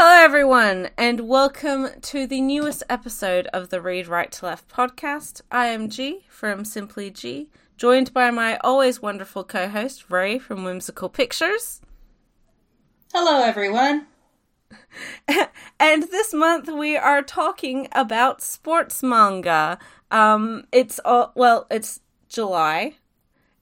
Hello, everyone, and welcome to the newest episode of the Read Right to Left podcast. I am G from Simply G, joined by my always wonderful co host, Ray from Whimsical Pictures. Hello, everyone. and this month we are talking about sports manga. Um, it's all, well, it's July,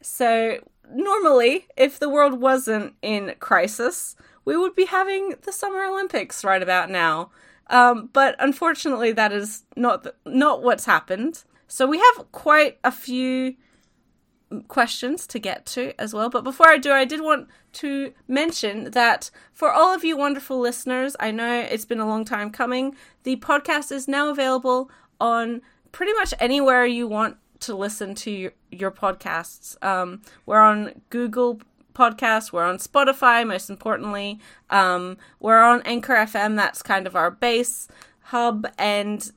so normally, if the world wasn't in crisis, we would be having the Summer Olympics right about now. Um, but unfortunately, that is not the, not what's happened. So we have quite a few questions to get to as well. But before I do, I did want to mention that for all of you wonderful listeners, I know it's been a long time coming. The podcast is now available on pretty much anywhere you want to listen to your, your podcasts. Um, we're on Google Podcasts, we're on Spotify, most importantly. Um, we're on Anchor FM, that's kind of our base hub, and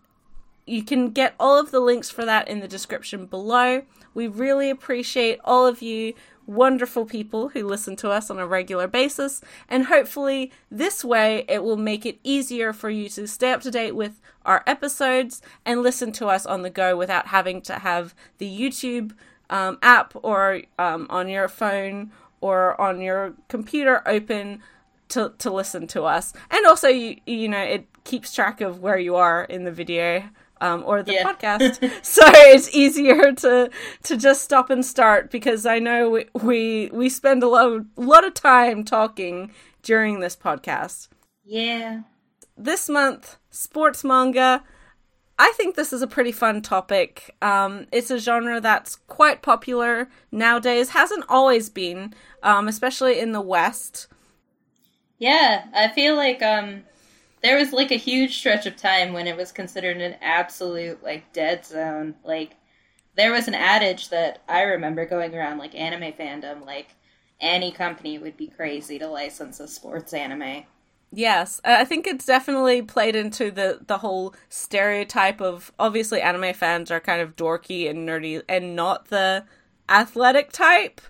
you can get all of the links for that in the description below. We really appreciate all of you wonderful people who listen to us on a regular basis, and hopefully, this way it will make it easier for you to stay up to date with our episodes and listen to us on the go without having to have the YouTube um, app or um, on your phone or on your computer open to, to listen to us. And also, you, you know, it keeps track of where you are in the video um, or the yeah. podcast, so it's easier to to just stop and start because I know we we, we spend a lot of, lot of time talking during this podcast. Yeah. This month, sports manga. I think this is a pretty fun topic. Um, it's a genre that's quite popular nowadays. Hasn't always been, um, especially in the West. Yeah, I feel like um, there was like a huge stretch of time when it was considered an absolute like dead zone. Like there was an adage that I remember going around like anime fandom, like any company would be crazy to license a sports anime. Yes, I think it's definitely played into the the whole stereotype of obviously anime fans are kind of dorky and nerdy and not the athletic type,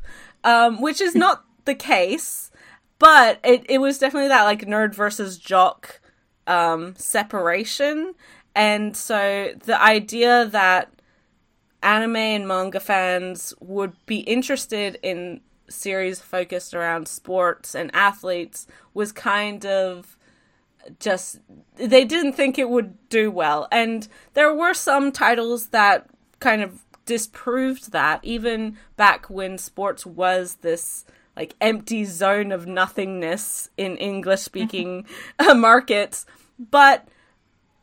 um, which is not the case. But it, it was definitely that like nerd versus jock um, separation. And so the idea that anime and manga fans would be interested in series focused around sports and athletes was kind of just they didn't think it would do well. And there were some titles that kind of disproved that even back when sports was this like empty zone of nothingness in english speaking mm-hmm. uh, markets. But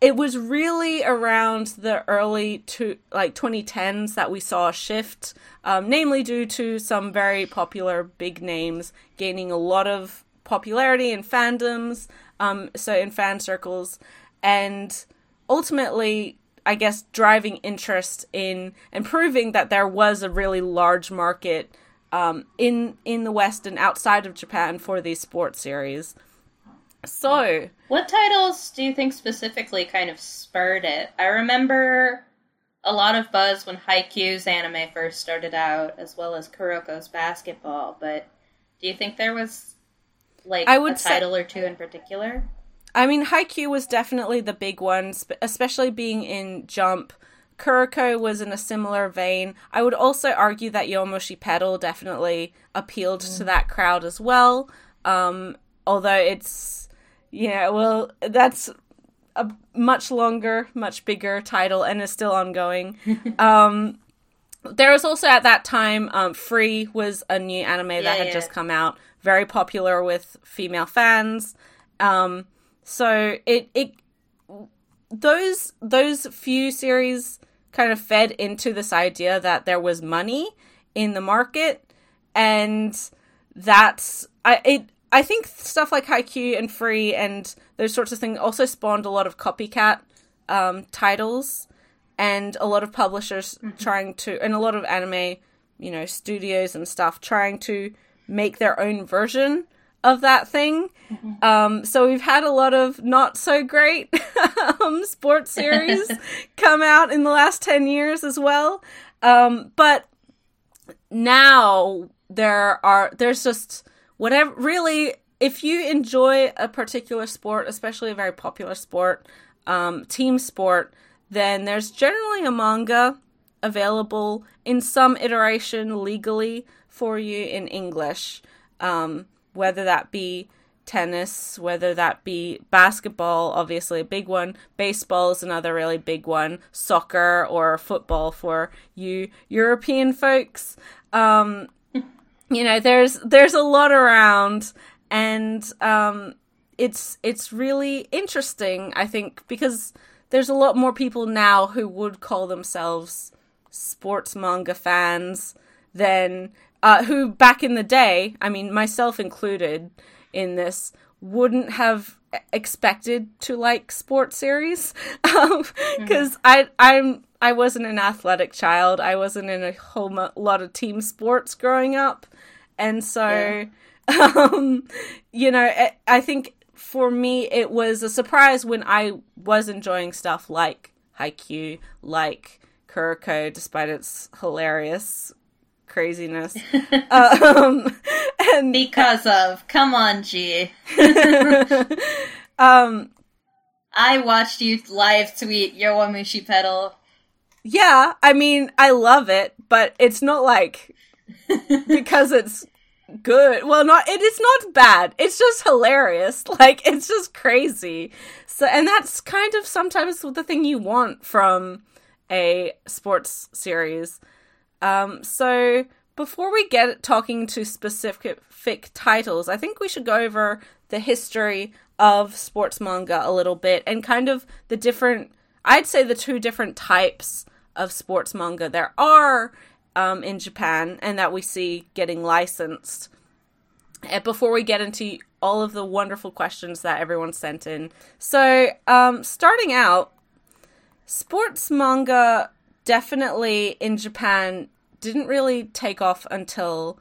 it was really around the early to like 2010s that we saw a shift, um, namely due to some very popular big names gaining a lot of popularity in fandoms, um, so in fan circles, and ultimately, I guess, driving interest in and proving that there was a really large market um, in in the West and outside of Japan for these sports series. So, what titles do you think specifically kind of spurred it? I remember a lot of buzz when Haikyuu's anime first started out, as well as Kuroko's basketball. But do you think there was like I would a title say, or two in particular? I mean, Haikyuu was definitely the big one, especially being in Jump. Kuroko was in a similar vein. I would also argue that Yowamushi Pedal definitely appealed mm. to that crowd as well. Um, although it's yeah, well, that's a much longer, much bigger title and is still ongoing. um, there was also at that time, um, Free was a new anime yeah, that had yeah. just come out, very popular with female fans. Um, so it it those those few series kind of fed into this idea that there was money in the market, and that's I it I think stuff like Haikyuu and Free and those sorts of things also spawned a lot of copycat um, titles and a lot of publishers mm-hmm. trying to, and a lot of anime, you know, studios and stuff trying to make their own version of that thing. Mm-hmm. Um, so we've had a lot of not so great um, sports series come out in the last 10 years as well. Um, but now there are, there's just whatever really if you enjoy a particular sport, especially a very popular sport, um, team sport, then there's generally a manga available in some iteration legally for you in English, um, whether that be tennis, whether that be basketball, obviously a big one, baseball is another really big one, soccer or football for you European folks. Um, you know, there's there's a lot around, and um, it's it's really interesting. I think because there's a lot more people now who would call themselves sports manga fans than uh, who back in the day, I mean myself included in this, wouldn't have expected to like sports series because um, mm-hmm. I I'm I wasn't an athletic child. I wasn't in a whole lot of team sports growing up, and so yeah. um, you know I, think for me it was a surprise when I was enjoying stuff like Haikyuu, like Kuroko, despite its hilarious craziness. um, and because of come on, G. um, I watched you live tweet your Yowamushi pedal. Yeah, I mean, I love it, but it's not like because it's good. Well, not it is not bad. It's just hilarious. Like it's just crazy. So, and that's kind of sometimes the thing you want from a sports series. Um, so before we get talking to specific titles, I think we should go over the history of sports manga a little bit and kind of the different, I'd say the two different types of sports manga there are um, in Japan and that we see getting licensed. And before we get into all of the wonderful questions that everyone sent in. So, um, starting out, sports manga definitely in Japan didn't really take off until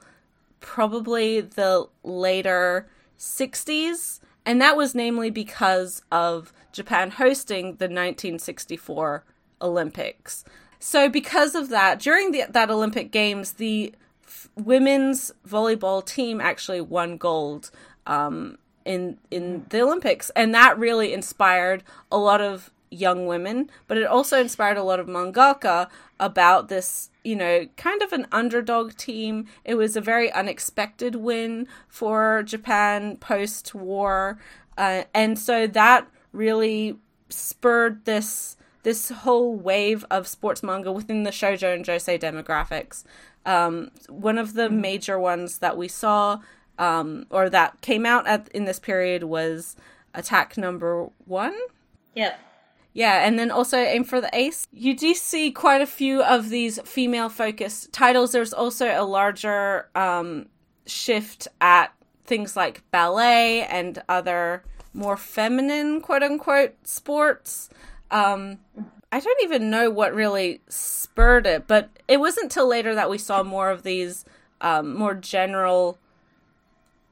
probably the later 60s, and that was namely because of Japan hosting the 1964 Olympics. So, because of that, during the, that Olympic Games, the f- women's volleyball team actually won gold um, in in the Olympics, and that really inspired a lot of young women, but it also inspired a lot of mangaka about this, you know, kind of an underdog team. It was a very unexpected win for Japan post war. Uh, and so that really spurred this this whole wave of sports manga within the shoujo and josei demographics. Um, one of the mm-hmm. major ones that we saw um, or that came out at in this period was Attack Number One. Yep. Yeah, and then also aim for the ace. You do see quite a few of these female focused titles. There's also a larger um, shift at things like ballet and other more feminine, quote unquote, sports. Um, I don't even know what really spurred it, but it wasn't till later that we saw more of these um, more general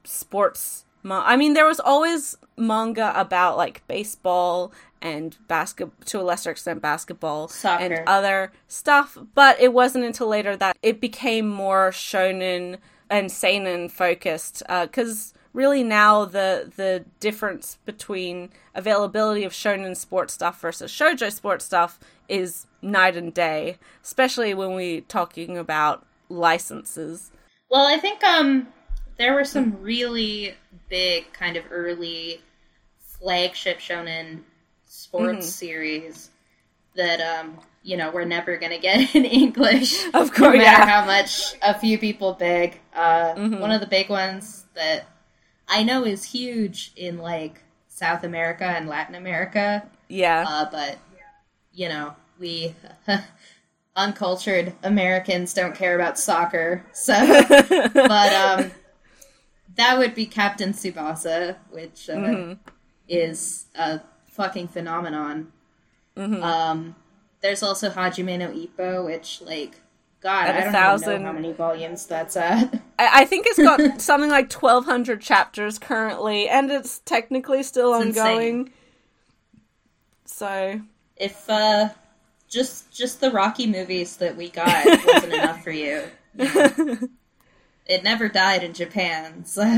sports. I mean, there was always manga about like baseball and basketball to a lesser extent basketball Soccer. and other stuff but it wasn't until later that it became more shonen and seinen focused because uh, really now the the difference between availability of shonen sports stuff versus shojo sports stuff is night and day especially when we're talking about licenses well i think um there were some really big kind of early flagship shonen sports mm-hmm. series that um you know we're never gonna get in English. Of course, no matter yeah. how much a few people big. Uh, mm-hmm. One of the big ones that I know is huge in like South America and Latin America. Yeah, uh, but you know we. uncultured Americans don't care about soccer, so but um, that would be Captain Tsubasa, which uh, mm-hmm. is a fucking phenomenon. Mm-hmm. Um, there's also Hajime no Ippo, which like God, I don't thousand... know how many volumes that's at. I, think it's got something like twelve hundred chapters currently, and it's technically still it's ongoing. Insane. So, if uh, just just the Rocky movies that we got wasn't enough for you, you know, it never died in Japan. So,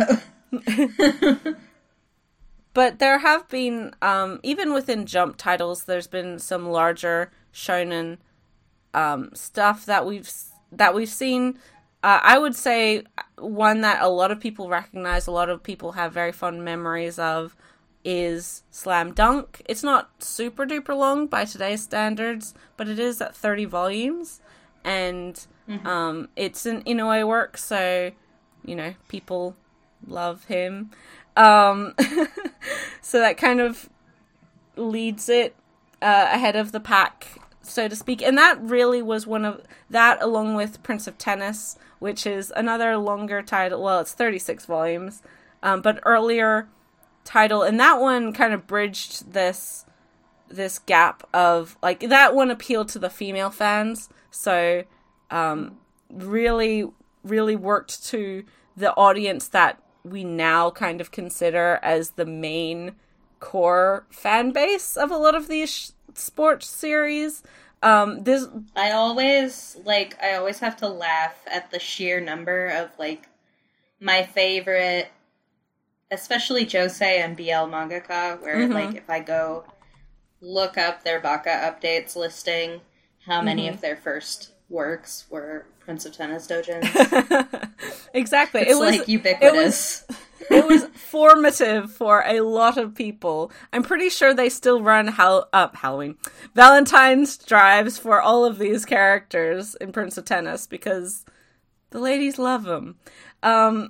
but there have been, um, even within Jump titles, there's been some larger shonen um, stuff that we've that we've seen. Uh, I would say one that a lot of people recognize, a lot of people have very fond memories of, is Slam Dunk. It's not super duper long by today's standards, but it is at 30 volumes, and mm-hmm. um, it's an Inoue work, so you know people love him. Um, so that kind of leads it uh, ahead of the pack, so to speak. And that really was one of that, along with Prince of Tennis, which is another longer title. Well, it's 36 volumes, um, but earlier title, and that one kind of bridged this this gap of like that one appealed to the female fans, so um, really really worked to the audience that we now kind of consider as the main core fan base of a lot of these sports series. Um, this I always like I always have to laugh at the sheer number of like my favorite especially josei and BL Mangaka, where mm-hmm. like if I go look up their Baka updates listing, how many mm-hmm. of their first works were Prince of Tennis Dojins. exactly. It's it was like ubiquitous. It was, it was formative for a lot of people. I'm pretty sure they still run Hal- uh, Halloween, Valentine's drives for all of these characters in Prince of Tennis because the ladies love them. Um,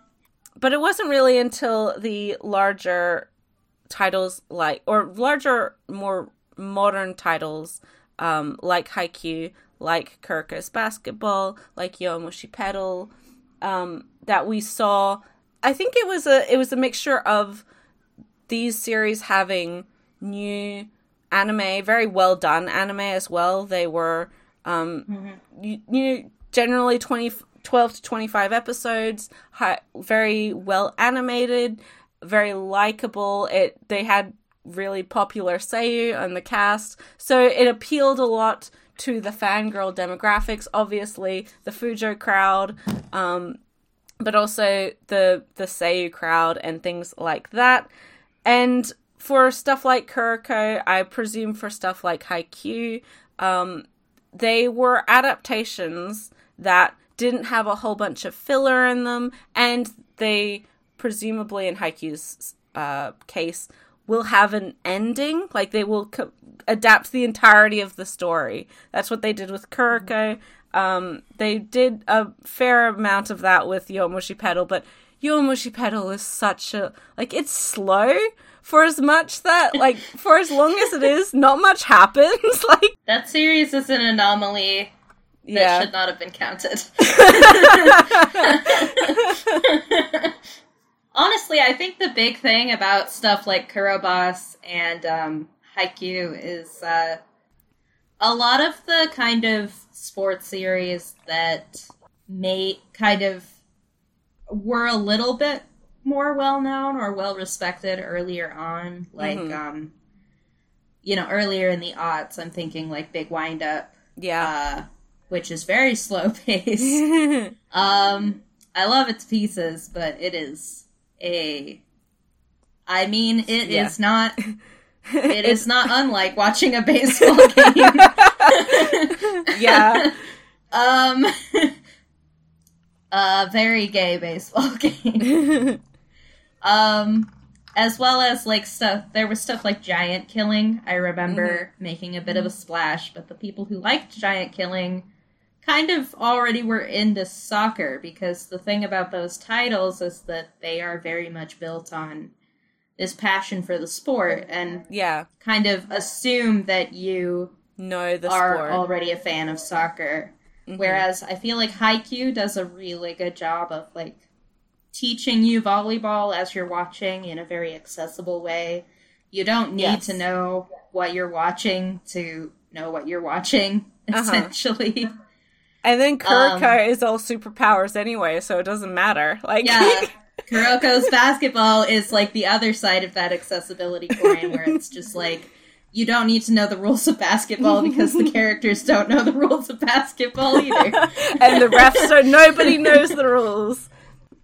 but it wasn't really until the larger titles like or larger more modern titles um, like Haikyuu, like Kuroko's Basketball, like Yowamushi Pedal, um, that we saw. I think it was a it was a mixture of these series having new anime, very well done anime as well. They were um, mm-hmm. you, you generally 20, 12 to 25 episodes, high, very well animated, very likable. It they had really popular Seiyu on the cast, so it appealed a lot to the fangirl demographics. Obviously, the Fujo crowd, um, but also the the Seiyu crowd and things like that. And for stuff like Kuroko, I presume for stuff like Haikyuu, um, they were adaptations that didn't have a whole bunch of filler in them, and they presumably, in Haikyuu's uh, case, will have an ending. Like they will co- adapt the entirety of the story. That's what they did with Kuroko. Um, they did a fair amount of that with Yowamushi Pedal, but Yowamushi Pedal is such a like it's slow for as much that like for as long as it is, not much happens. like that series is an anomaly that yeah. should not have been counted. Honestly, I think the big thing about stuff like Kuroboss and um, Haikyuu is uh, a lot of the kind of sports series that may kind of were a little bit more well known or well respected earlier on, like mm-hmm. um, you know, earlier in the aughts. I'm thinking like Big Wind Up, yeah, uh, which is very slow paced. um, I love its pieces, but it is a. I mean, it yeah. is not. It is not unlike watching a baseball game. yeah. Um. a very gay baseball game. um as well as like stuff there was stuff like giant killing i remember mm-hmm. making a bit of a splash but the people who liked giant killing kind of already were into soccer because the thing about those titles is that they are very much built on this passion for the sport and yeah kind of assume that you know the are sport. already a fan of soccer mm-hmm. whereas i feel like Haikyuu does a really good job of like teaching you volleyball as you're watching in a very accessible way you don't need yes. to know what you're watching to know what you're watching uh-huh. essentially and then Kuroko um, is all superpowers anyway, so it doesn't matter. Like Yeah. Kuroko's basketball is like the other side of that accessibility coin where it's just like you don't need to know the rules of basketball because the characters don't know the rules of basketball either. and the refs don't nobody knows the rules.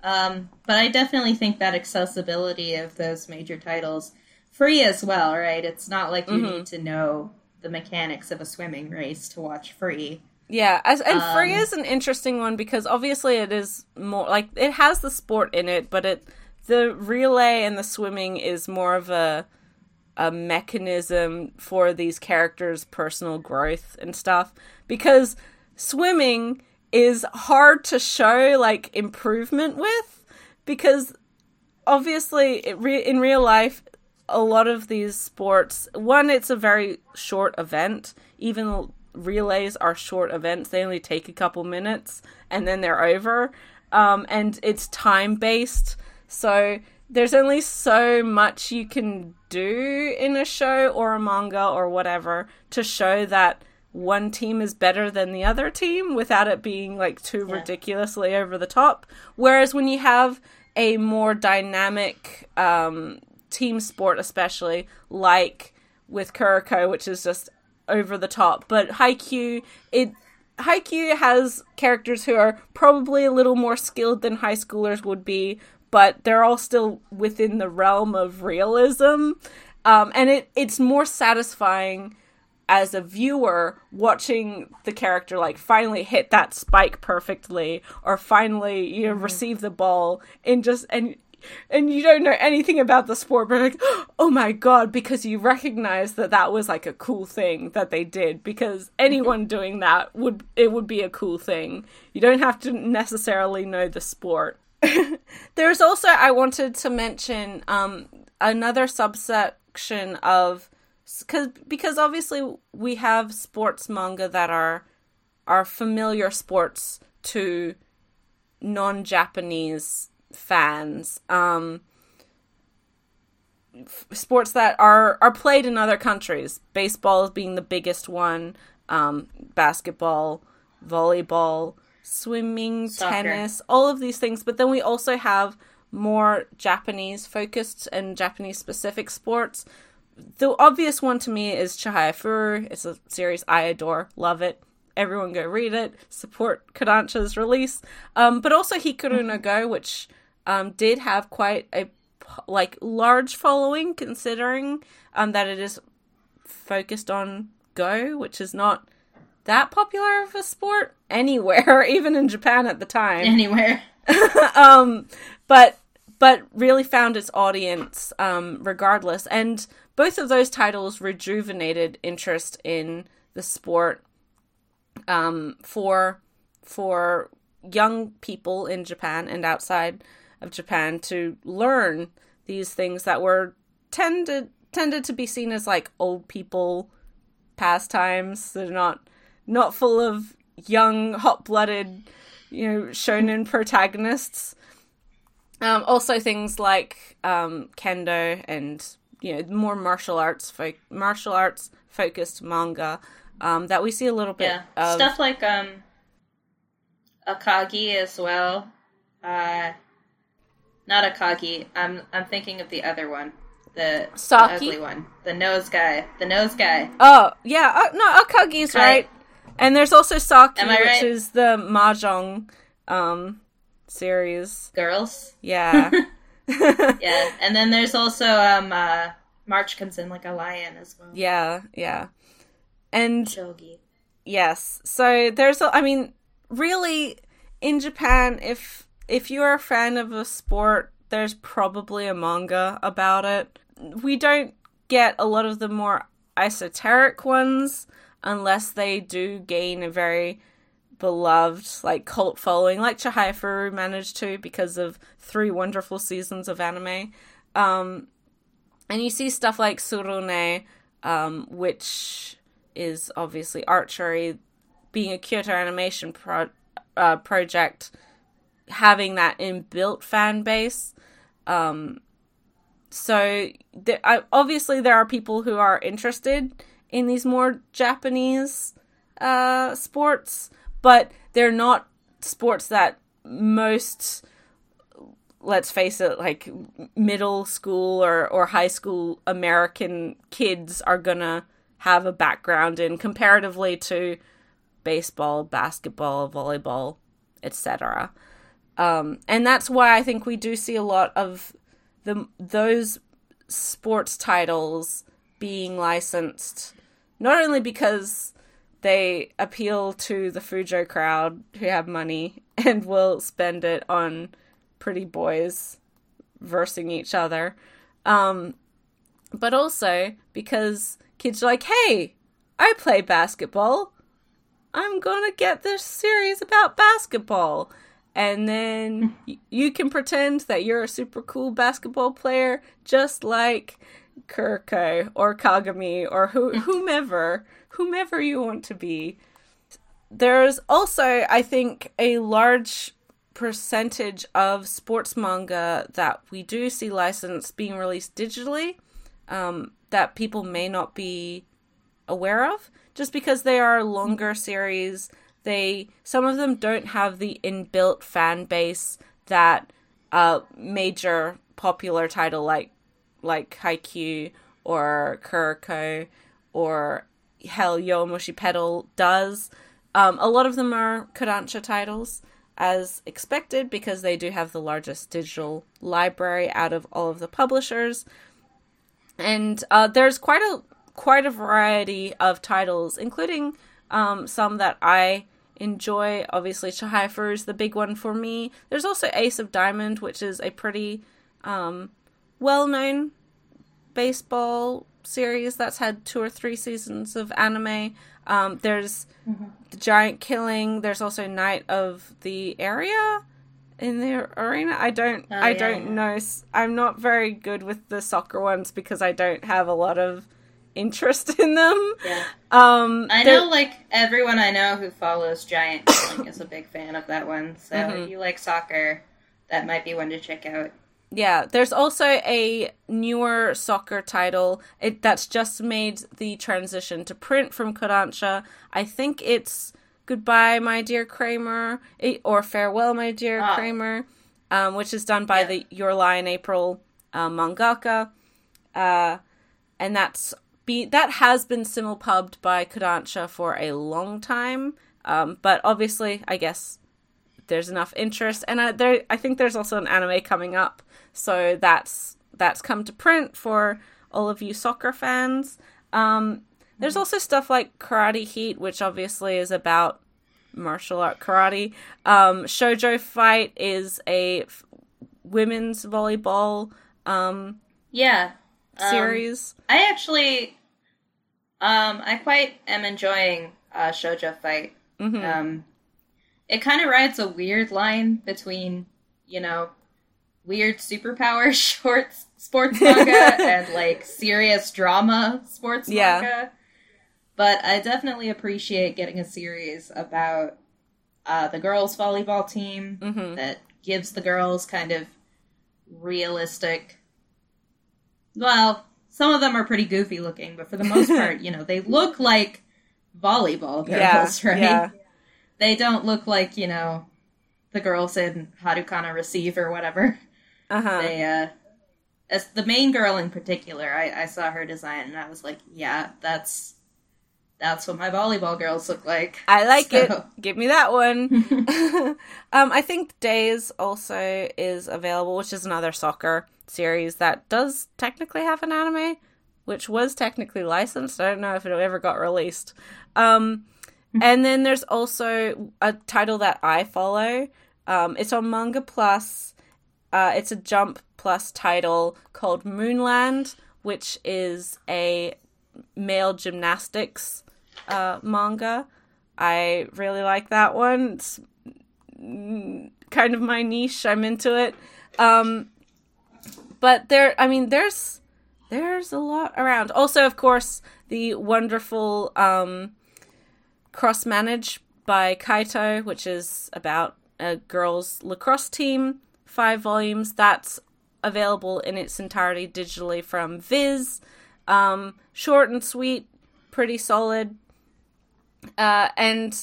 Um, but I definitely think that accessibility of those major titles, free as well, right? It's not like you Mhm. need to know the mechanics of a swimming race to watch free. Yeah, as, and free Um, is an interesting one because obviously it is more like it has the sport in it, but it the relay and the swimming is more of a a mechanism for these characters' personal growth and stuff because swimming is hard to show like improvement with because obviously it re- in real life a lot of these sports one it's a very short event even relays are short events. They only take a couple minutes and then they're over. Um, and it's time based so there's only so much you can do in a show or a manga or whatever to show that one team is better than the other team without it being like too Yeah. ridiculously over the top. Whereas when you have a more dynamic um, team sport especially like with Kuroko which is just over the top but Haikyuu it Haikyuu has characters who are probably a little more skilled than high schoolers would be but they're all still within the realm of realism. Um, and it it's more satisfying as a viewer watching the character like finally hit that spike perfectly or finally you know receive the ball and just and and you don't know anything about the sport but like oh my god because you recognize that that was like a cool thing that they did because anyone doing that would it would be a cool thing. You don't have to necessarily know the sport. There's also I wanted to mention um, another subsection of because because obviously we have sports manga that are are familiar sports to non-Japanese fans. Um, f- sports that are are played in other countries. Baseball being the biggest one. Um, basketball, volleyball, swimming, Soccer. tennis, all of these things. But then we also have more Japanese focused and Japanese specific sports. The obvious one to me is Chihaya Furu. It's a series I adore, love it. Everyone go read it. Support Kodansha's release. Um, but also Hikaru no Go, which um, did have quite a like large following, considering um, that it is focused on Go, which is not that popular of a sport anywhere, even in Japan at the time Anywhere. um, but but really found its audience um, regardless. And both of those titles rejuvenated interest in the sport um, for for young people in Japan and outside of Japan to learn these things that were tended tended to be seen as like old people pastimes. They're not not full of young, hot blooded, you know, shonen protagonists. Um, also, things like um, kendo and you know more martial arts fo- martial arts focused manga um, that we see a little bit Yeah. of. Stuff like um Akagi as well. Uh not Akagi. I'm I'm thinking of the other one. The, the Saki? ugly one. The nose guy. The nose guy. Oh yeah, uh, no, Akagi's right. Right. And there's also Saki, I which is the mahjong um, series. Girls. Yeah. Yeah. and then there's also um uh March comes in like a lion as well. yeah, yeah. And Shogi. Yes. So there's a, I mean, really in Japan if if you're a fan of a sport, there's probably a manga about it. We don't get a lot of the more esoteric ones unless they do gain a very beloved like cult following like Chihaya Furu managed to because of three wonderful seasons of anime. Um and you see stuff like Tsurune um which is obviously archery being a Kyoto animation pro- uh, project having that inbuilt fan base um so I, obviously there are people who are interested in these more Japanese uh sports but they're not sports that most let's face it like middle school or or high school American kids are gonna have a background in comparatively to baseball, basketball, volleyball, etc. Um, and that's why I think we do see a lot of the those sports titles being licensed, not only because they appeal to the Fujo crowd who have money and will spend it on pretty boys versing each other, um, but also because kids are like, hey, I play basketball. I'm gonna get this series about basketball. And then you can pretend that you're a super cool basketball player, just like Kuroko or Kagami or who, whomever, whomever you want to be. There's also, I think, a large percentage of sports manga that we do see licensed being released digitally um, that people may not be aware of just because they are longer series they some of them don't have the inbuilt fan base that a major popular title like like Haikyuu or Kuroko or Hell Yo Yowamushi Pedal does. Um, a lot of them are Kodansha titles, as expected, because they do have the largest digital library out of all of the publishers. And uh, there's quite a quite a variety of titles, including um, some that I enjoy. Obviously, Chihayafuru is the big one for me. There's also Ace of Diamond, which is a pretty um, well known baseball series that's had two or three seasons of anime. Um, there's mm-hmm. the Giant Killing. There's also Knight of the Area in the arena. I don't. Oh, I yeah, don't yeah. know. I'm not very good with the soccer ones because I don't have a lot of interest in them. Yeah. Um, I know, like everyone I know who follows Giant Killing is a big fan of that one. So mm-hmm. if you like soccer, that might be one to check out. Yeah, there's also a newer soccer title it, that's just made the transition to print from Kodansha. I think it's Goodbye, My Dear Cramer, or Farewell, My Dear ah. Cramer, um, which is done by yeah. the Your Lie in April uh, mangaka. Uh, and that's be that has been simulpubbed by Kodansha for a long time. Um, but obviously, I guess there's enough interest, and I, there I think there's also an anime coming up, so that's that's come to print for all of you soccer fans. Um, there's also stuff like Karate Heat, which obviously is about martial art karate. Um, Shoujo Fight is a f- women's volleyball um, yeah series. Um, I actually, um, I quite am enjoying uh, Shoujo Fight. Mm-hmm. Um, it kind of rides a weird line between, you know, weird superpower shorts sports manga and like serious drama sports yeah. manga. But I definitely appreciate getting a series about uh, the girls' volleyball team mm-hmm. that gives the girls kind of realistic well, some of them are pretty goofy looking, but for the most part, you know, they look like volleyball girls, yeah, right? Yeah. They don't look like, you know, the girls in Harukana Receive or whatever. Uh-huh. They, uh, as the main girl in particular, I, I saw her design and I was like, yeah, that's that's what my volleyball girls look like. I like so. it. Give me that one. um, I think Days also is available, which is another soccer series that does technically have an anime, which was technically licensed. I don't know if it ever got released. Um, and then there's also a title that I follow. Um, it's on Manga Plus. Uh, it's a Jump Plus title called Moonland, which is a male gymnastics uh, manga. I really like that one. It's kind of my niche. I'm into it. Um, but there, I mean, there's there's a lot around. Also, of course, the wonderful um, Cross Manage by Kaito, which is about a girls' lacrosse team. Five volumes. That's available in its entirety digitally from Viz. Um, short and sweet, pretty solid. Uh, and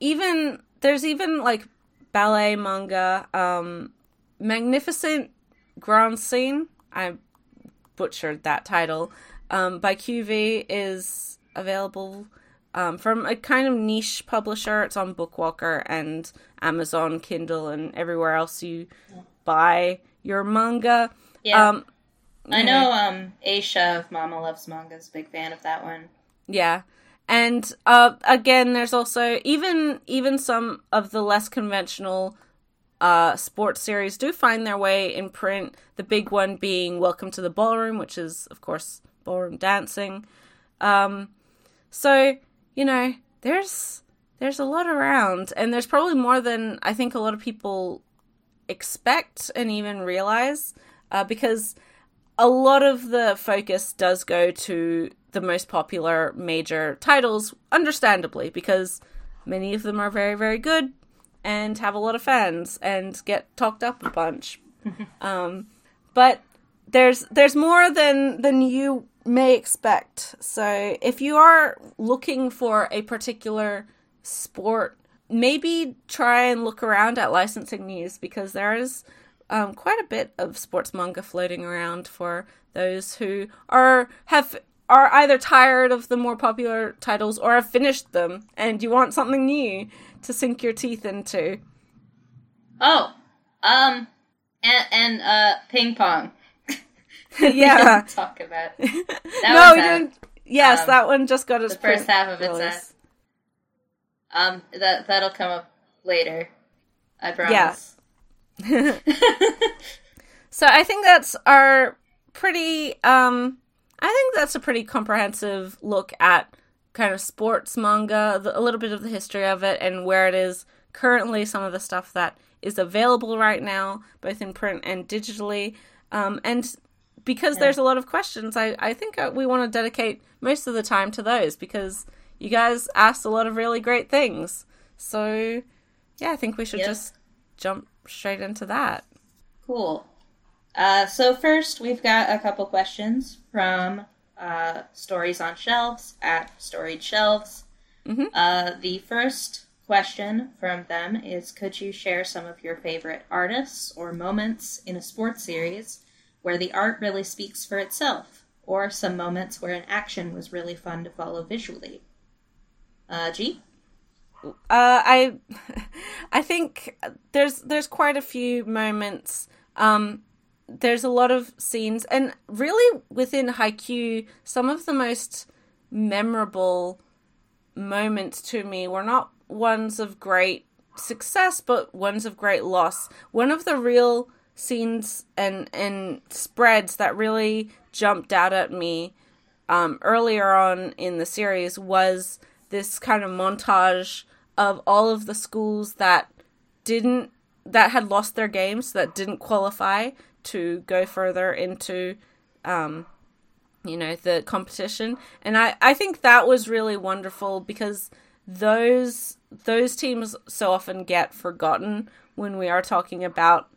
even there's even like ballet manga, um, magnificent grand scene. I butchered that title. Um, by QV is available. um, from a kind of niche publisher. It's on Bookwalker and Amazon Kindle and everywhere else you buy your manga. Yeah. Um, I know um Aisha of Mama Loves Manga is a big fan of that one. Yeah. And uh, again, there's also even even some of the less conventional uh, sports series do find their way in print. The big one being Welcome to the Ballroom, which is of course ballroom dancing. Um, so you know, there's there's a lot around, and there's probably more than I think a lot of people expect and even realize, uh, because a lot of the focus does go to the most popular major titles, understandably, because many of them are very, very good and have a lot of fans and get talked up a bunch. um, but there's there's more than than you may expect. So if you are looking for a particular sport, maybe try and look around at licensing news because there is um, quite a bit of sports manga floating around for those who are have are either tired of the more popular titles or have finished them and you want something new to sink your teeth into. Oh, um, and and uh, ping pong. yeah, talk about. That no, we didn't. Yes, um, that one just got its the first half of its set. Um, that that'll come up later. I promise. Yeah. so I think that's our pretty. Um, I think that's a pretty comprehensive look at kind of sports manga, a little bit of the history of it, and where it is currently. Some of the stuff that is available right now, both in print and digitally. Um, and because yeah. there's a lot of questions, I, I think uh, we want to dedicate most of the time to those because you guys asked a lot of really great things. So, yeah, I think we should yep. just jump straight into that. Cool. Uh, so, first, we've got a couple questions from uh, Stories on Shelves at Storied Shelves. Mm-hmm. Uh, the first question from them is Could you share some of your favorite artists or moments in a sports series where the art really speaks for itself, or some moments where an action was really fun to follow visually. Uh, G. Uh, I, I think there's there's quite a few moments. Um, there's a lot of scenes, and really within Haikyuu, some of the most memorable moments to me were not ones of great success, but ones of great loss. One of the real scenes and and spreads that really jumped out at me um, earlier on in the series was this kind of montage of all of the schools that didn't that had lost their games that didn't qualify to go further into um, you know the competition and I, I think that was really wonderful because those those teams so often get forgotten when we are talking about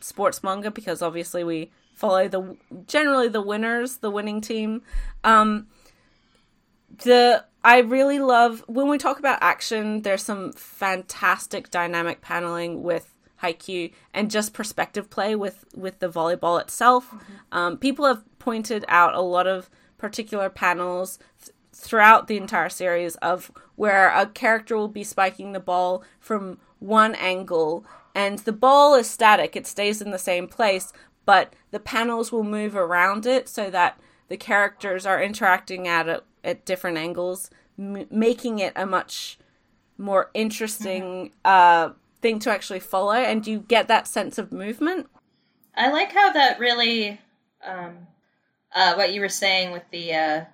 sports manga because obviously we follow the generally the winners, the winning team. Um, the I really love when we talk about action. There's some fantastic dynamic paneling with Haikyuu and just perspective play with with the volleyball itself. Mm-hmm. Um, people have pointed out a lot of particular panels th- throughout the entire series of where a character will be spiking the ball from one angle and the ball is static, it stays in the same place, but the panels will move around it so that the characters are interacting at a, at different angles, m- making it a much more interesting mm-hmm. uh, thing to actually follow, and you get that sense of movement. I like how that really, um, uh, what you were saying with the uh,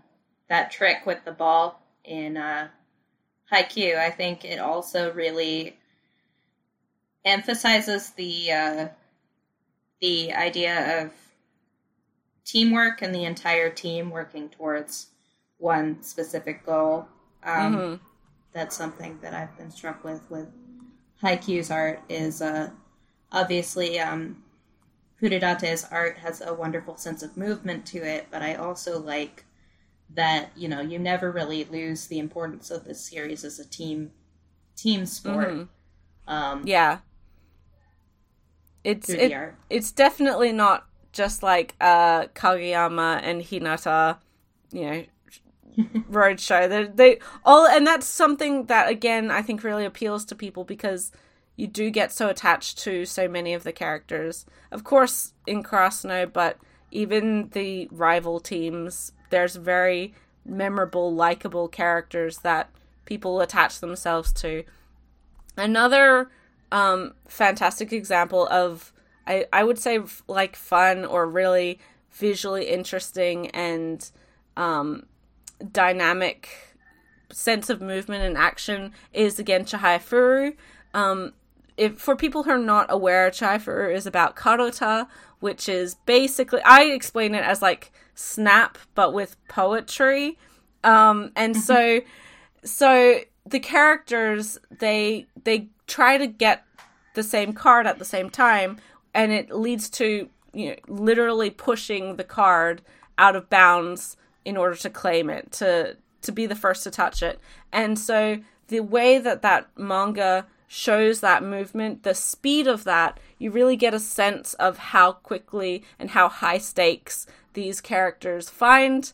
that trick with the ball in uh, Haikyuu. I think it also really emphasizes the uh, the idea of teamwork and the entire team working towards one specific goal. Um, mm-hmm. That's something that I've been struck with with Haikyuu's art is uh, obviously um, art has a wonderful sense of movement to it, but I also like that you know you never really lose the importance of this series as a team team sport. Mm-hmm. Um, yeah, it's it, it's definitely not just like uh, Kageyama and Hinata, you know, roadshow. They, they all, and that's something that again I think really appeals to people because you do get so attached to so many of the characters. Of course, in Karasuno, but even the rival teams, there's very memorable, likable characters that people attach themselves to. Another um, fantastic example of, I, I would say, like fun or really visually interesting and um, dynamic sense of movement and action is again Chihaya Furu. Um, if for people who are not aware, Chihaya Furu is about Karuta, which is basically I explain it as like snap but with poetry. Um, and mm-hmm. so so the characters they they try to get the same card at the same time and it leads to you know literally pushing the card out of bounds in order to claim it to to be the first to touch it. And so the way that that manga shows that movement the speed of that you really get a sense of how quickly and how high stakes these characters find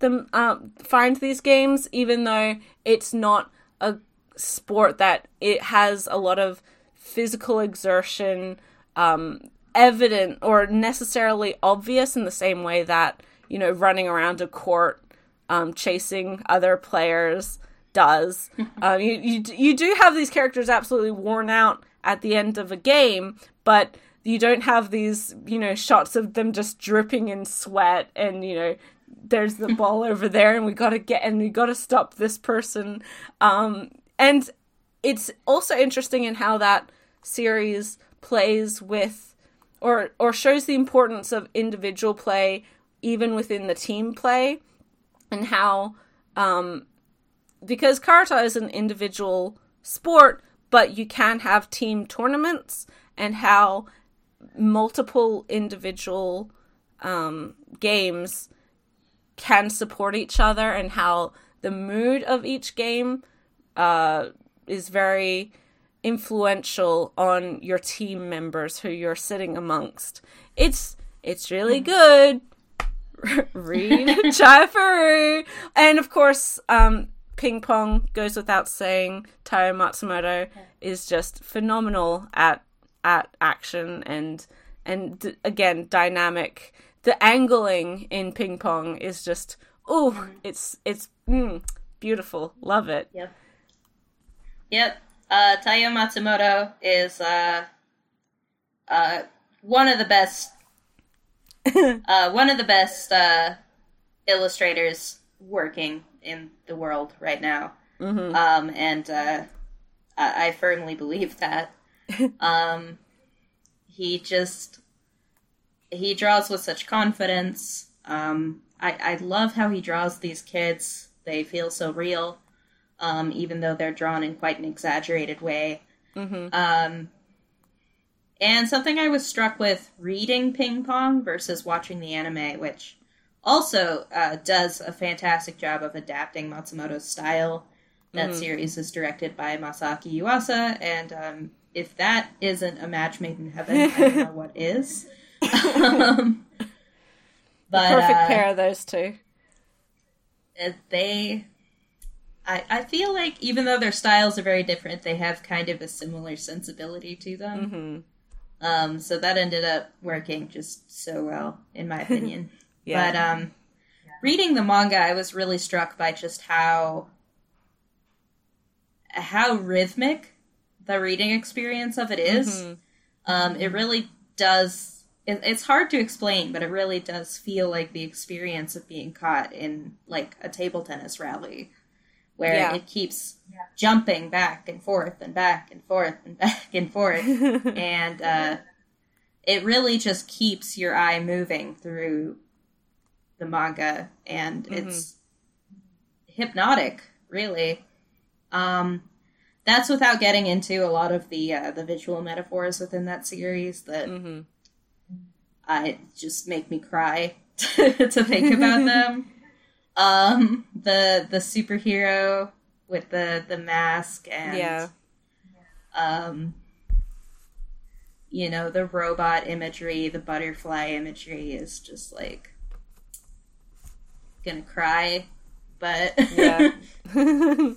them um, find these games even though it's not a sport that it has a lot of physical exertion um, evident or necessarily obvious in the same way that you know running around a court um, chasing other players does. um, you, you you do have these characters absolutely worn out at the end of a game, but you don't have these you know shots of them just dripping in sweat and you know there's the ball over there and we got to get and we got to stop this person um and it's also interesting in how that series plays with or or shows the importance of individual play even within the team play and how um because Karuta is an individual sport but you can have team tournaments and how multiple individual um, games can support each other and how the mood of each game uh, is very influential on your team members who you're sitting amongst. It's it's really hmm. good. Read Chihaya And of course, um, ping pong goes without saying. Taiyo Matsumoto is just phenomenal at at action and and d- again dynamic. The angling in ping pong is just oh, mm. it's it's mm, beautiful. Love it. Yep. Yep. Uh, Taiyo Matsumoto is uh, uh, one of the best, uh, one of the best uh, illustrators working in the world right now. Mm-hmm. Um, and uh, I-, I firmly believe that. um, he just he draws with such confidence. Um, I I love how he draws these kids. They feel so real um, even though they're drawn in quite an exaggerated way. Mm-hmm. Um, and something I was struck with reading Ping Pong versus watching the anime, which also uh, does a fantastic job of adapting Matsumoto's style. That mm-hmm. series is directed by Masaaki Yuasa, and um, if that isn't a match made in heaven, I don't know what is. um, but, the perfect uh, pair of those two. They I, I feel like even though their styles are very different, they have kind of a similar sensibility to them. Mm-hmm. Um, so that ended up working just so well, in my opinion. yeah. But um, reading the manga, I was really struck by just how how rhythmic the reading experience of it is. Mm-hmm. Um, it really does. It, it's hard to explain, but it really does feel like the experience of being caught in like a table tennis rally where yeah. it keeps jumping back and forth and back and forth and back and forth. and uh, it really just keeps your eye moving through the manga, and mm-hmm. it's hypnotic, really. Um, that's without getting into a lot of the uh, the visual metaphors within that series that mm-hmm. uh, just make me cry to think about them. Um, the the superhero with the the mask and yeah. Um, you know the robot imagery, the butterfly imagery is just like gonna cry but Yeah.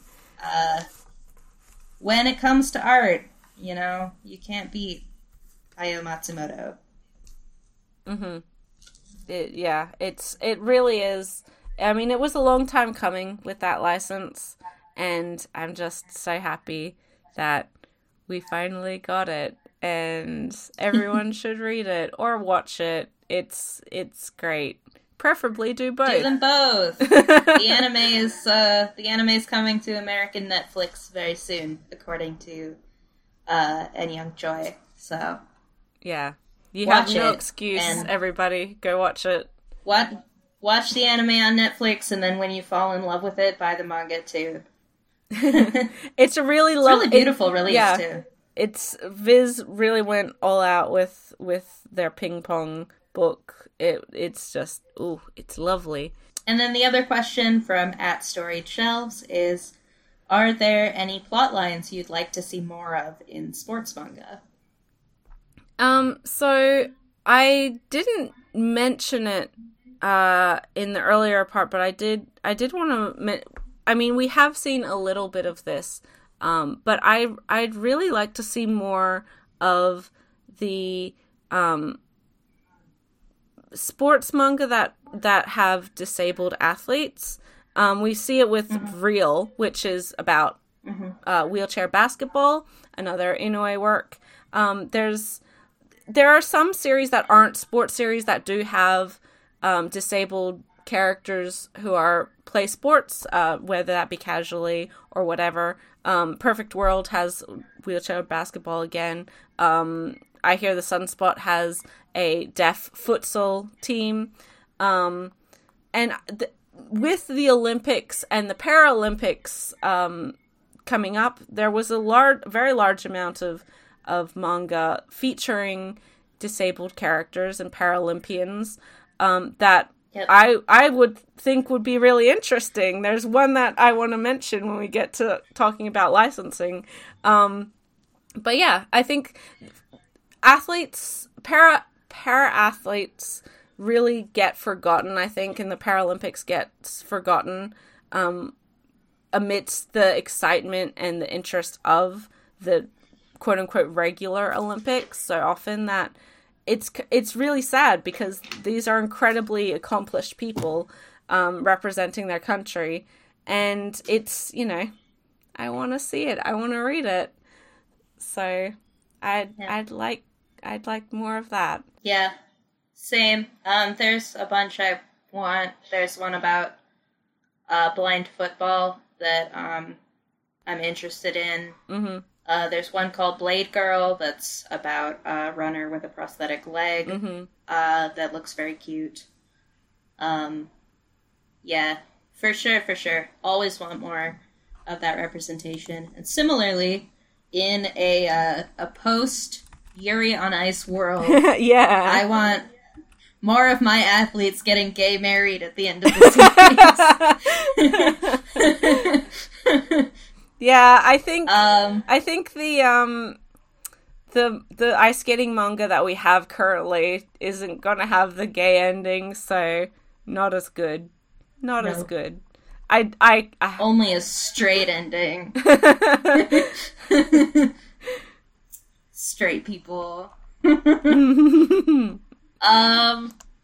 when it comes to art, you know, you can't beat Hayao Matsumoto. it, yeah, it's it really is. I mean, it was a long time coming with that license, and I'm just so happy that we finally got it, and everyone should read it or watch it. It's it's great. Preferably do both. Do them both. the anime is uh, the anime is coming to American Netflix very soon, according to uh, Eunyoung Choi. So Yeah, you Watch have no it, excuse. and- Everybody, go watch it. watch watch the anime on Netflix, and then when you fall in love with it, buy the manga too. It's a really It's lovely, really beautiful release yeah. too. it's Viz really went all out with with their ping pong book. It it's just ooh, it's lovely. And then the other question from at Storied Shelves is Are there any plot lines you'd like to see more of in sports manga? Um, so I didn't mention it uh in the earlier part, but I did I did want to I mean, we have seen a little bit of this. Um, but I I'd really like to see more of the um sports manga that that have disabled athletes. Um, we see it with Real, which is about uh, wheelchair basketball, another Inoue work. Um, there's there are some series that aren't sports series that do have um, disabled characters who are play sports, uh, whether that be casually or whatever. Um, Perfect World has wheelchair basketball again. Um, I hear the Sunspot has a deaf futsal team. Um, and th- with the Olympics and the Paralympics um, coming up, there was a large, very large amount of of manga featuring disabled characters and Paralympians um, that Yep. I I would think would be really interesting. There's one that I want to mention when we get to talking about licensing. Um, but yeah, I think athletes, para para athletes, really get forgotten. I think, and the Paralympics gets forgotten um, amidst the excitement and the interest of the quote unquote regular Olympics. So often that it's it's really sad because these are incredibly accomplished people um, representing their country, and it's you know, I want to see it. I want to read it. So, I'd Yeah. I'd like I'd like more of that. Yeah, same. Um, there's a bunch I want. There's one about uh, blind football that um, I'm interested in. hmm Uh, there's one called Blade Girl that's about a runner with a prosthetic leg hmm uh, that looks very cute. Um, yeah, for sure, for sure. Always want more of that representation. And similarly, in a uh, a post Yuri on Ice world, yeah. I want more of my athletes getting gay married at the end of the series. yeah, I think um, I think the um the the ice skating manga that we have currently isn't gonna have the gay ending, so not as good. Not as good. I I, I only a straight ending. Straight people. um,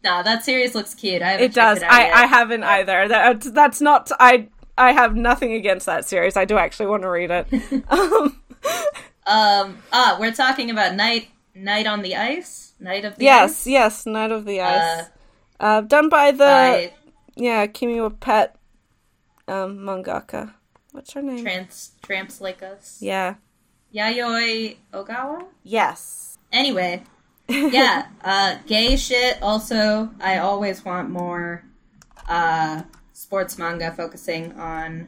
no, that series looks cute. I it does. it I yet. I haven't either. That that's not I I have nothing against that series. I do actually want to read it. um, Um, ah, we're talking about Knight Knight on the Ice. Knight of the yes, Ice. yes, Knight of the Ice. Uh, Uh, done by the by yeah Kimi wa Pet um mangaka. What's her name? Trans Tramps Like Us. yeah. Yayoi Ogawa. Yes. Anyway, yeah, uh, gay shit. Also, I always want more uh, sports manga focusing on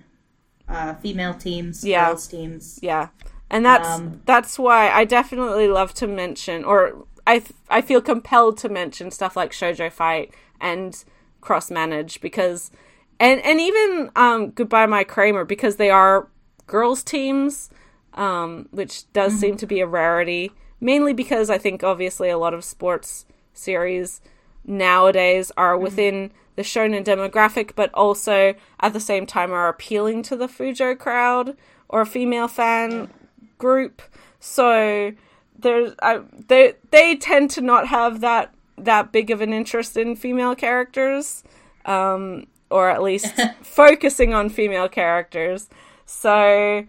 uh, female teams, Yeah. girls teams. Yeah, and that's Um, that's why I definitely love to mention, or I th- I feel compelled to mention stuff like Shoujo Fight and Cross Manage because, and and even um, Goodbye My Cramer because they are girls teams, um, which does seem to be a rarity. Mainly because I think obviously a lot of sports series nowadays are within the the shonen demographic, but also at the same time are appealing to the Fujo crowd or a female fan group. So there's I, they they tend to not have that that big of an interest in female characters, um, or at least focusing on female characters. So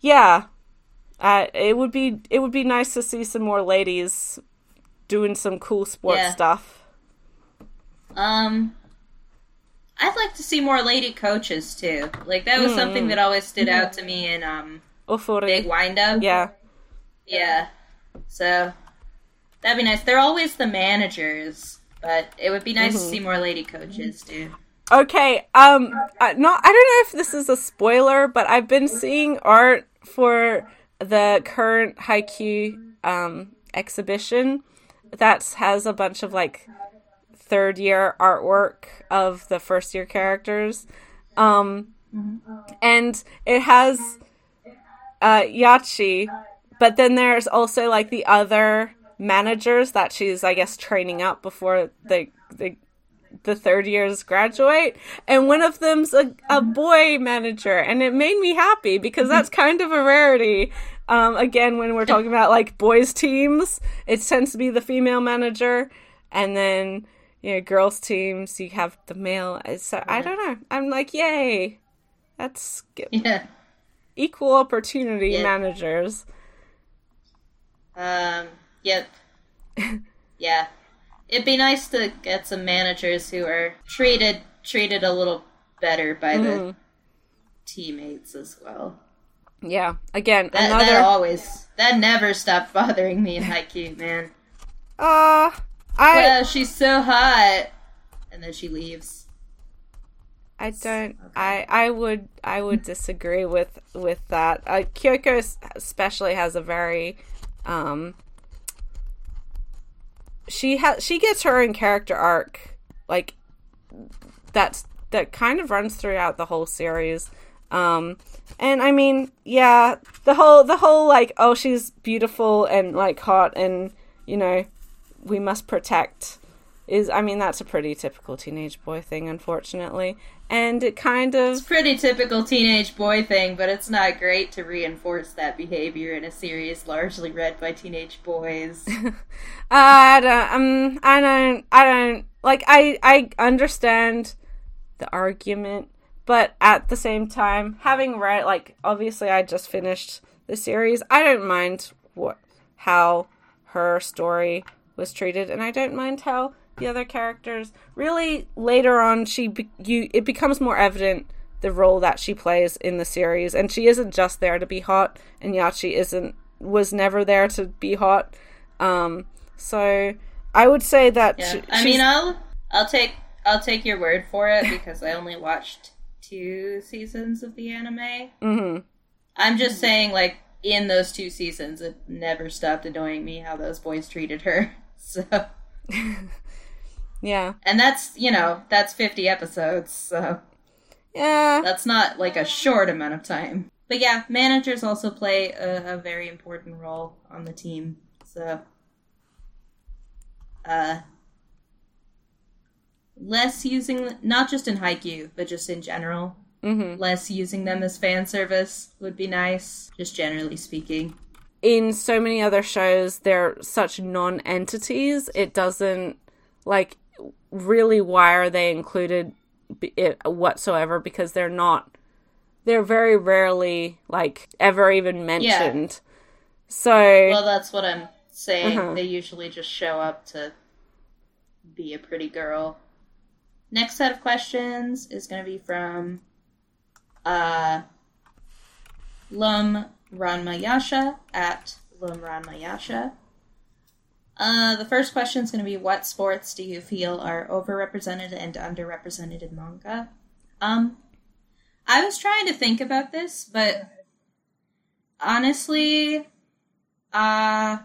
yeah, uh, it would be it would be nice to see some more ladies doing some cool sports Yeah. stuff. Um, I'd like to see more lady coaches too. Like that was Mm. something that always stood out to me in um Oofuri. Big Wind Up. Yeah. Yeah. So that'd be nice. They're always the managers, but it would be nice Mm-hmm. to see more lady coaches too. Okay. Um. Uh, not. I don't know if this is a spoiler, but I've been seeing art for the current Haikyuu um exhibition that has a bunch of like third year artwork of the first year characters. Um, and it has uh Yachi, but then there's also like the other managers that she's I guess training up before the the the third years graduate and one of them's a, a boy manager and it made me happy because that's kind of a rarity um, again when we're talking about like boys teams it tends to be the female manager and then you know girls teams you have the male so i don't know i'm like yay that's g- Yeah. equal opportunity managers Um. Yep. yeah. It'd be nice to get some managers who are treated treated a little better by the Mhm. teammates as well. yeah again That another that always that never stopped bothering me in Haikyuu, man. uh i Well, she's so hot, and then she leaves. I don't. I I would I would disagree with with that. Uh, Kyoko especially has a very, um. She has she gets her own character arc, like that's that kind of runs throughout the whole series. Um, and I mean, yeah, the whole the whole like oh she's beautiful and like hot and you know we must protect is I mean that's a pretty typical teenage boy thing unfortunately and it kind of Pretty typical teenage boy thing, but it's not great to reinforce that behavior in a series largely read by teenage boys. I don't um I don't I don't like I I understand the argument but at the same time having read like obviously I just finished the series I don't mind what how her story was treated and I don't mind how the other characters really later on she be- you it becomes more evident the role that she plays in the series and she isn't just there to be hot and Yachi isn't was never there to be hot um so I would say that Yeah, she- I mean, I'll I'll take I'll take your word for it because I only watched two seasons of the anime. Mhm. I'm just saying, like in those two seasons, it never stopped annoying me how those boys treated her. So, yeah and that's you know that's 50 episodes, so yeah that's not like a short amount of time. But yeah, managers also play a, a very important role on the team. So, uh, less using not just in Haikyuu, but just in general. Mhm. Less using them as fan service would be nice, just generally speaking. In so many other shows they're such non-entities it doesn't like really why are they included it whatsoever because they're not they're very rarely like ever even mentioned so Well, that's what I'm saying. Uh-huh. They usually just show up to be a pretty girl. Next set of questions is going to be from uh, Lum Ranmayasha at Lum Ranmayasha. Uh, the first question is going to be What sports do you feel are overrepresented and underrepresented in manga? Um, I was trying to think about this, but honestly, uh,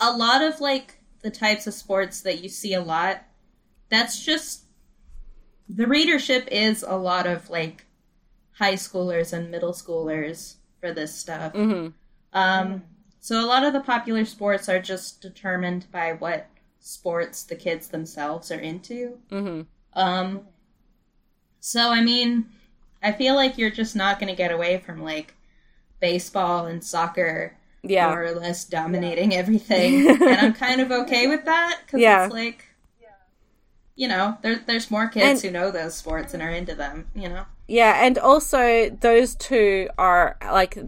a lot of like the types of sports that you see a lot, that's just the readership is a lot of like high schoolers and middle schoolers for this stuff. mhm. Um, so a lot of the popular sports are just determined by what sports the kids themselves are into. Mm-hmm. Um, so I mean, I feel like you're just not going to get away from like baseball and soccer Yeah. more or less dominating everything, and I'm kind of okay with that because Yeah. it's like, you know, there, there's more kids And- who know those sports and are into them. You know, Yeah, and also those two are like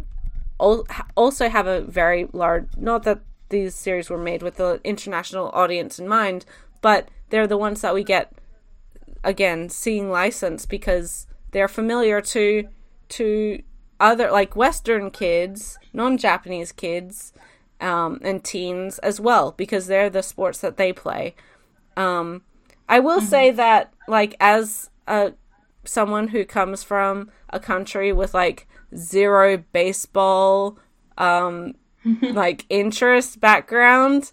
also have a very large. Not that these series were made with the international audience in mind, but they're the ones that we get again seeing license because they're familiar to to other like Western kids, non-Japanese kids, um, and teens as well because they're the sports that they play. Um, I will say that like as a someone who comes from a country with like zero baseball um like interest background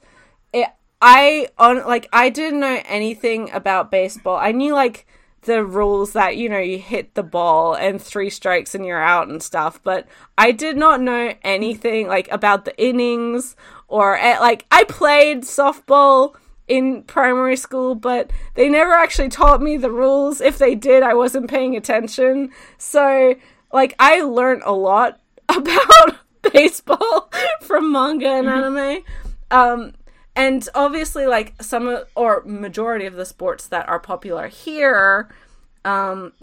it i on like i didn't know anything about baseball. I knew like the rules that you know you hit the ball and three strikes and you're out and stuff but i did not know anything like about the innings or eh, like i played softball in primary school, but they never actually taught me the rules. If they did, I wasn't paying attention. So, like, I learned a lot about baseball from manga and anime. Um, and obviously, like, some or majority of the sports that are popular here um,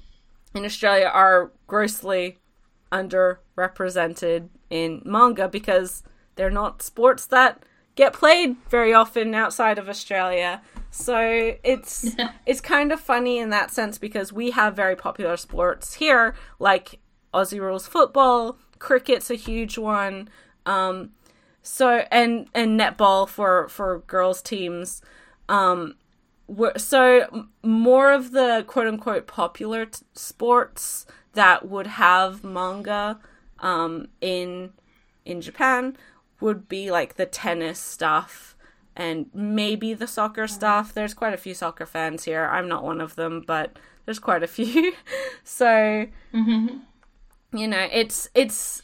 in Australia are grossly underrepresented in manga because they're not sports that get played very often outside of Australia. So it's it's kind of funny in that sense because we have very popular sports here, like Aussie rules football, cricket's a huge one. Um, so and and netball for for girls teams. Um, so more of the quote unquote popular t- sports that would have manga um, in in Japan would be like the tennis stuff and maybe the soccer stuff. There's quite a few soccer fans here. I'm not one of them, but there's quite a few. so you know, it's it's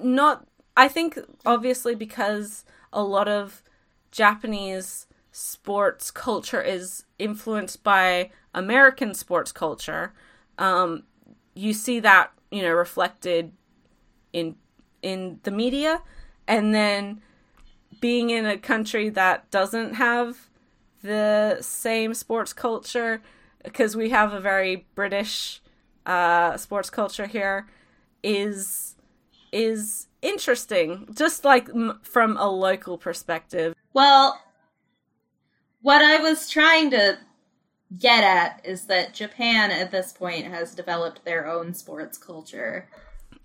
not I think obviously because a lot of Japanese sports culture is influenced by American sports culture. Um, you see that you know reflected in in the media, and then being in a country that doesn't have the same sports culture because we have a very British uh, sports culture here is is interesting just like m- from a local perspective Well, what I was trying to get at is that Japan at this point has developed their own sports culture.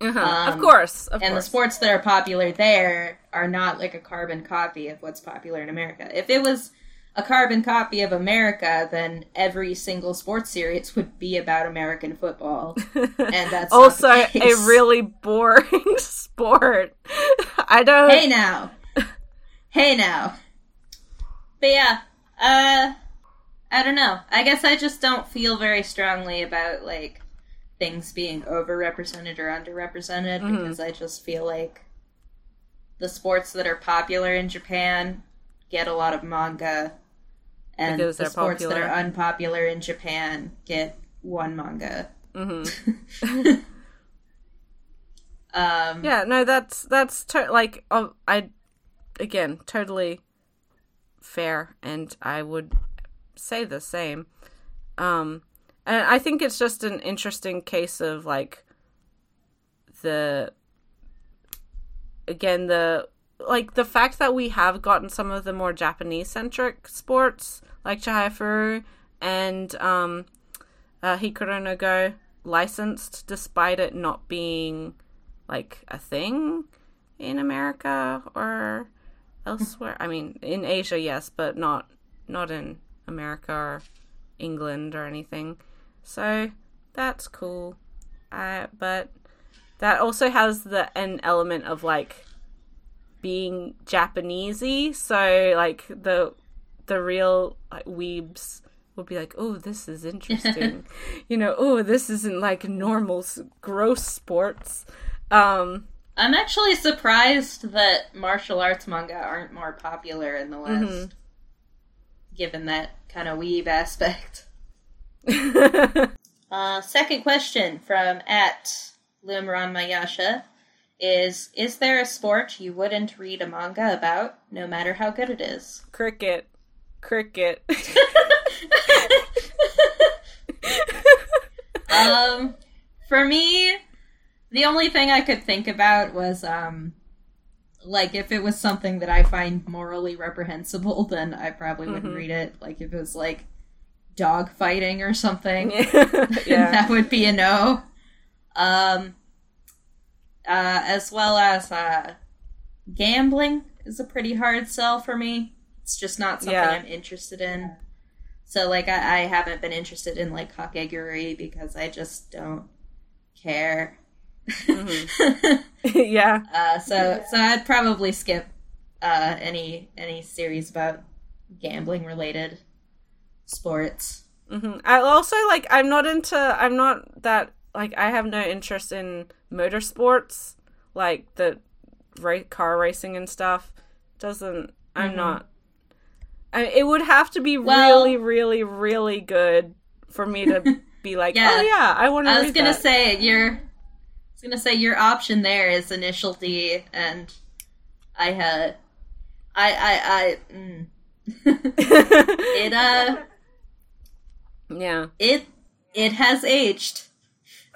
Uh-huh. of Um, course of and the sports that are popular there are not like a carbon copy of what's popular in America. If it was a carbon copy of America, then every single sports series would be about American football. and that's also a really boring sport i don't Hey now. hey now. But yeah, uh I don't know. I guess I just don't feel very strongly about like things being overrepresented or underrepresented Mhm. because I just feel like the sports that are popular in Japan get a lot of manga and the sports that are unpopular in Japan get one manga. Mhm. Um yeah no that's that's to- like um, i again totally fair and i would say the same um and i think it's just an interesting case of like the again the like the fact that we have gotten some of the more japanese centric sports like chihayafuru and um uh, hikaru no go licensed despite it not being like a thing in America or elsewhere. I mean, in Asia, yes, but not not in America or England or anything. So that's cool. Uh, but that also has the an element of like being Japanesey. So like the the real like weebs will be like, oh, this is interesting. you know, oh, this isn't like normal gross sports. Um, I'm actually surprised that martial arts manga aren't more popular in the West, Mhm. given that kind of weeb aspect. Uh, second question from at Lumran Mayasha is Is there a sport you wouldn't read a manga about, no matter how good it is? Cricket. Cricket. um, for me, the only thing I could think about was um, like if it was something that I find morally reprehensible, then I probably wouldn't Mhm. read it. Like if it was like dog fighting or something, yeah. that would be a no. Um, uh, as well as uh, gambling is a pretty hard sell for me. It's just not something Yeah. I'm interested in. So, like, I, I haven't been interested in like kakegurui because I just don't care. yeah. uh, so, so I'd probably skip uh, any any series about gambling related sports. hmm I also like. I'm not into. I'm not that like. I have no interest in motorsports, like the ra- car racing and stuff. Doesn't. I'm Mhm. not. I, it would have to be Well- really, really, really good for me to be like, Yeah. oh yeah, I want to. I was gonna say your. I was gonna say your option there is initial D, and I had. I I I. Mm. it uh. Yeah. It it has aged.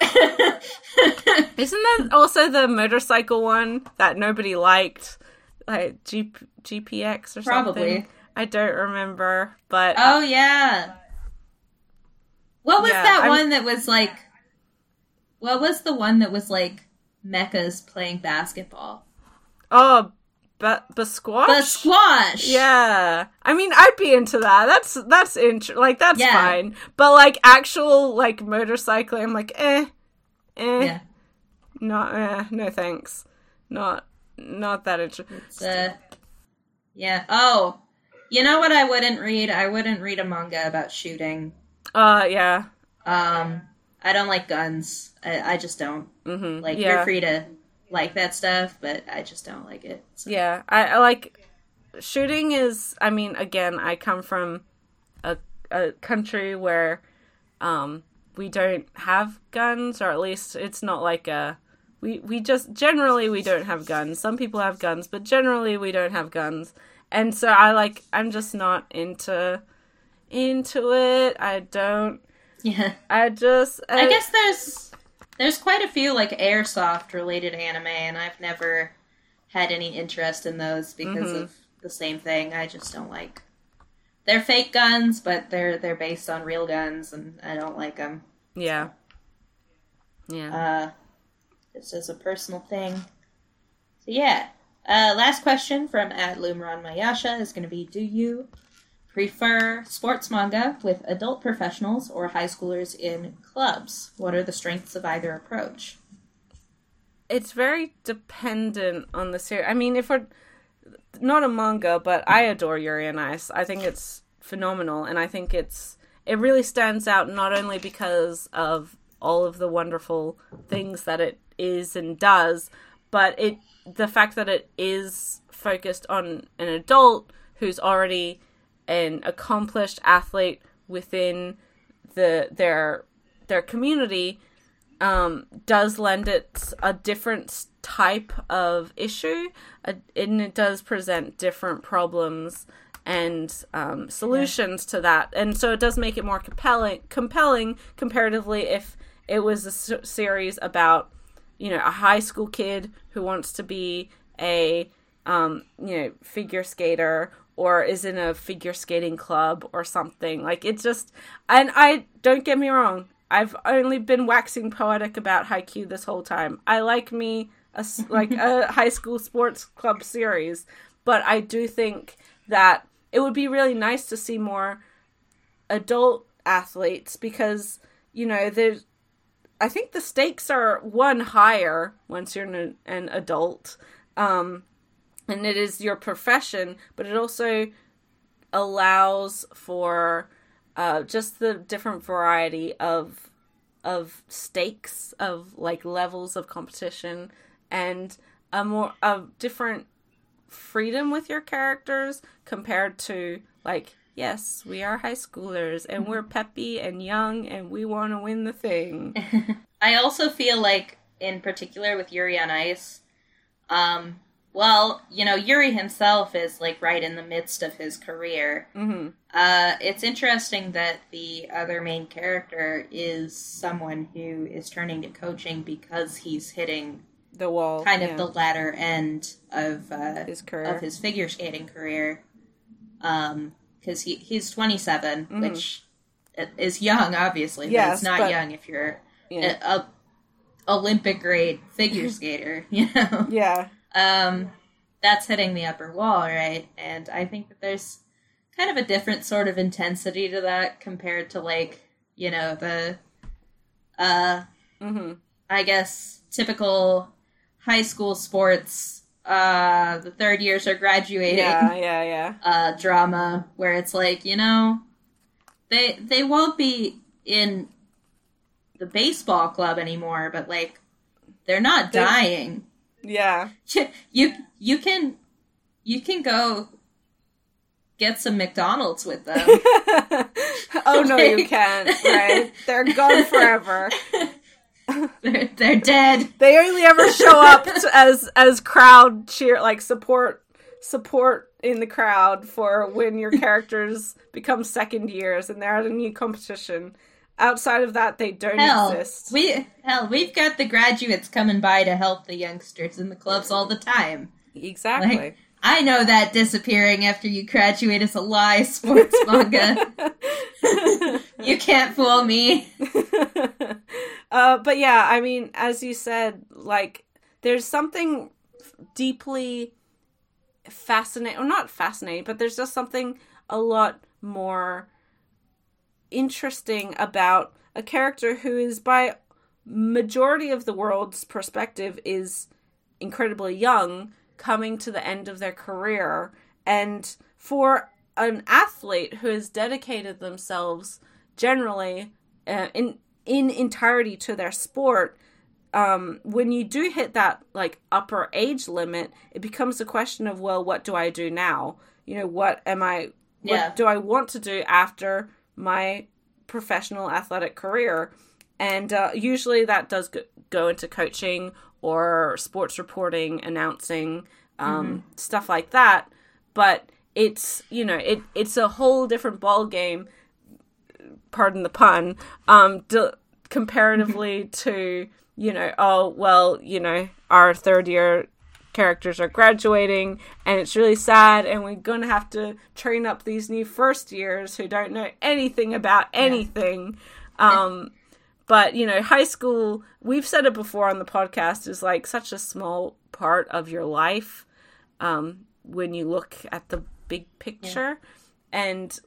Isn't that also the motorcycle one that nobody liked, like G- GPX or something? Probably. I don't remember, but Oh yeah. What was Yeah, that I'm- one that was like? What was the one that was like mechas playing basketball? oh, but. The squash. Yeah, I mean, I'd be into that. That's that's int- like that's Yeah. fine. But like actual like motorcycling, I'm like, eh, eh, Yeah. not, eh, no thanks, not not that interesting. It's, uh, yeah. Oh, you know what? I wouldn't read. I wouldn't read a manga about shooting. Uh, yeah, Um, I don't like guns. I, I just don't. mm-hmm. Like yeah. you're free to like that stuff, but I just don't like it. So- Yeah, I, I like shooting is I mean again, I come from a a country where um we don't have guns or at least it's not like a we we just generally we don't have guns. Some people have guns, but generally we don't have guns. And so I like I'm just not into into it. I don't Yeah. I just I guess there's there's quite a few like airsoft related anime, and I've never had any interest in those because Mhm. of the same thing. I just don't like. They're fake guns, but they're they're based on real guns, and I don't like them. yeah. Yeah. Uh, this is a personal thing. So yeah. Uh, last question from at Lumron Mayasha is going to be: Do you prefer sports manga with adult professionals or high schoolers in clubs? What are the strengths of either approach? it's very dependent on the series. I mean, if we're not a manga, but I adore Yuri on Ice. I think it's phenomenal, and I think it's it really stands out not only because of all of the wonderful things that it is and does, but it the fact that it is focused on an adult who's already an accomplished athlete within the their their community um, does lend it a different type of issue, and it does present different problems and um, solutions to that, and so it does make it more compelling. Compelling comparatively, if it was a s- series about you know a high school kid who wants to be a um, you know figure skater or is in a figure skating club or something. Like it just and i don't get me wrong i've only been waxing poetic about Haikyuu this whole time. I like me a like a high school sports club series but i do think that it would be really nice to see more adult athletes because you know there's I think the stakes are one higher once you're an, an adult, um, and it is your profession, but it also allows for uh, just the different variety of of stakes of like levels of competition and a more a different freedom with your characters compared to like yes we are high schoolers and we're peppy and young and we want to win the thing. I also feel like, in particular with Yuri on Ice, um, well, you know, Yuri himself is like right in the midst of his career. hmm Uh, it's interesting that the other main character is someone who is turning to coaching because he's hitting the wall kind of yeah, the latter end of uh, his career of his figure skating career. Um, because he he's 27, Mhm. which is young, obviously. but it's not but- young if you're yeah. a, a Olympic grade figure skater. You know, yeah um, that's hitting the upper wall, right? And I think that there's kind of a different sort of intensity to that compared to like you know the uh mm-hmm. I guess typical high school sports. Uh, the third years are graduating. yeah yeah yeah Uh, drama where it's like you know, they they won't be in the baseball club anymore, but like they're not dying. Yeah. You you can you can go get some McDonald's with them. oh no you can't right? They're gone forever. They're, they're dead. they only ever show up to, as as crowd cheer like support support in the crowd for when your characters become second years and they're at a new competition outside of that they don't Hell, exist we hell we've got the graduates coming by to help the youngsters in the clubs all the time. exactly Like, I know that disappearing after you graduate is a lie, sports manga. you can't fool me. uh, but yeah, I mean, as you said, like there's something deeply fascinating, or not fascinating, but there's just something a lot more interesting about a character who is, by majority of the world's perspective, is incredibly young, coming to the end of their career, and for an athlete who has dedicated themselves generally uh, in in entirety to their sport um, when you do hit that like upper age limit it becomes a question of well what do i do now you know what am i what Yeah. do i want to do after my professional athletic career. And uh, usually that does go, into coaching or sports reporting announcing um, stuff like that. But it's you know it it's a whole different ball game pardon the pun um d- comparatively to you know oh well you know our third year characters are graduating and it's really sad and we're going to have to train up these new first years who don't know anything about anything. Um but you know high school we've said it before on the podcast is like such a small part of your life um when you look at the big picture. And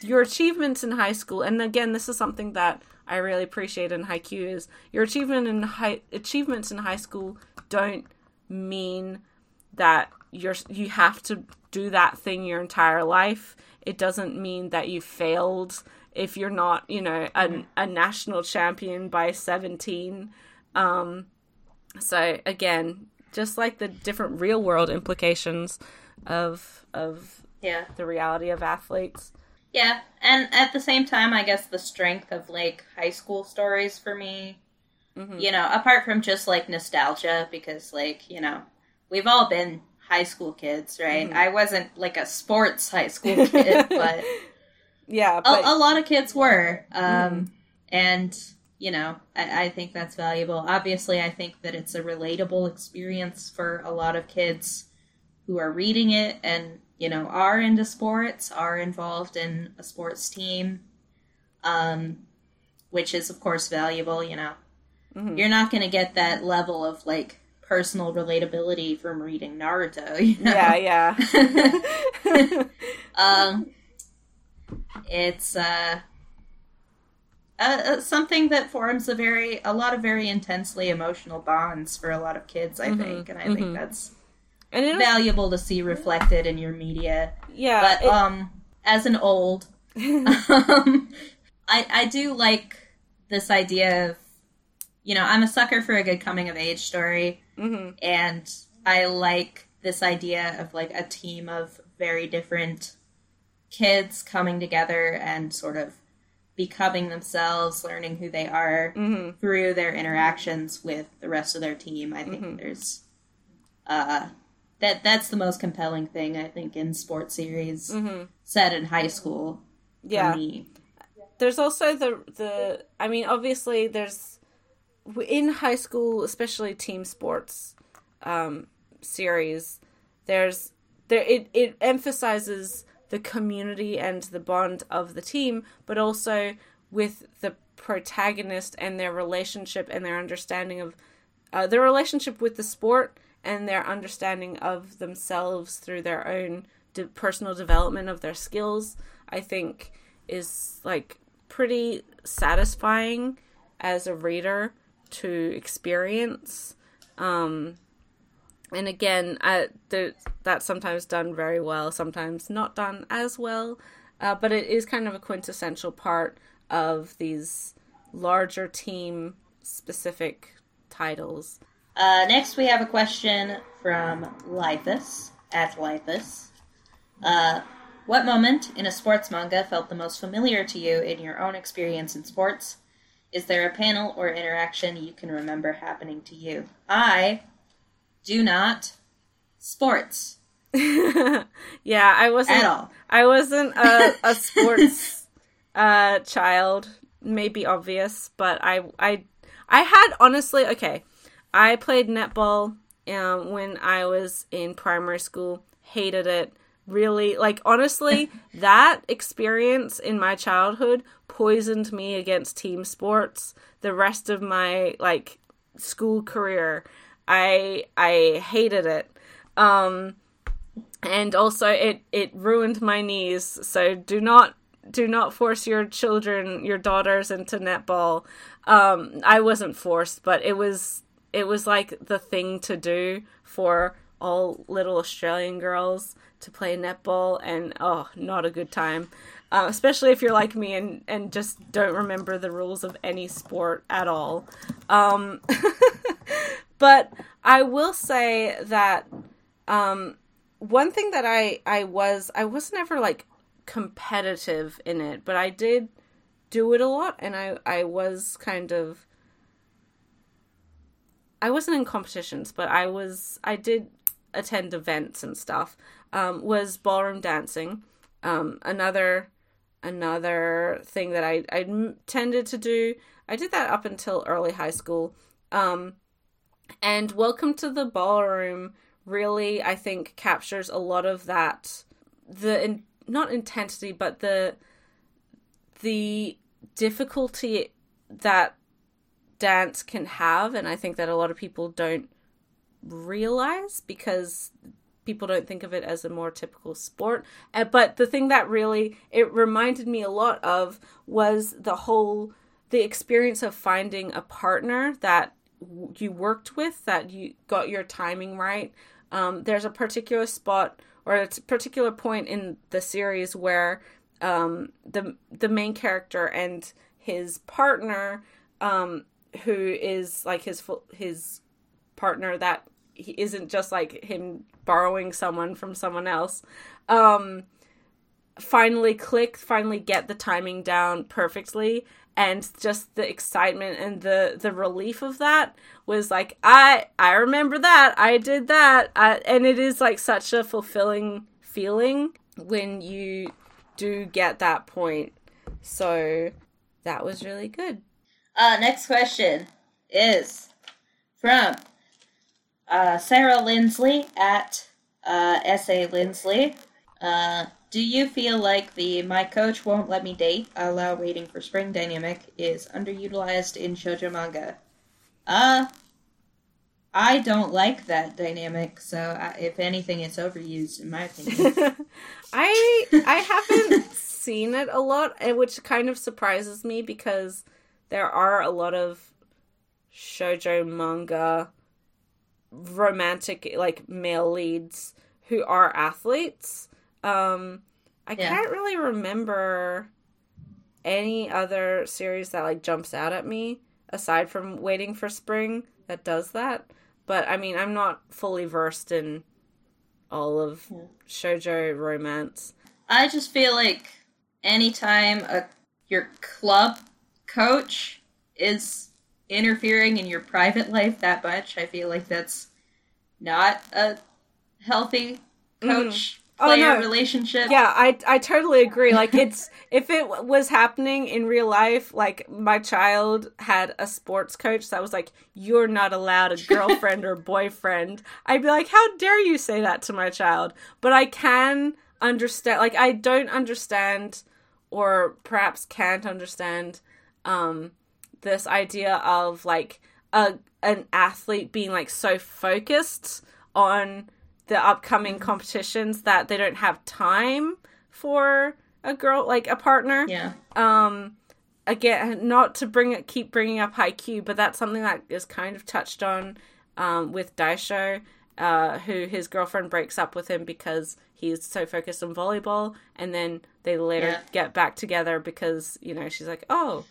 your achievements in high school and again this is something that i really appreciate in Haikyuu is your achievement in high achievements in high school don't mean that you're you have to do that thing your entire life. It doesn't mean that you failed. If you're not you know a, a national champion by 17 um so again just like the different real world implications of of Yeah. the reality of athletes. Yeah, and at the same time, I guess the strength of like high school stories for me, Mhm. you know, apart from just like nostalgia, because like, you know, we've all been high school kids, right? Mhm. I wasn't like a sports high school kid, but yeah a, but a lot of kids were. Um, And, you know, I, I think that's valuable. Obviously, I think that it's a relatable experience for a lot of kids who are reading it and, you know, are into sports, are involved in a sports team, um, which is, of course, valuable, you know. Mhm. You're not going to get that level of, like, personal relatability from reading Naruto, you know? yeah yeah um, it's uh, uh, uh, something that forms a very a lot of very intensely emotional bonds for a lot of kids. I Mhm, think, and I mhm. think that's and valuable to see reflected in your media. yeah But it- um, as an old, um, I I do like this idea of, you know, I'm a sucker for a good coming of age story mhm. and I like this idea of like a team of very different kids coming together and sort of becoming themselves, learning who they are Mm-hmm. through their interactions with the rest of their team. I think Mm-hmm. there's uh that that's the most compelling thing I think in sports series set in high school Mm-hmm. Yeah. for me. there's also the the i mean obviously there's in high school especially team sports um series there's there it it emphasizes the community and the bond of the team but also with the protagonist and their relationship and their understanding of uh, their relationship with the sport and their understanding of themselves through their own de- personal development of their skills i think is like pretty satisfying as a reader to experience um and again I, that's sometimes done very well sometimes not done as well uh, but it is kind of a quintessential part of these larger team specific titles Uh, next, we have a question from Lithus at Lithus. Uh, what moment in a sports manga felt the most familiar to you in your own experience in sports? Is there a panel or interaction you can remember happening to you? I do not sports yeah i wasn't at all. I wasn't a, a sports uh, child. Maybe obvious, but I I I had honestly okay. I played netball um, when I was in primary school. Hated it. Really, like honestly, that experience in my childhood poisoned me against team sports. The rest of my like school career, I I hated it. Um, and also it it ruined my knees so do not do not force your children your daughters into netball um i wasn't forced but it was it was like the thing to do for all little australian girls to play netball and oh not a good time. Uh, especially if you're like me and and just don't remember the rules of any sport at all. Um but i will say that um one thing that I I was I was never like competitive in it, but I did do it a lot and I I was kind of I wasn't in competitions, but I was I did attend events and stuff. Um was ballroom dancing. Um another another thing that I, I tended to do. I did that up until early high school. Um and welcome to the ballroom really i think captures a lot of that the in, not intensity but the the difficulty that dance can have and i think that a lot of people don't realize because people don't think of it as a more typical sport. Uh, but the thing that really it reminded me a lot of was the whole the experience of finding a partner that you worked with that you got your timing right. Um, there's a particular spot or a particular point in the series where um, the the main character and his partner, um, who is like his his partner that he isn't just like him borrowing someone from someone else, um, finally click, finally get the timing down perfectly, and just the excitement and the the relief of that was like I I remember that I did that, I, and it is like such a fulfilling feeling when you do get that point. So that was really good. Uh, next question is from uh, Sarah Lindsley at uh, S.A. Lindsley. Uh, do you feel like the my coach won't let me date, a la waiting for spring dynamic, is underutilized in shoujo manga? Uh, I don't like that dynamic, so I, if anything, it's overused, in my opinion. I I haven't seen it a lot, which kind of surprises me because there are a lot of shojo manga romantic like male leads who are athletes. Um I Yeah. can't really remember any other series that like jumps out at me aside from Waiting for Spring that does that. but I mean, I'm not fully versed in all of Yeah. shoujo romance. I just feel like anytime a your club coach is interfering in your private life that much, I feel like that's not a healthy coach Oh, player no. relationship. Yeah, I I totally agree. Like it's if it was happening in real life, like my child had a sports coach that was like, "You're not allowed a girlfriend or boyfriend." I'd be like, "How dare you say that to my child?" But I can understand. Like I don't understand, or perhaps can't understand, um, this idea of like a an athlete being like so focused on the upcoming competitions that they don't have time for a girl like a partner Yeah. um again not to bring it keep bringing up Haikyuu but that's something that is kind of touched on um with daisho uh who his girlfriend breaks up with him because he's so focused on volleyball and then they later Yeah. get back together because you know she's like oh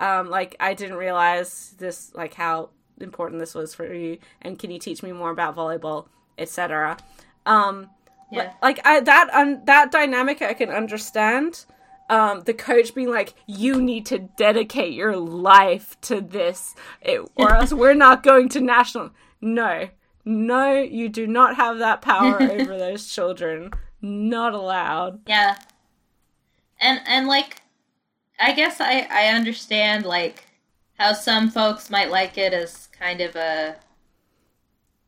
um like i didn't realize this like how important this was for you and can you teach me more about volleyball etc um Yeah. like I that un, that dynamic I can understand. Um, the coach being like, "You need to dedicate your life to this, it, or else we're not going to national." No, no, you do not have that power over those children. Not allowed. Yeah. And and like I guess I I understand like how some folks might like it as kind of a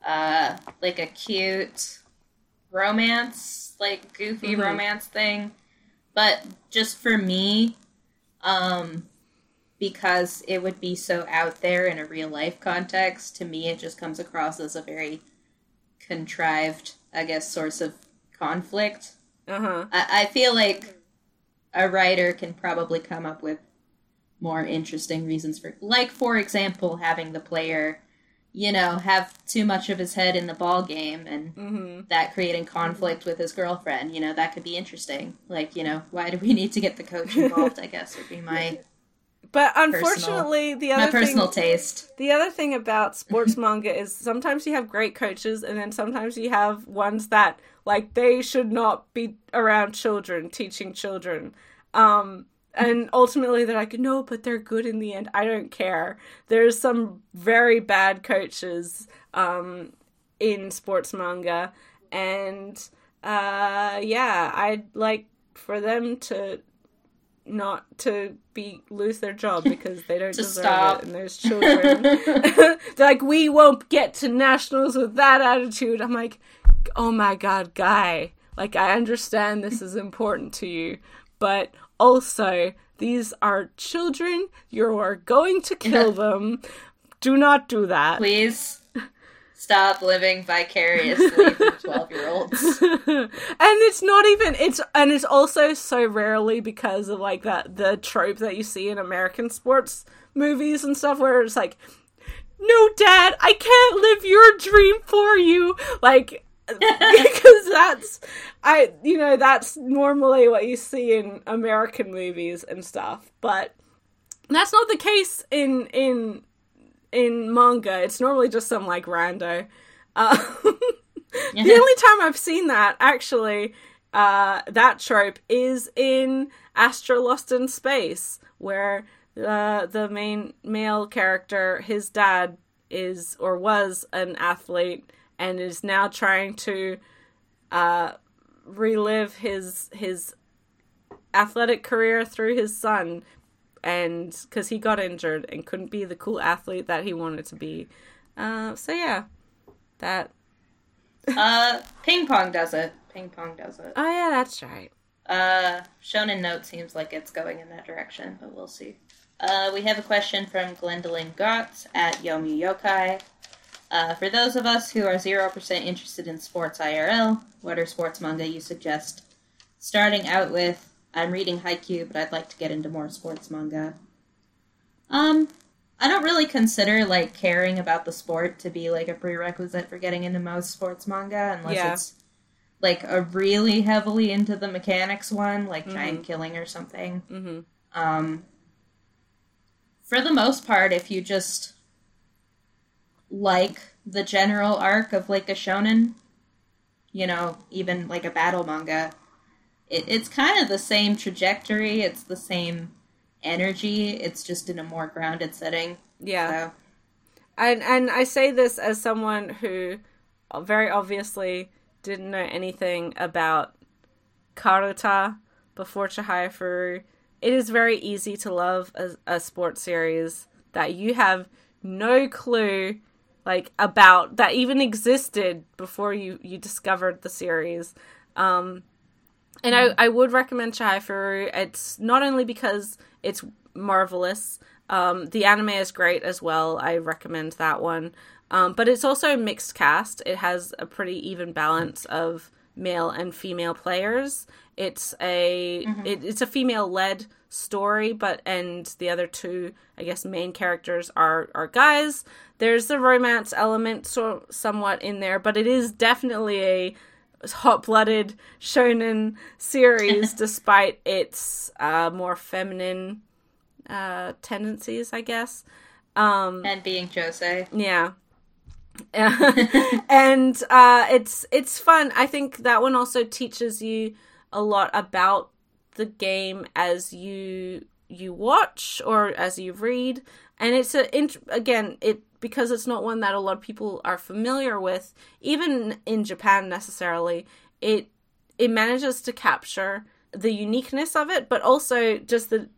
uh like a cute romance, like goofy Mhm. romance thing. But just for me, um because it would be so out there in a real life context, to me it just comes across as a very contrived, I guess, source of conflict. Uh huh. I, I feel like a writer can probably come up with more interesting reasons for, like, for example, having the player, you know, have too much of his head in the ball game and hmm that creating conflict with his girlfriend. You know, that could be interesting. Like, you know, why do we need to get the coach involved? I guess would be my But unfortunately, the other. my personal thing, taste. the other thing about sports manga is sometimes you have great coaches, and then sometimes you have ones that like they should not be around children, teaching children. Um, and ultimately, they're like, no, but they're good in the end. I don't care. There's some very bad coaches um, in sports manga, and uh, yeah, I'd like for them to not to be lose their job because they don't deserve stop. it and there's children they're like we won't get to nationals with that attitude i'm like oh my god guy. Like i understand this is important to you but also these are children. You are going to kill them. Do not do that. Please stop living vicariously for 12 year olds. and it's not even it's and it's also so rarely because of like that the trope that you see in American sports movies and stuff where it's like no dad I can't live your dream for you. Like because that's I you know that's normally what you see in American movies and stuff but that's not the case in in in manga. It's normally just some like rando. Uh, the only time I've seen that actually, uh, that trope is in Astro Lost in Space, where uh, the main male character, his dad is or was an athlete and is now trying to uh, relive his his athletic career through his son and because he got injured and couldn't be the cool athlete that he wanted to be uh, so yeah that Uh, ping pong does it. Ping pong does it. Oh yeah, that's right. Uh, Shonen Note seems like it's going in that direction, but we'll see. Uh, we have a question from Gwendolyn Gotts at Yomi Yokai. Uh, for those of us who are 0% interested in sports IRL, what are sports manga you suggest? Starting out with, I'm reading Haikyuu, but I'd like to get into more sports manga. Um, I don't really consider, like, caring about the sport to be, like, a prerequisite for getting into most sports manga, unless Yeah. it's like a really heavily into the mechanics one, like Giant Killing or something. Mm-hmm. Um, for the most part, if you just like the general arc of like a shonen, you know, even like a battle manga, it, it's kind of the same trajectory. It's the same energy. It's just in a more grounded setting. Yeah. So, And and I say this as someone who very obviously didn't know anything about Karuta before Chihaya Furu. It is very easy to love a, a sports series that you have no clue like about that even existed before you you discovered the series. Um and I, I would recommend Chihaya Furu. It's not only because it's marvelous, um, the anime is great as well. I recommend that one. Um, but it's also a mixed cast. It has a pretty even balance of male and female players. It's a it, it's a female led story, but and the other two, I guess, main characters are are guys. There's the romance element so somewhat in there, but it is definitely a hot blooded shonen series, despite its uh, more feminine uh, tendencies, I guess. Um, and being josei. yeah. and uh, it's it's fun. I think that one also teaches you a lot about the game as you you watch or as you read, and it's a again it because it's not one that a lot of people are familiar with, even in Japan necessarily. It it manages to capture the uniqueness of it, but also just the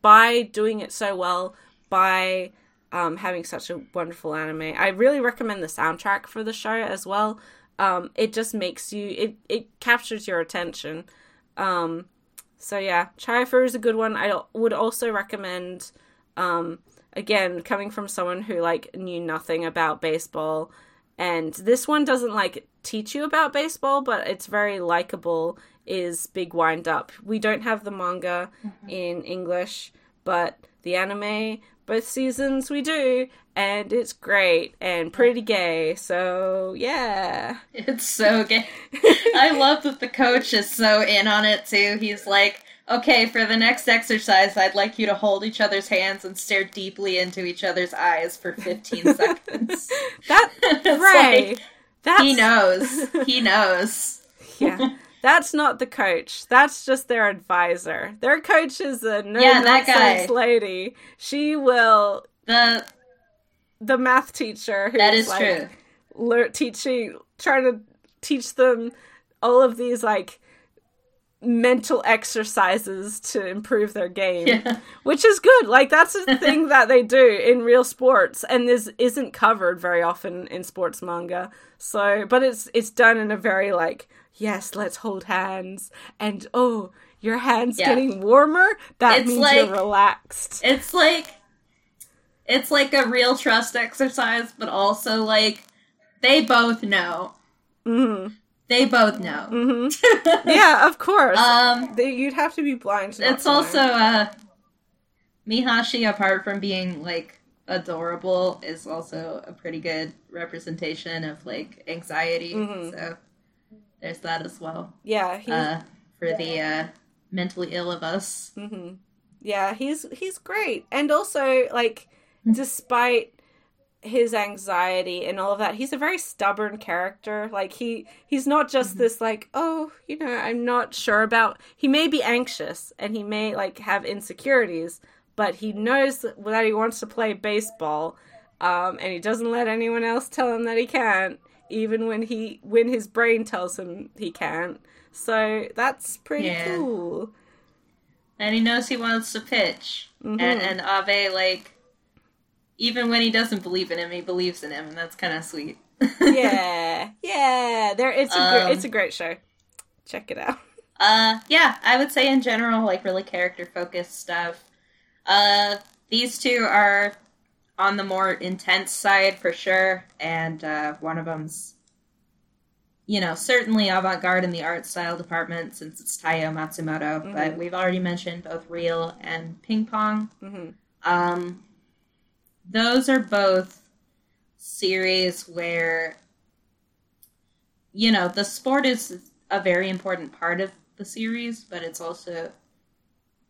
by doing it so well by um, having such a wonderful anime. I really recommend the soundtrack for the show as well. Um, it just makes you it it captures your attention. Um, so yeah, Chihaya is a good one. I would also recommend. Um, again, coming from someone who like knew nothing about baseball, and this one doesn't like teach you about baseball, but it's very likable. Is Big Wind Up? We don't have the manga in English, but the anime both seasons we do and it's great and pretty gay so yeah It's so gay. I love that the coach is so in on it too. He's like, okay, for the next exercise, I'd like you to hold each other's hands and stare deeply into each other's eyes for 15 seconds. that right like, that's he knows. He knows. yeah that's not the coach that's just their advisor their coach is a no Yeah, that nonsense guy. lady she will The the math teacher who's that is like, true. lear- teaching trying to teach them all of these like mental exercises to improve their game Yeah. which is good like that's a thing that they do in real sports and this isn't covered very often in sports manga so but it's it's done in a very like yes let's hold hands and oh your hands Yeah. getting warmer that It's means like- you're relaxed It's like it's like a real trust exercise, but also like they both know. Mhm. They both know. Mm-hmm. yeah of course Um They- you'd have to be blind to. It's also uh Mihashi apart from being like adorable is also a pretty good representation of like anxiety. Mhm. So there's that as well. yeah he, Uh for the uh mentally ill of us. hmm Yeah, he's he's great, and also like, despite his anxiety and all of that, he's a very stubborn character. Like he he's not just this like, oh, you know, I'm not sure about. He may be anxious and he may like have insecurities, but he knows that he wants to play baseball, um, and he doesn't let anyone else tell him that he can't, even when he when his brain tells him he can't. So that's pretty Yeah. cool. and he knows he wants to pitch. Mhm. And and Abe like even when he doesn't believe in him, he believes in him, and that's kind of sweet. yeah, yeah. There, it's a Um, great, it's a great show. Check it out. Uh, yeah, I would say in general, like really character focused stuff. Uh, these two are on the more intense side for sure, and uh, one of them's, you know, certainly avant garde in the art style department since it's Taiyo Matsumoto. But Mhm. we've already mentioned both Real and Ping Pong. hmm Um, those are both series where, you know, the sport is a very important part of the series, but it's also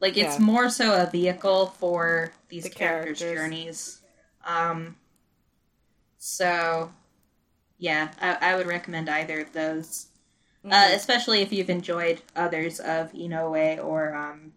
like it's Yeah. more so a vehicle for these The characters' characters. journeys. Um, so yeah, I, I would recommend either of those, mm-hmm. uh, especially if you've enjoyed others of Inoue or um,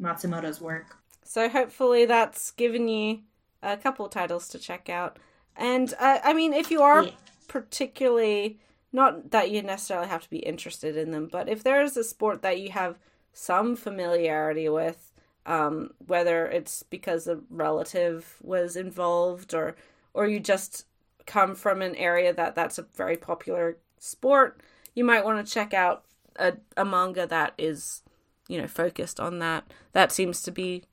Matsumoto's work. So hopefully that's given you a couple titles to check out. And uh, I mean, if you are yeah. particularly not that you necessarily have to be interested in them, but if there is a sport that you have some familiarity with, um, whether it's because a relative was involved or or you just come from an area that that's a very popular sport, you might want to check out a, a manga that is, you know, focused on that. That seems to be,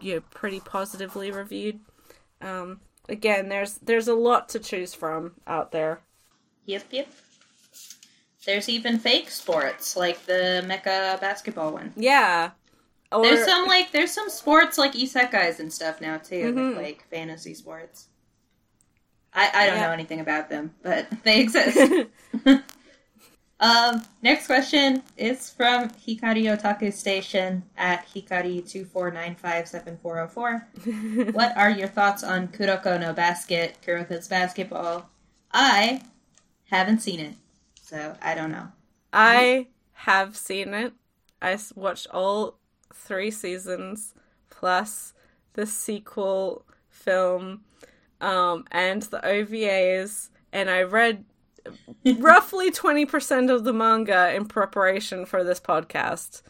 you know, pretty positively reviewed. Um, again, there's there's a lot to choose from out there. Yep, yep. There's even fake sports like the mecha basketball one. Yeah. Or... There's some like there's some sports like isekais and stuff now too, mm-hmm. like fantasy sports. I, I don't yeah. know anything about them, but they exist. um, next question is from Hikari Otaku Station at Hikari two four nine five seven four zero oh four. What are your thoughts on Kuroko no Basket, Kuroko's basketball? I haven't seen it, so I don't know. I have seen it. I watched all three seasons plus the sequel film um, and the OVAs, and I read roughly 20% of the manga in preparation for this podcast.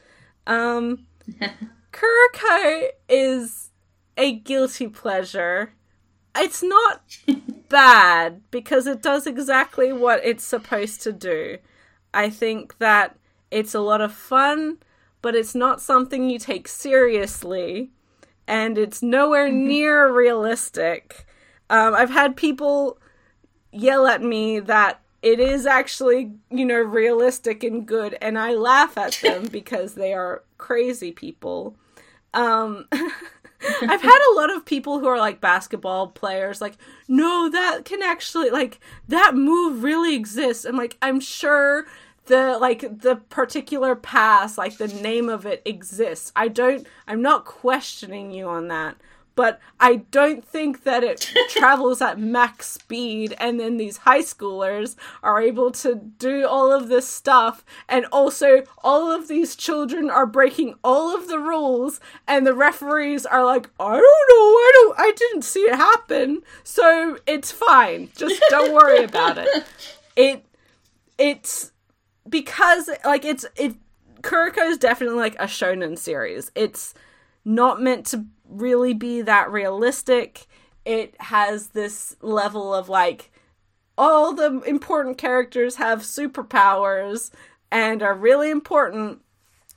Um, Kuroko is a guilty pleasure. It's not bad because it does exactly what it's supposed to do. I think that it's a lot of fun, but it's not something you take seriously, and it's nowhere mm-hmm. near realistic. Um, I've had people yell at me that it is actually, you know, realistic and good, and I laugh at them because they are crazy people. Um, I've had a lot of people who are like basketball players, like, no, that can actually, like, that move really exists. And, like, I'm sure the like the particular pass like the name of it exists i don't i'm not questioning you on that but I don't think that it travels at max speed and then these high schoolers are able to do all of this stuff and also all of these children are breaking all of the rules and the referees are like I don't know I don't I didn't see it happen so it's fine just don't worry about it. It it's because like it's it Kuroko is definitely like a shonen series. It's not meant to really be that realistic. It has this level of like all the important characters have superpowers and are really important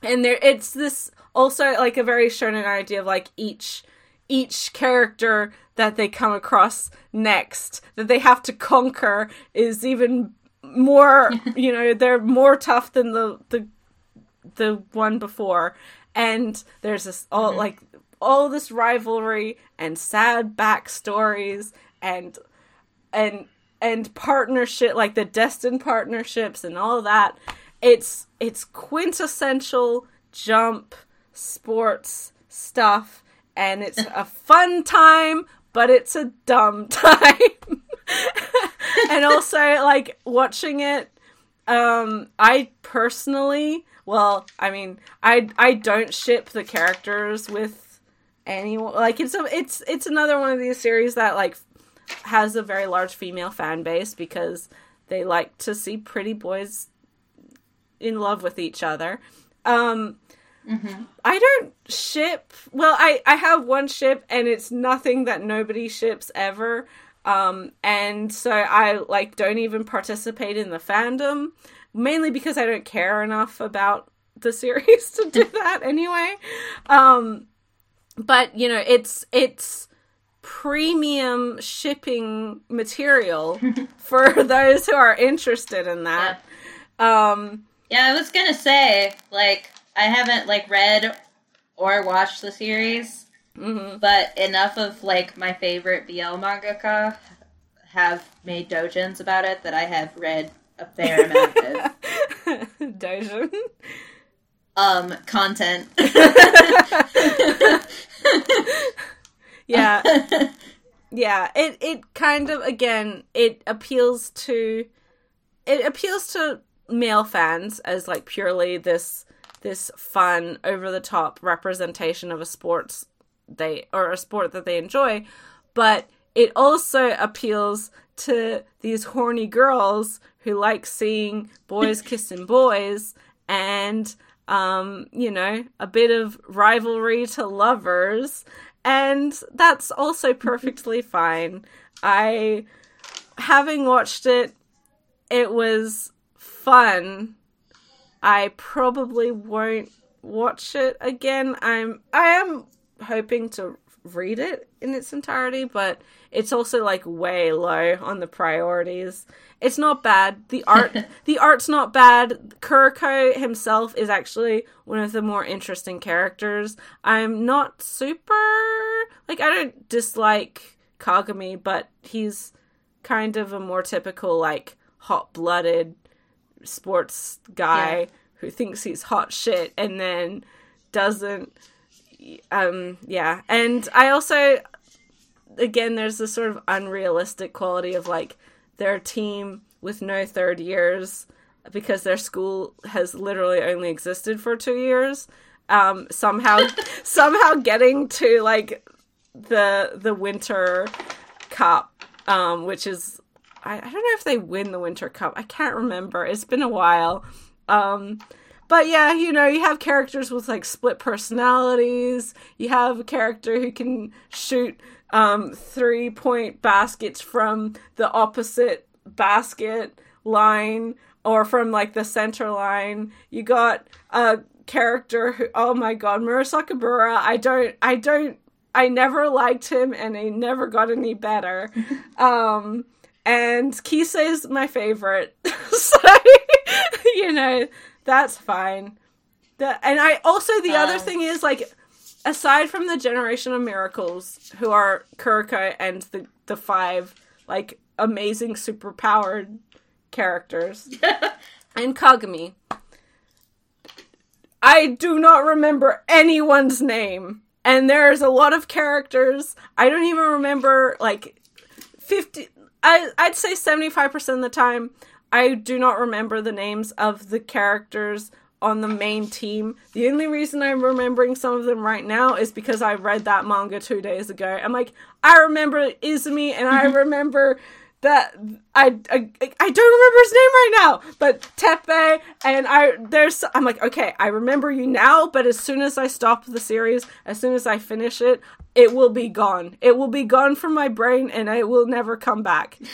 and there it's this also like a very shonen idea of like each each character that they come across next that they have to conquer is even more you know they're more tough than the the the one before and there's this all mm-hmm. like all this rivalry and sad backstories and and and partnership like the destined partnerships and all that. It's it's quintessential jump sports stuff and it's a fun time but it's a dumb time. And also like watching it um i personally well i mean i i don't ship the characters with anyone like it's a it's it's another one of these series that like has a very large female fan base because they like to see pretty boys in love with each other. Um mm-hmm. I don't ship. Well, I I have one ship and it's nothing that nobody ships ever. Um and so I like don't even participate in the fandom mainly because I don't care enough about the series to do that anyway. Um but you know it's it's premium shipping material for those who are interested in that yeah. um yeah i was gonna say like i haven't like read or watched the series mm-hmm. but enough of like my favorite bl mangaka have made dojins about it that i have read a fair amount of dojin um content yeah. yeah, it it kind of again it appeals to it appeals to male fans as like purely this this fun over the top representation of a sports they or a sport that they enjoy, but it also appeals to these horny girls who like seeing boys kissing boys and um, you know, a bit of rivalry to lovers, and that's also perfectly fine. I, having watched it, it was fun. I probably won't watch it again. I'm I am hoping to read it in its entirety, but it's also like way low on the priorities. It's not bad. The art the art's not bad. Kuroko himself is actually one of the more interesting characters. I'm not super like I don't dislike Kagami, but he's kind of a more typical like hot-blooded sports guy yeah. who thinks he's hot shit and then doesn't um yeah and i also again there's this sort of unrealistic quality of like their team with no third years because their school has literally only existed for two years um somehow somehow getting to like the the winter cup um which is I, I don't know if they win the winter cup. I can't remember. It's been a while. Um but yeah, you know, you have characters with like split personalities. You have a character who can shoot um, three point baskets from the opposite basket line or from like the center line. You got a character who, oh my god, Murasakibara. I don't, I don't, I never liked him and he never got any better. um, and Kise is my favorite. so, you know, that's fine. The, and I also the other um, thing is like aside from the generation of miracles who are Kuroko and the the five like amazing superpowered characters and Kagami I do not remember anyone's name. And there's a lot of characters. I don't even remember like 50 I I'd say 75% of the time I do not remember the names of the characters on the main team. The only reason I'm remembering some of them right now is because I read that manga two days ago. I'm like, I remember Izumi and I mm-hmm. remember that I, I I don't remember his name right now, but Teppei and I there's I'm like, okay, I remember you now, but as soon as I stop the series, as soon as I finish it, it will be gone. It will be gone from my brain and it will never come back.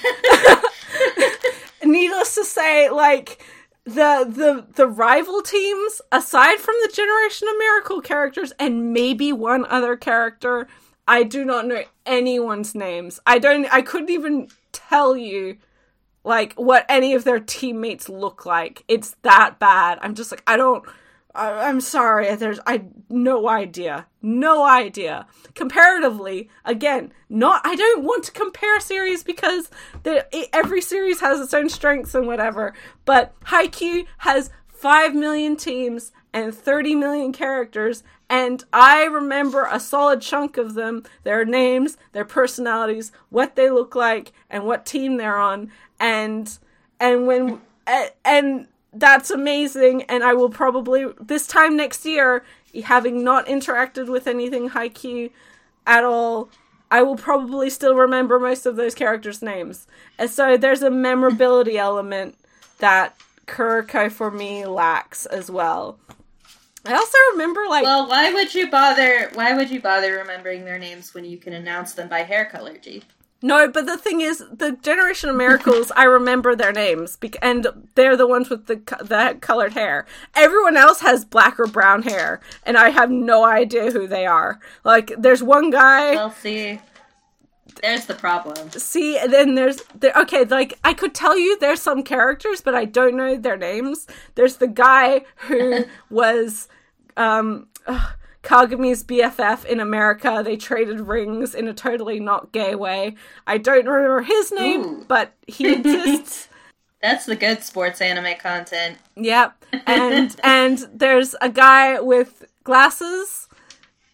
needless to say, like the the the rival teams, aside from the Generation of Miracle characters and maybe one other character, I do not know anyone's names. I don't. I couldn't even tell you like what any of their teammates look like. It's that bad. I'm just like I don't. I, am sorry. There's I no idea, no idea. Comparatively, again, not. I don't want to compare series because every series has its own strengths and whatever. But Haikyuu has five million teams and 30 million characters, and I remember a solid chunk of them. Their names, their personalities, what they look like, and what team they're on, and and when and that's amazing and i will probably this time next year having not interacted with anything Haikyuu at all i will probably still remember most of those characters names. And so there's a memorability element that kuroko for me lacks as well. I also remember like well why would you bother why would you bother remembering their names when you can announce them by hair color g no, but the thing is, the Generation of Miracles, I remember their names, and they're the ones with the the colored hair. Everyone else has black or brown hair, and I have no idea who they are. Like, there's one guy. I'll see, there's the problem. See, and then there's the okay. Like, I could tell you there's some characters, but I don't know their names. There's the guy who was, um. Ugh, Kagami's BFF in America. They traded rings in a totally not gay way. I don't remember his name, Ooh. but he exists. That's the good sports anime content. Yep. And and there's a guy with glasses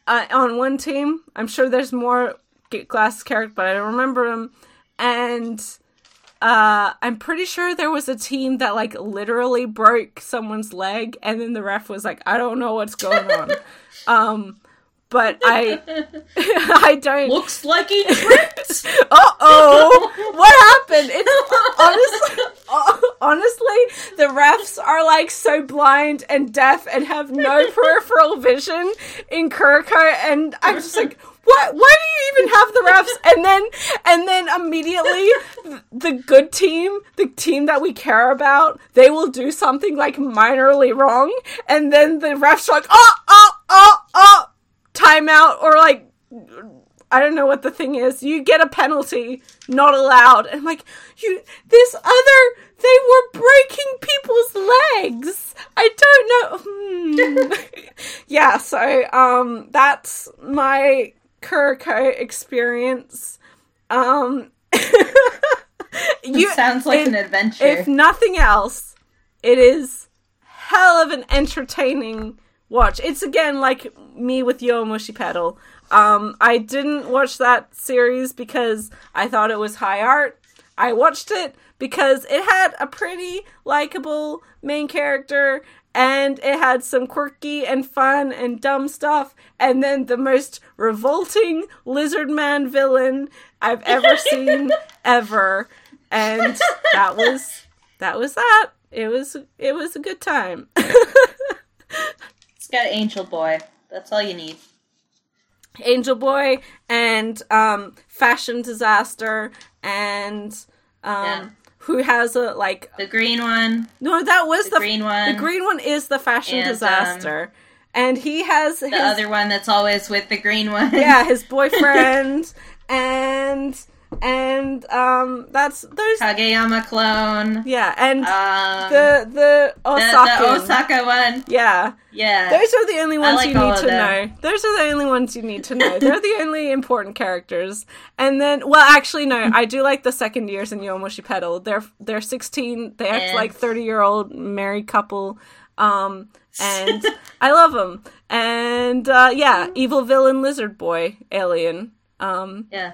uh, on one team. I'm sure there's more glasses character, but I don't remember him. And uh, I'm pretty sure there was a team that like literally broke someone's leg, and then the ref was like, "I don't know what's going on." um, but I, I don't. Looks like he tripped. uh oh, what happened? It's honestly, honestly, the refs are like so blind and deaf and have no peripheral vision in Kuroko, and I'm just like, what? Why do you even have the refs? And then, and then immediately, the good team, the team that we care about, they will do something like minorly wrong, and then the refs are like, oh, oh, oh, oh timeout or like I don't know what the thing is. You get a penalty, not allowed. And I'm like, you this other they were breaking people's legs. I don't know. Hmm. yeah, so um that's my Kuroko experience. Um you, sounds like it, an adventure. If nothing else, it is hell of an entertaining watch. It's again like me with Yowamushi Pedal. Um, I didn't watch that series because I thought it was high art. I watched it because it had a pretty likable main character and it had some quirky and fun and dumb stuff and then the most revolting lizard man villain I've ever seen ever and that was that was that. It was it was a good time. It's got Angel Boy. That's all you need. Angel Boy and um, Fashion Disaster and um, yeah. Who has a like the green one. No, that was the, the green one. The green one is the Fashion and, Disaster. Um, and he has the his, other one that's always with the green one. yeah, his boyfriend and and um that's those Kageyama clone. Yeah, and um, the the Osaka the, the, Osaka one. Yeah, yeah. Those are the only ones like you need to them. know. Those are the only ones you need to know. They're the only important characters. And then, well, actually, no, I do like the second years in Yowamushi Pedal. They're they're sixteen. They act And- like thirty year old married couple. Um, and I love them. And uh, yeah, evil villain lizard boy alien. Um, Yeah.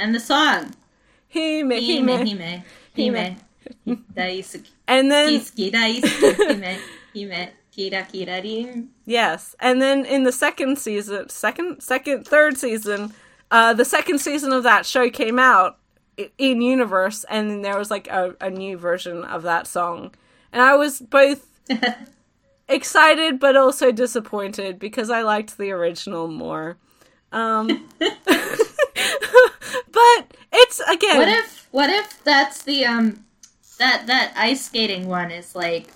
And the song. Hime, Hime, Hime. Hime, Hime. Daisuki. And then Kisuki, daisuki, Hime, Hime, kira kira rin. Yes, and then in the second season, second, second, third season, uh, the second season of that show came out in universe, and then there was like a, a new version of that song, and I was both excited but also disappointed because I liked the original more. Um, but it's again, What if what if that's the um that that ice skating one is like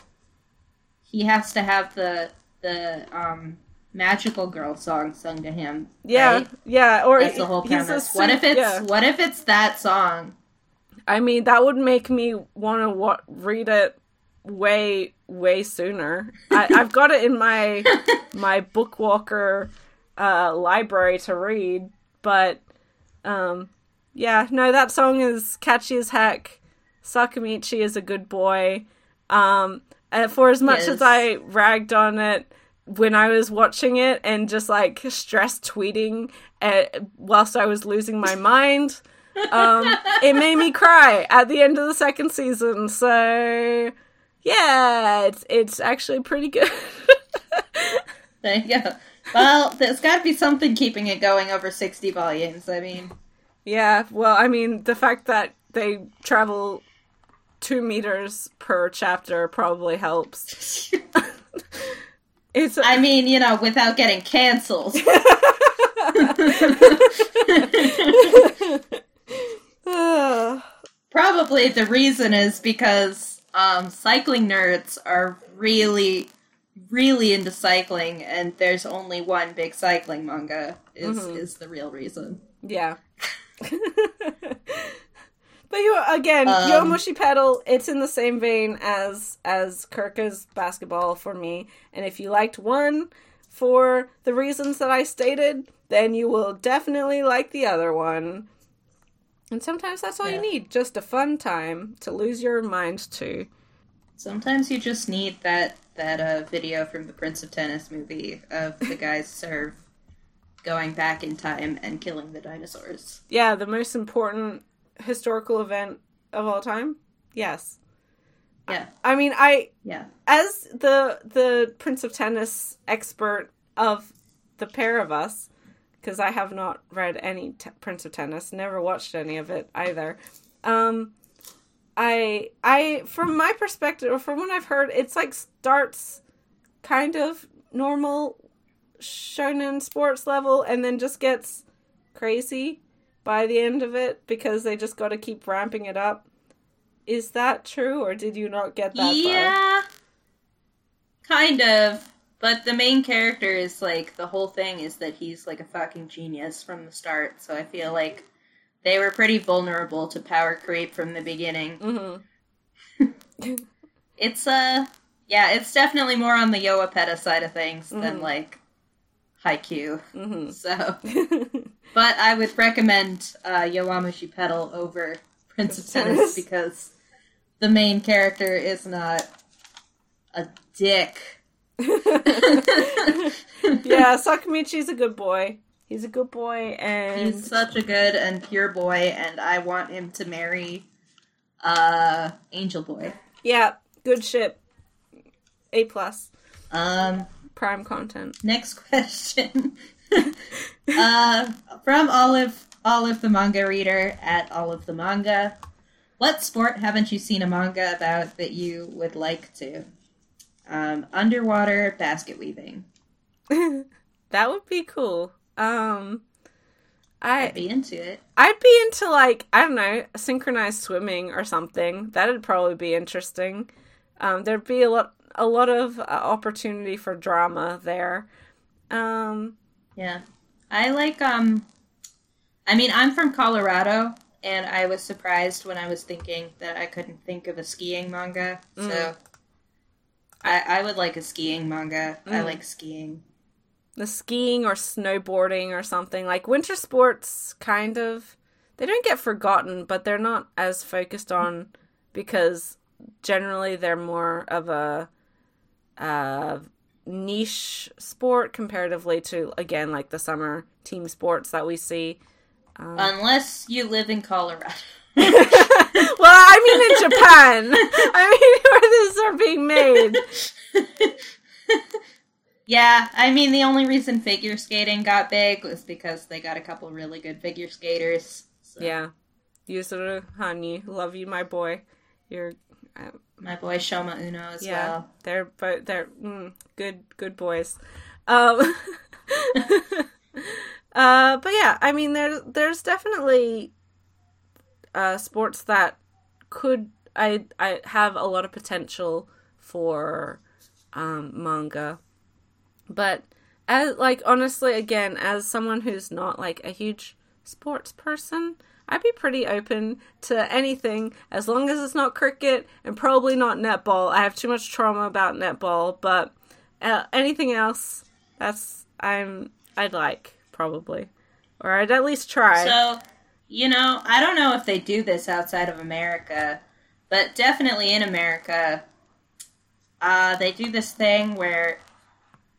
he has to have the the um magical girl song sung to him. yeah, right? yeah, or That's the whole premise. What if it's yeah. what if it's that song? I mean, that would make me want to wa- read it way, way sooner. I- I've got it in my my Bookwalker uh, library to read, but um, yeah, no, that song is catchy as heck. Sakamichi is a good boy. Um, and for as much Yes. as I ragged on it when I was watching it and just like stress tweeting uh, whilst I was losing my mind um, it made me cry at the end of the second season. So yeah, it's it's actually pretty good. There you go. Well, there's got to be something keeping it going over sixty volumes. I mean, yeah, well, I mean, the fact that they travel two meters per chapter probably helps. it's I mean, you know, without getting canceled. Probably the reason is because um, cycling nerds are really, really into cycling, and there's only one big cycling manga. Is Mhm. is the real reason? yeah. But you again, Um, Yowamushi Pedal, it's in the same vein as as Kuroko's basketball for me. And if you liked one for the reasons that I stated, then you will definitely like the other one. And sometimes that's all Yeah. you need, just a fun time to lose your mind to. Sometimes you just need that that uh, video from the Prince of Tennis movie of the guys serve going back in time and killing the dinosaurs. Yeah, the most important historical event of all time. Yes. Yeah. I mean, I Yeah. as the the Prince of Tennis expert of the pair of us, because I have not read any t- Prince of Tennis, never watched any of it either. Um, I I from my perspective, or from what I've heard, it's like starts kind of normal shonen sports level, and then just gets crazy by the end of it because they just got to keep ramping it up. Is that true, or did you not get that far? Yeah. Kind of. But the main character is like the whole thing is that he's like a fucking genius from the start. So I feel like they were pretty vulnerable to power creep from the beginning. Mm-hmm. It's uh yeah, it's definitely more on the Yowapeda side of things than Mhm. like Haikyuu. Mm-hmm. So but I would recommend uh Yowamushi Pedal over Prince of. Tennis because the main character is not a dick. yeah, Sakamichi's a good boy. He's a good boy, and He's such a good and pure boy, and I want him to marry uh Angel Boy. yeah, good ship. A plus Um prime content. next question. uh from Olive Olive the manga reader at Olive the manga. What sport haven't you seen a manga about that you would like to? Um, underwater basket weaving. that would be cool. Um, I I'd be into it. I'd be into like I don't know synchronized swimming or something. That'd probably be interesting. Um, there'd be a lot a lot of uh, opportunity for drama there. Um, Yeah. I like um I mean, I'm from Colorado and I was surprised when I was thinking that I couldn't think of a skiing manga. So Mm. I I would like a skiing manga. I Mm. like skiing. The skiing or snowboarding or something. Like winter sports kind of they don't get forgotten but they're not as focused on because generally they're more of a uh, niche sport comparatively to again like the summer team sports that we see. Um, Unless you live in Colorado. well i mean in japan. I mean where these are being made yeah, I mean the only reason figure skating got big was because they got a couple really good figure skaters. So yeah yuzuru Hanyu love you my boy you're uh, My boy Shoma Uno as yeah, well. they're but they're mm, good good boys. Um, uh, but yeah, I mean there's there's definitely uh, sports that could I I have a lot of potential for um, manga, but as like honestly again as someone who's not like a huge sports person. I'd be pretty open to anything as long as it's not cricket and probably not netball. I have too much trauma about netball, but uh, anything else, that's I'm I'd like probably, or I'd at least try. So, you know, I don't know if they do this outside of America, but definitely in America, uh, they do this thing where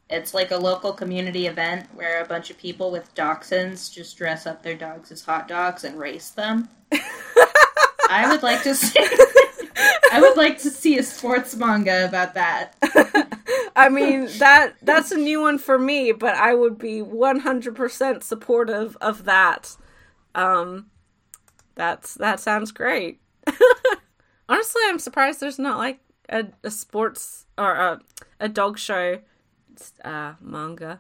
it's like a local community event where a bunch of people with dachshunds just dress up their dogs as hot dogs and race them. I would like to see. I would like to see a sports manga about that. I mean that that's a new one for me, but I would be 100% supportive of that. Um that's that sounds great. Honestly, I'm surprised there's not like a, a sports or a, a dog show uh manga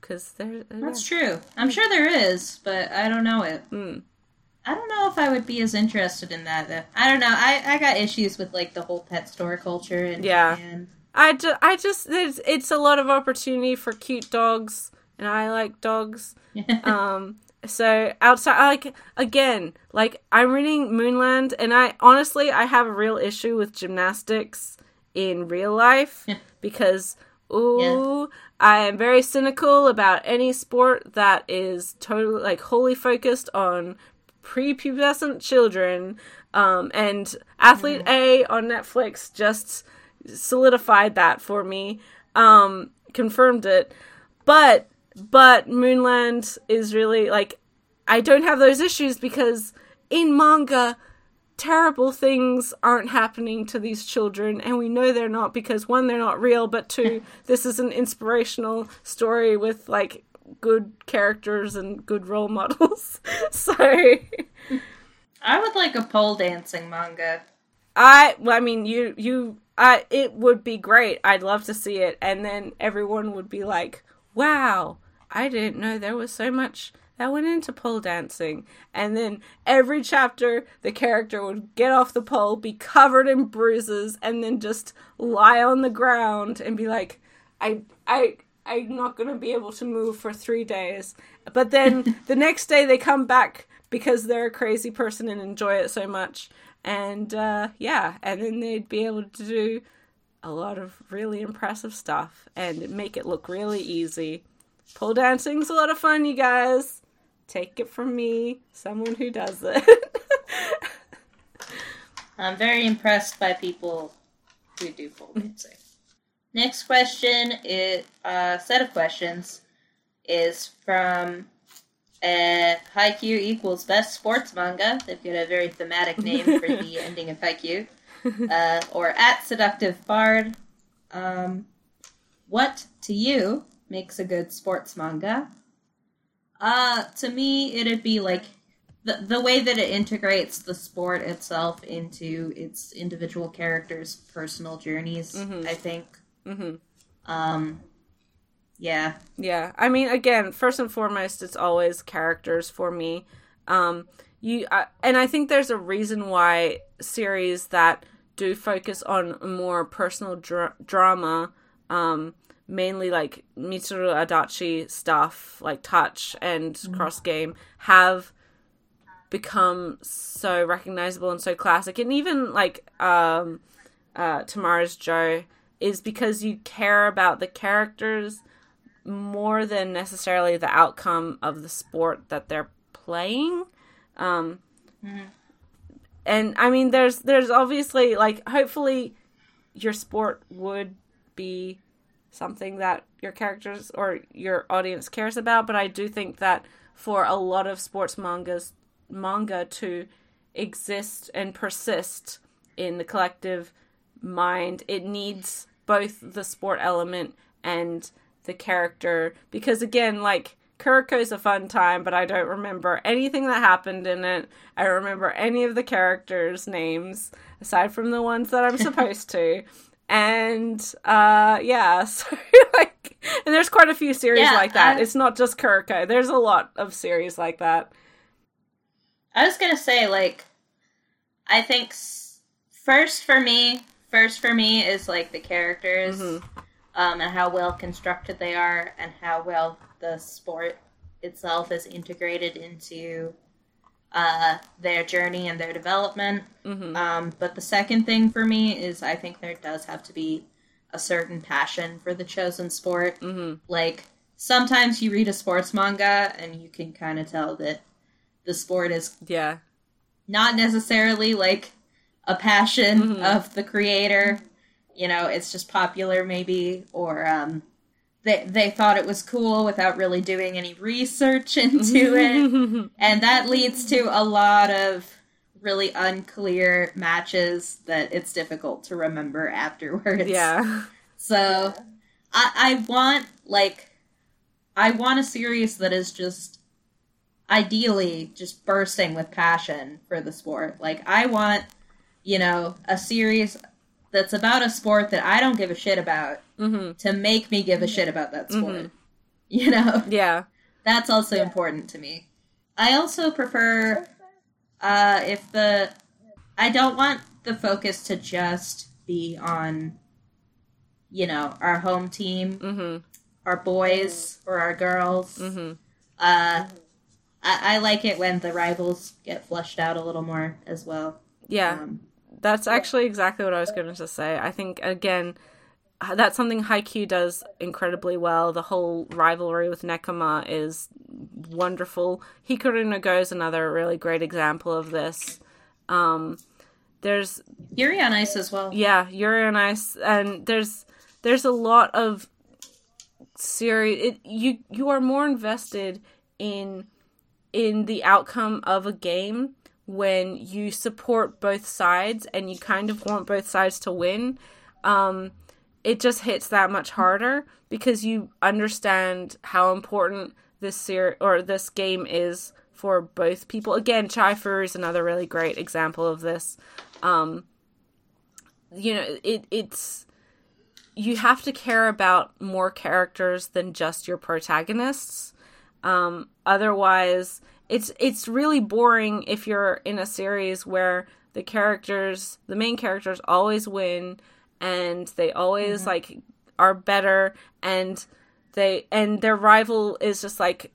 cuz there That's true. I'm sure there is, but I don't know it. Mm. I don't know if I would be as interested in that. Though. I don't know. I, I got issues with like the whole pet store culture and Yeah. Japan. I, ju- I just there's it's a lot of opportunity for cute dogs and I like dogs. um so outside like again like i'm reading moonland and i honestly i have a real issue with gymnastics in real life because ooh i am very cynical about any sport that is totally like wholly focused on prepubescent children um and athlete a on netflix just solidified that for me um confirmed it. But but Moonland is really like I don't have those issues because in manga terrible things aren't happening to these children and we know they're not because one they're not real but two this is an inspirational story with like good characters and good role models so I would like a pole dancing manga. I well, I mean you you I it would be great. I'd love to see it and then everyone would be like, "Wow, I didn't know there was so much that went into pole dancing." And then every chapter the character would get off the pole, be covered in bruises and then just lie on the ground and be like, "I I I'm not going to be able to move for 3 days." But then the next day they come back because they're a crazy person and enjoy it so much. And uh, yeah, and then they'd be able to do a lot of really impressive stuff and make it look really easy. Pole dancing's a lot of fun, you guys. Take it from me, someone who does it. I'm very impressed by people who do pole dancing. Next question is a uh, set of questions is from uh, Haikyuu equals best sports manga. They've got a very thematic name for the ending of Haikyuu. Uh, or at Seductive Bard. Um, what to you makes a good sports manga? Uh, to me, it'd be like the the way that it integrates the sport itself into its individual characters' personal journeys. Mhm. I think. hmm Um, yeah, Yeah, I mean, again, first and foremost, it's always characters for me. Um, you I, and I think there's a reason why series that do focus on more personal dra- drama, um, mainly like Mitsuru Adachi stuff, like Touch and Cross Game, have become so recognizable and so classic, and even like um, uh, Tomorrow's Joe is because you care about the characters more than necessarily the outcome of the sport that they're playing. Um, And I mean, there's there's obviously like hopefully your sport would be something that your characters or your audience cares about, but I do think that for a lot of sports mangas manga to exist and persist in the collective mind, it needs both the sport element and the character because again, like Kuroko's a fun time, but I don't remember anything that happened in it. I remember any of the characters' names aside from the ones that I'm supposed to. And uh yeah, so like and there's quite a few series Yeah, like that. I- It's not just Kuroko. There's a lot of series like that. I was gonna say like, I think s- first for me, first for me is like the characters, Mhm. um, and how well constructed they are, and how well the sport itself is integrated into uh, their journey and their development. Mhm. Um, but the second thing for me is I think there does have to be a certain passion for the chosen sport. Mhm. Like sometimes you read a sports manga and you can kind of tell that the sport is Yeah. not necessarily like a passion Mhm. of the creator. You know, it's just popular maybe, or um, they they thought it was cool without really doing any research into it, and that leads to a lot of really unclear matches that it's difficult to remember afterwards. yeah. So I, I want like I want a series that is just ideally just bursting with passion for the sport. Like I want, you know, a series that's about a sport that I don't give a shit about Mhm. to make me give a shit about that sport. Mhm. You know? Yeah. That's also important to me. I also prefer uh, if the I don't want the focus to just be on you know our home team, Mhm. our boys or our girls. Mhm. Uh, I, I like it when the rivals get flushed out a little more as well. Yeah. Um, That's actually exactly what I was going to say. I think again, that's something Haikyuu does incredibly well. The whole rivalry with Nekoma is wonderful. Hikaru no Go is another really great example of this. Um, there's Yuri on Ice as well. yeah, Yuri on Ice, and there's there's a lot of series it you you are more invested in in the outcome of a game when you support both sides and you kind of want both sides to win um it just hits that much harder because you understand how important this ser- or this game is for both people. Again, Chihayafuru is another really great example of this. Um, you know, it it's you have to care about more characters than just your protagonists. Um, otherwise, it's it's really boring if you're in a series where the characters, the main characters, always win and they always mm-hmm. like are better and they and their rival is just like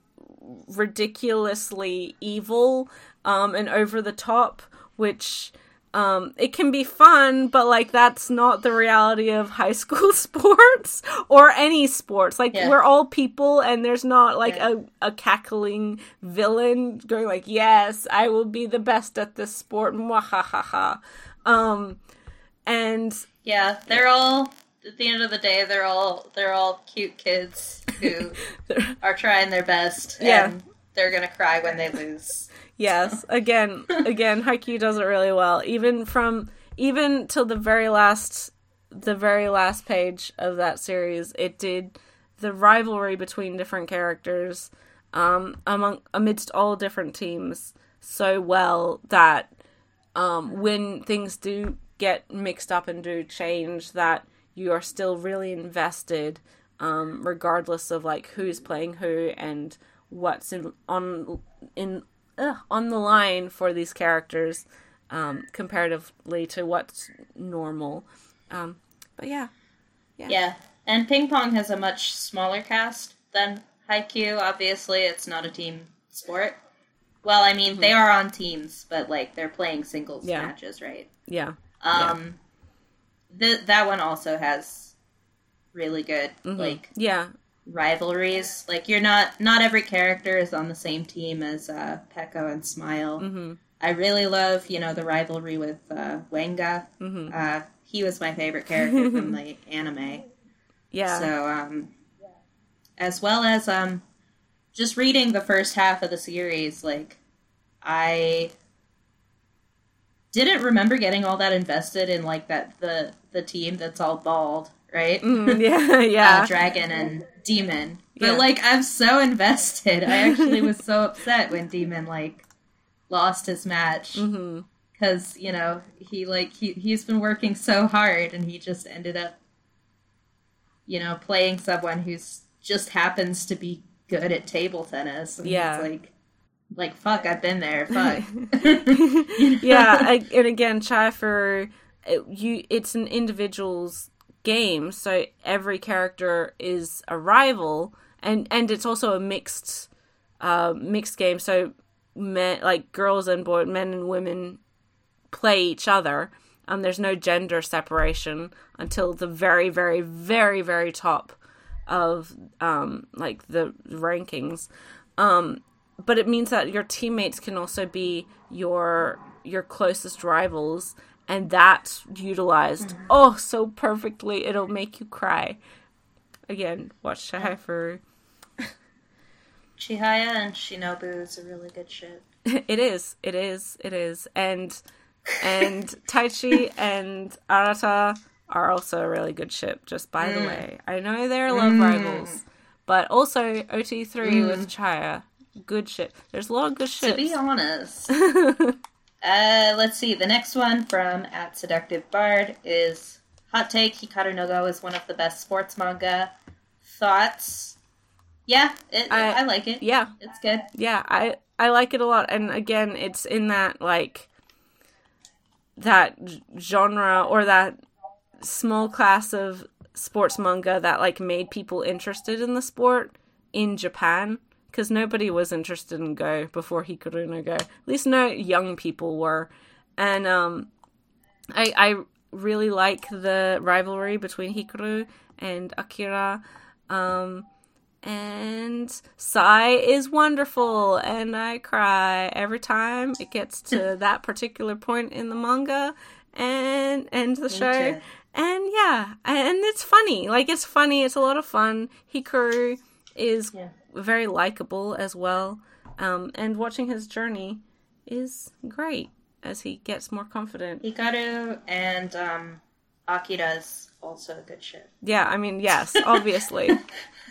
ridiculously evil um and over the top which um it can be fun but like that's not the reality of high school sports or any sports like yeah. we're all people and there's not like yeah. a, a cackling villain going like yes i will be the best at this sport Mwahahaha. um and yeah, they're all at the end of the day they're all they're all cute kids who are trying their best yeah. they're gonna cry when they lose. Yes. Again again, Haikyuu does it really well. Even from even till the very last the very last page of that series, it did the rivalry between different characters um among amidst all different teams so well that um when things do get mixed up and do change that you are still really invested um, regardless of like who's playing who and what's in on in uh, on the line for these characters um, comparatively to what's normal. Um, but yeah. Yeah. Yeah. And ping pong has a much smaller cast than haikyuu. Obviously it's not a team sport. Well i mean mm-hmm. they are on teams but like they're playing singles yeah. matches right? Yeah. Um, yeah. that one also has really good mm-hmm. like yeah rivalries. Like you're not not every character is on the same team as uh, Peko and Smile. Mm-hmm. I really love you know the rivalry with uh, Wenga. Mm-hmm. Uh, he was my favorite character from the anime. Yeah. So um, as well as um, just reading the first half of the series, like I didn't remember getting all that invested in like that the the team that's all bald, right? Mm, yeah, yeah. uh, Dragon and Demon. But yeah. like I'm so invested. I actually was so upset when Demon like lost his match. Mm-hmm because you know he like he he's been working so hard and he just ended up you know playing someone who's just happens to be good at table tennis and yeah like like fuck i've been there fuck you know? yeah I, and again chai for you it's an individual's game so every character is a rival and and it's also a mixed uh mixed game so men like girls and boys men and women play each other um there's no gender separation until the very very very very top of um like the rankings. Um but it means that your teammates can also be your your closest rivals and that's utilized mm-hmm. oh so perfectly it'll make you cry again watch Chihaya Chihaya and Shinobu is a really good ship. it is, it is, it is, and and Taichi and Arata are also a really good ship. Just by mm. the way, I know they're love mm. rivals, but also OT three mm. with Chihaya good ship There's a lot of good shit. To be honest. uh, let's see. The next one from at Seductive Bard is Hot Take Hikaru no Go is one of the best sports manga. Thoughts? Yeah, it, I, I like it. Yeah. It's good. Yeah, I I like it a lot. And again, it's in that like that genre or that small class of sports manga that like made people interested in the sport in Japan because nobody was interested in Go before Hikaru no Go. At least no young people were, and um, I I really like the rivalry between Hikaru and Akira. Um, and Sai is wonderful, and I cry every time it gets to that particular point in the manga and and the show. and yeah, and it's funny. Like it's funny. It's a lot of fun. Hikaru is Yeah. Very likable as well, um, and watching his journey is great as he gets more confident. Hikaru and um, Akira's also a good ship. Yeah, I mean, yes, obviously.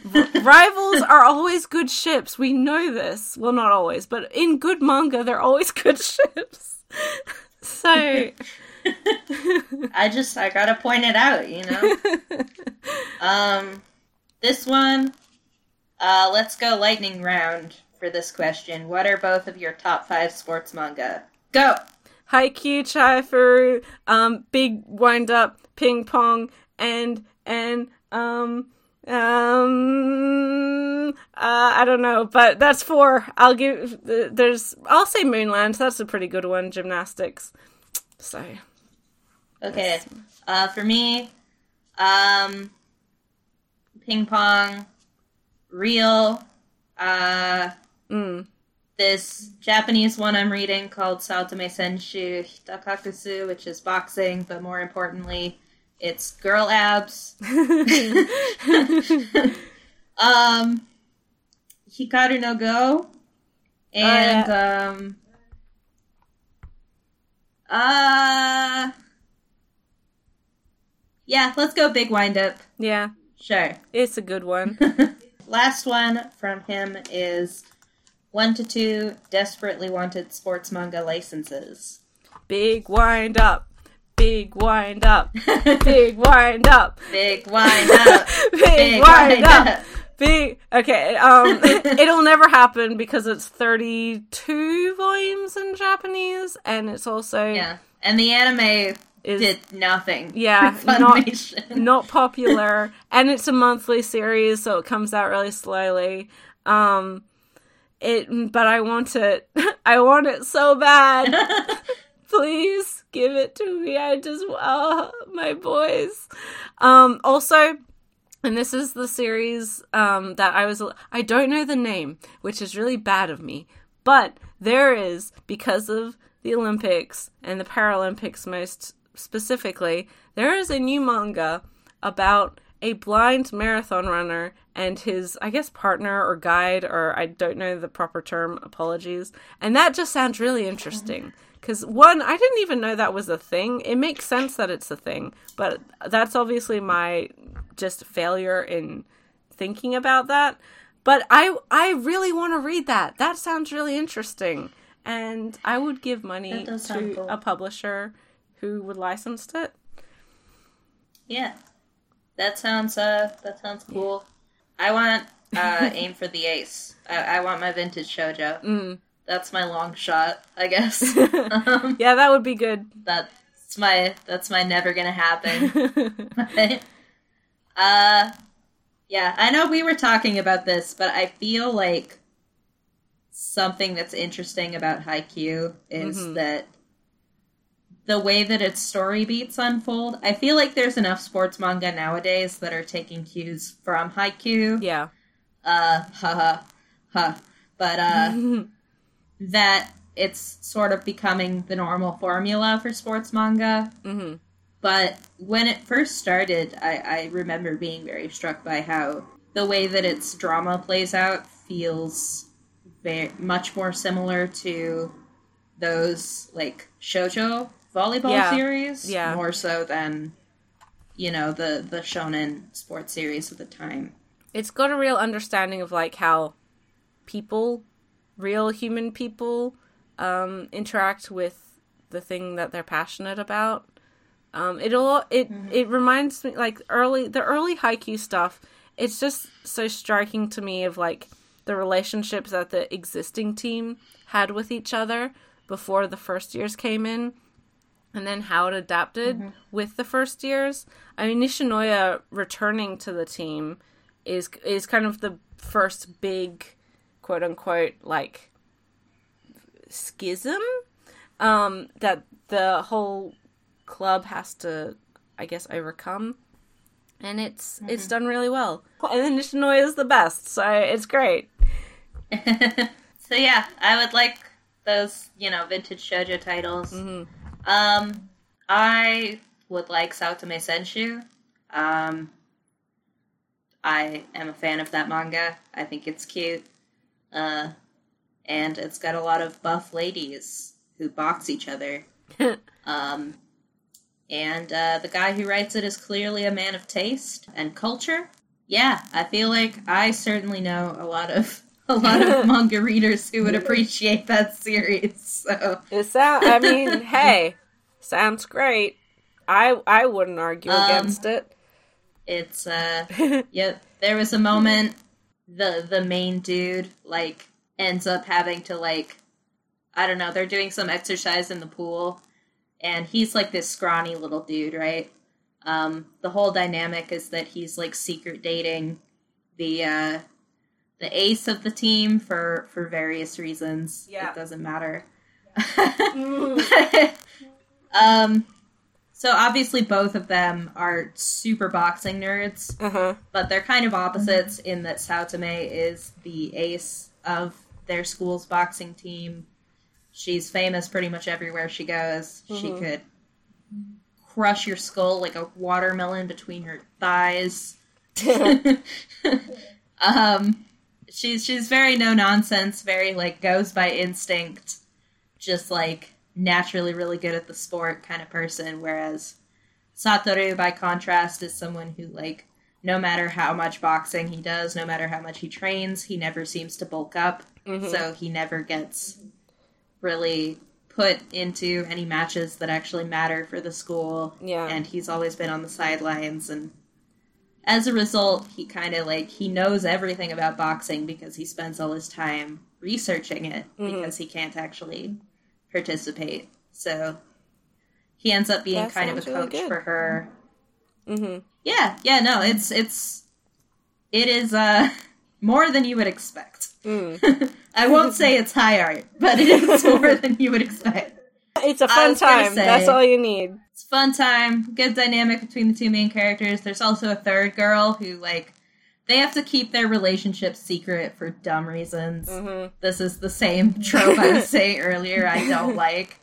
Rivals are always good ships. We know this. Well, not always, but in good manga, they're always good ships. so, I just I gotta point it out, you know. um, this one, uh, let's go lightning round for this question. What are both of your top five sports manga? Go. Haikyuu, Chihayafuru, um, Big Wind Up, Ping Pong, and, and, um, um, uh, I don't know, but that's four. I'll give, there's, I'll say Moonland. That's a pretty good one. Gymnastics. So, Okay. Uh, for me, um, ping pong, real, uh, mm. this Japanese one I'm reading called Saotome Senshu Hitakakusu, which is boxing, but more importantly, it's girl abs. um, Hikaru no Go, and um, uh, yeah, let's go big wind up. yeah, Sure. it's a good one. Last one from him is one to two desperately wanted sports manga licenses. Big wind up. Big wind up. Big wind up. Big wind up. Big, Big wind wind up. up. Big. Okay. Um, it'll never happen because it's thirty-two volumes in Japanese, and it's also Yeah. And the anime is did nothing. Yeah, not- not popular, and it's a monthly series, so it comes out really slowly. Um, it, but I want it. I want it so bad. Please give it to me. I just, oh, my boys. Um, also, and this is the series um, that I was. I don't know the name, which is really bad of me. But there is because of the Olympics and the Paralympics, most specifically, there is a new manga about a blind marathon runner and his, I guess, partner or guide, or I don't know the proper term. Apologies. And that just sounds really interesting. Mm-hmm. Because one, I didn't even know that was a thing. It makes sense that it's a thing, but that's obviously my just failure in thinking about that. But I I really want to read that. That sounds really interesting, and I would give money That does sound to cool. a publisher who would license it. Yeah. That sounds uh that sounds cool. I want uh aim for the ace. I, I want my vintage shoujo. Mm. That's my long shot, I guess. um, Yeah, that would be good. that's my that's my never gonna happen. Uh, yeah, I know we were talking about this, but I feel like something that's interesting about Haikyuu is Mhm. that the way that its story beats unfold. I feel like there's enough sports manga nowadays that are taking cues from Haikyuu. yeah. Uh, ha ha, But uh, that it's sort of becoming the normal formula for sports manga. hmm But when it first started, I, I remember being very struck by how the way that its drama plays out feels very much more similar to those like shojo volleyball Yeah. series, Yeah. more so than you know the the shonen sports series of the time. It's got a real understanding of like how people, real human people, um, interact with the thing that they're passionate about. Um, it all it it reminds me like early the early Haikyuu stuff. It's just so striking to me of like the relationships that the existing team had with each other before the first years came in, and then how it adapted with the first years. I mean, Nishinoya returning to the team is is kind of the first big quote unquote like schism um that the whole club has to I guess overcome and it's it's done really well. And then Nishinoya is the best, so it's great. so yeah, I would like those, you know, vintage shoujo titles. Mhm. Um, I would like Saotome Senshu. Um, I am a fan of that manga. I think it's cute. Uh, and it's got a lot of buff ladies who box each other. um, and uh, the guy who writes it is clearly a man of taste and culture. Yeah, I feel like I certainly know a lot of a lot of manga readers who would appreciate that series. So It sound. I mean, hey, sounds great. I I wouldn't argue Um, against it. it's uh yeah, there was a moment the the main dude like ends up having to like I don't know, they're doing some exercise in the pool and he's like this scrawny little dude, right? Um the whole dynamic is that he's like secret dating the uh the ace of the team for for various reasons. Yeah. It doesn't matter. Mm. um so obviously both of them are super boxing nerds Uh huh. but they're kind of opposites in that Saotome is the ace of their school's boxing team. She's famous pretty much everywhere she goes. She Mhm. could crush your skull like a watermelon between her thighs. um, she's she's very no nonsense, very like goes by instinct, just like naturally really good at the sport kind of person. Whereas Satoru, by contrast, is someone who like no matter how much boxing he does, no matter how much he trains, he never seems to bulk up. Mhm. So he never gets really put into any matches that actually matter for the school. Yeah. And he's always been on the sidelines and as a result, he kind of like he knows everything about boxing because he spends all his time researching it Mhm. because he can't actually participate. So he ends up being That kind of a sounds really coach for her. Mhm. Yeah, yeah, no, it's it's it is uh more than you would expect. Mm. I won't say it's high art, but it is more than you would expect. It's a fun time. say- That's all you need. It's fun time, good dynamic between the two main characters. There's also a third girl who like they have to keep their relationship secret for dumb reasons. Mhm. This is the same trope I was saying earlier I don't like.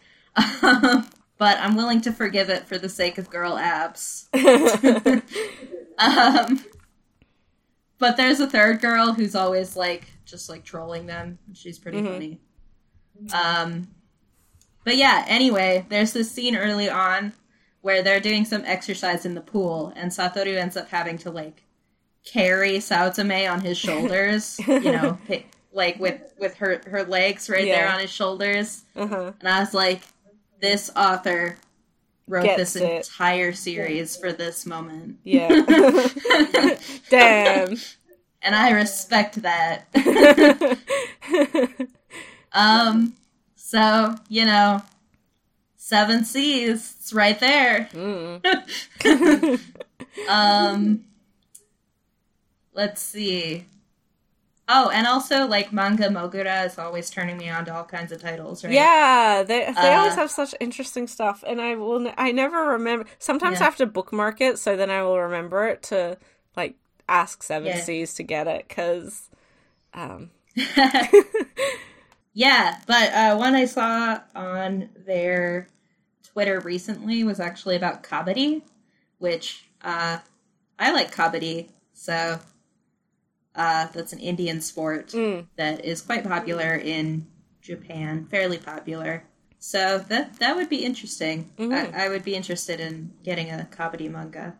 Um, but I'm willing to forgive it for the sake of girl abs. Um, but there's a third girl who's always like just like trolling them. She's pretty Mhm. funny. Um, but yeah. Anyway, there's this scene early on where they're doing some exercise in the pool, and Satoru ends up having to like carry Saotome on his shoulders. you know, like with with her her legs right there on his shoulders. Uh-huh. And I was like, this author wrote Gets this it. entire series for this moment. Yeah. Damn. and I respect that. um, so you know, seven Seas, it's right there. Mm. Um, let's see. Oh, and also like manga Mogura is always turning me on to all kinds of titles, right? Yeah, they they Uh, always have such interesting stuff, and I will ne- I never remember. Sometimes Yeah. I have to bookmark it, so then I will remember it to like ask Seven Yeah. Seas to get it because. Um, yeah, but uh, one I saw on their Twitter recently was actually about kabaddi, which uh, I like kabaddi. So uh, that's an Indian sport mm, that is quite popular in Japan, fairly popular. So that that would be interesting. Mhm. I, I would be interested in getting a kabaddi manga.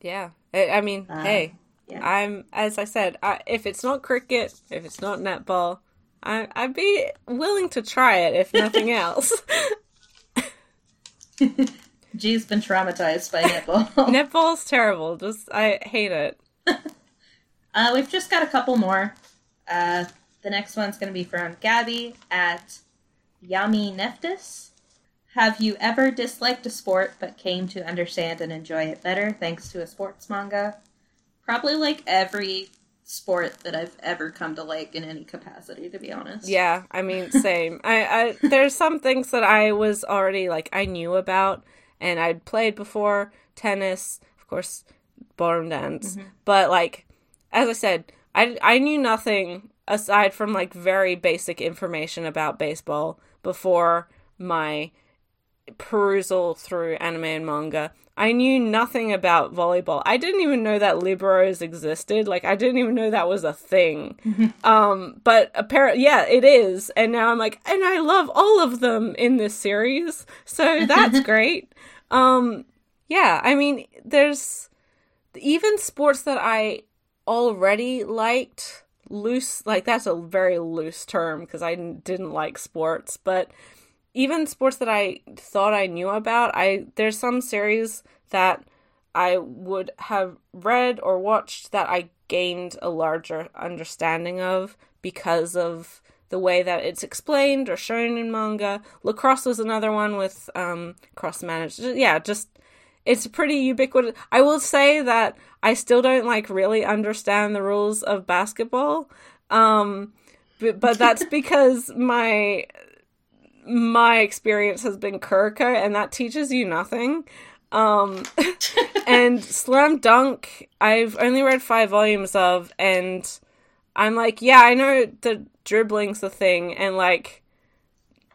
yeah, I, I mean, Uh, hey, yeah. I'm as I said, I, if it's not cricket, if it's not netball, I, I'd be willing to try it if nothing else. G's been traumatized by netball. Netball's terrible. Just I hate it. Uh, we've just got a couple more. Uh, the next one's going to be from Gabby at Yami Neftis. Have you ever disliked a sport but came to understand and enjoy it better thanks to a sports manga? Probably like every sport that I've ever come to like in any capacity, to be honest. Yeah, I mean, same. I, I there's some things that I was already like I knew about and I'd played before tennis, of course, ballroom dance, but like as I said, I I knew nothing aside from like very basic information about baseball before my perusal through anime and manga, I knew nothing about volleyball. I didn't even know that liberos existed. Like I didn't even know that was a thing. um, but apparently, yeah, it is. And now I'm like, and I love all of them in this series, so that's great. Um, yeah, I mean, there's even sports that I already liked loose like that's a very loose term because I didn't like sports, but even sports that I thought I knew about, I there's some series that I would have read or watched that I gained a larger understanding of because of the way that it's explained or shown in manga. Lacrosse was another one with um, cross managed. Yeah, just it's pretty ubiquitous. I will say that I still don't like really understand the rules of basketball. Um, but, but that's because my my experience has been Kuroko, and that teaches you nothing. Um, and Slam Dunk, I've only read five volumes of, and I'm like, yeah, I know the dribbling's the thing, and like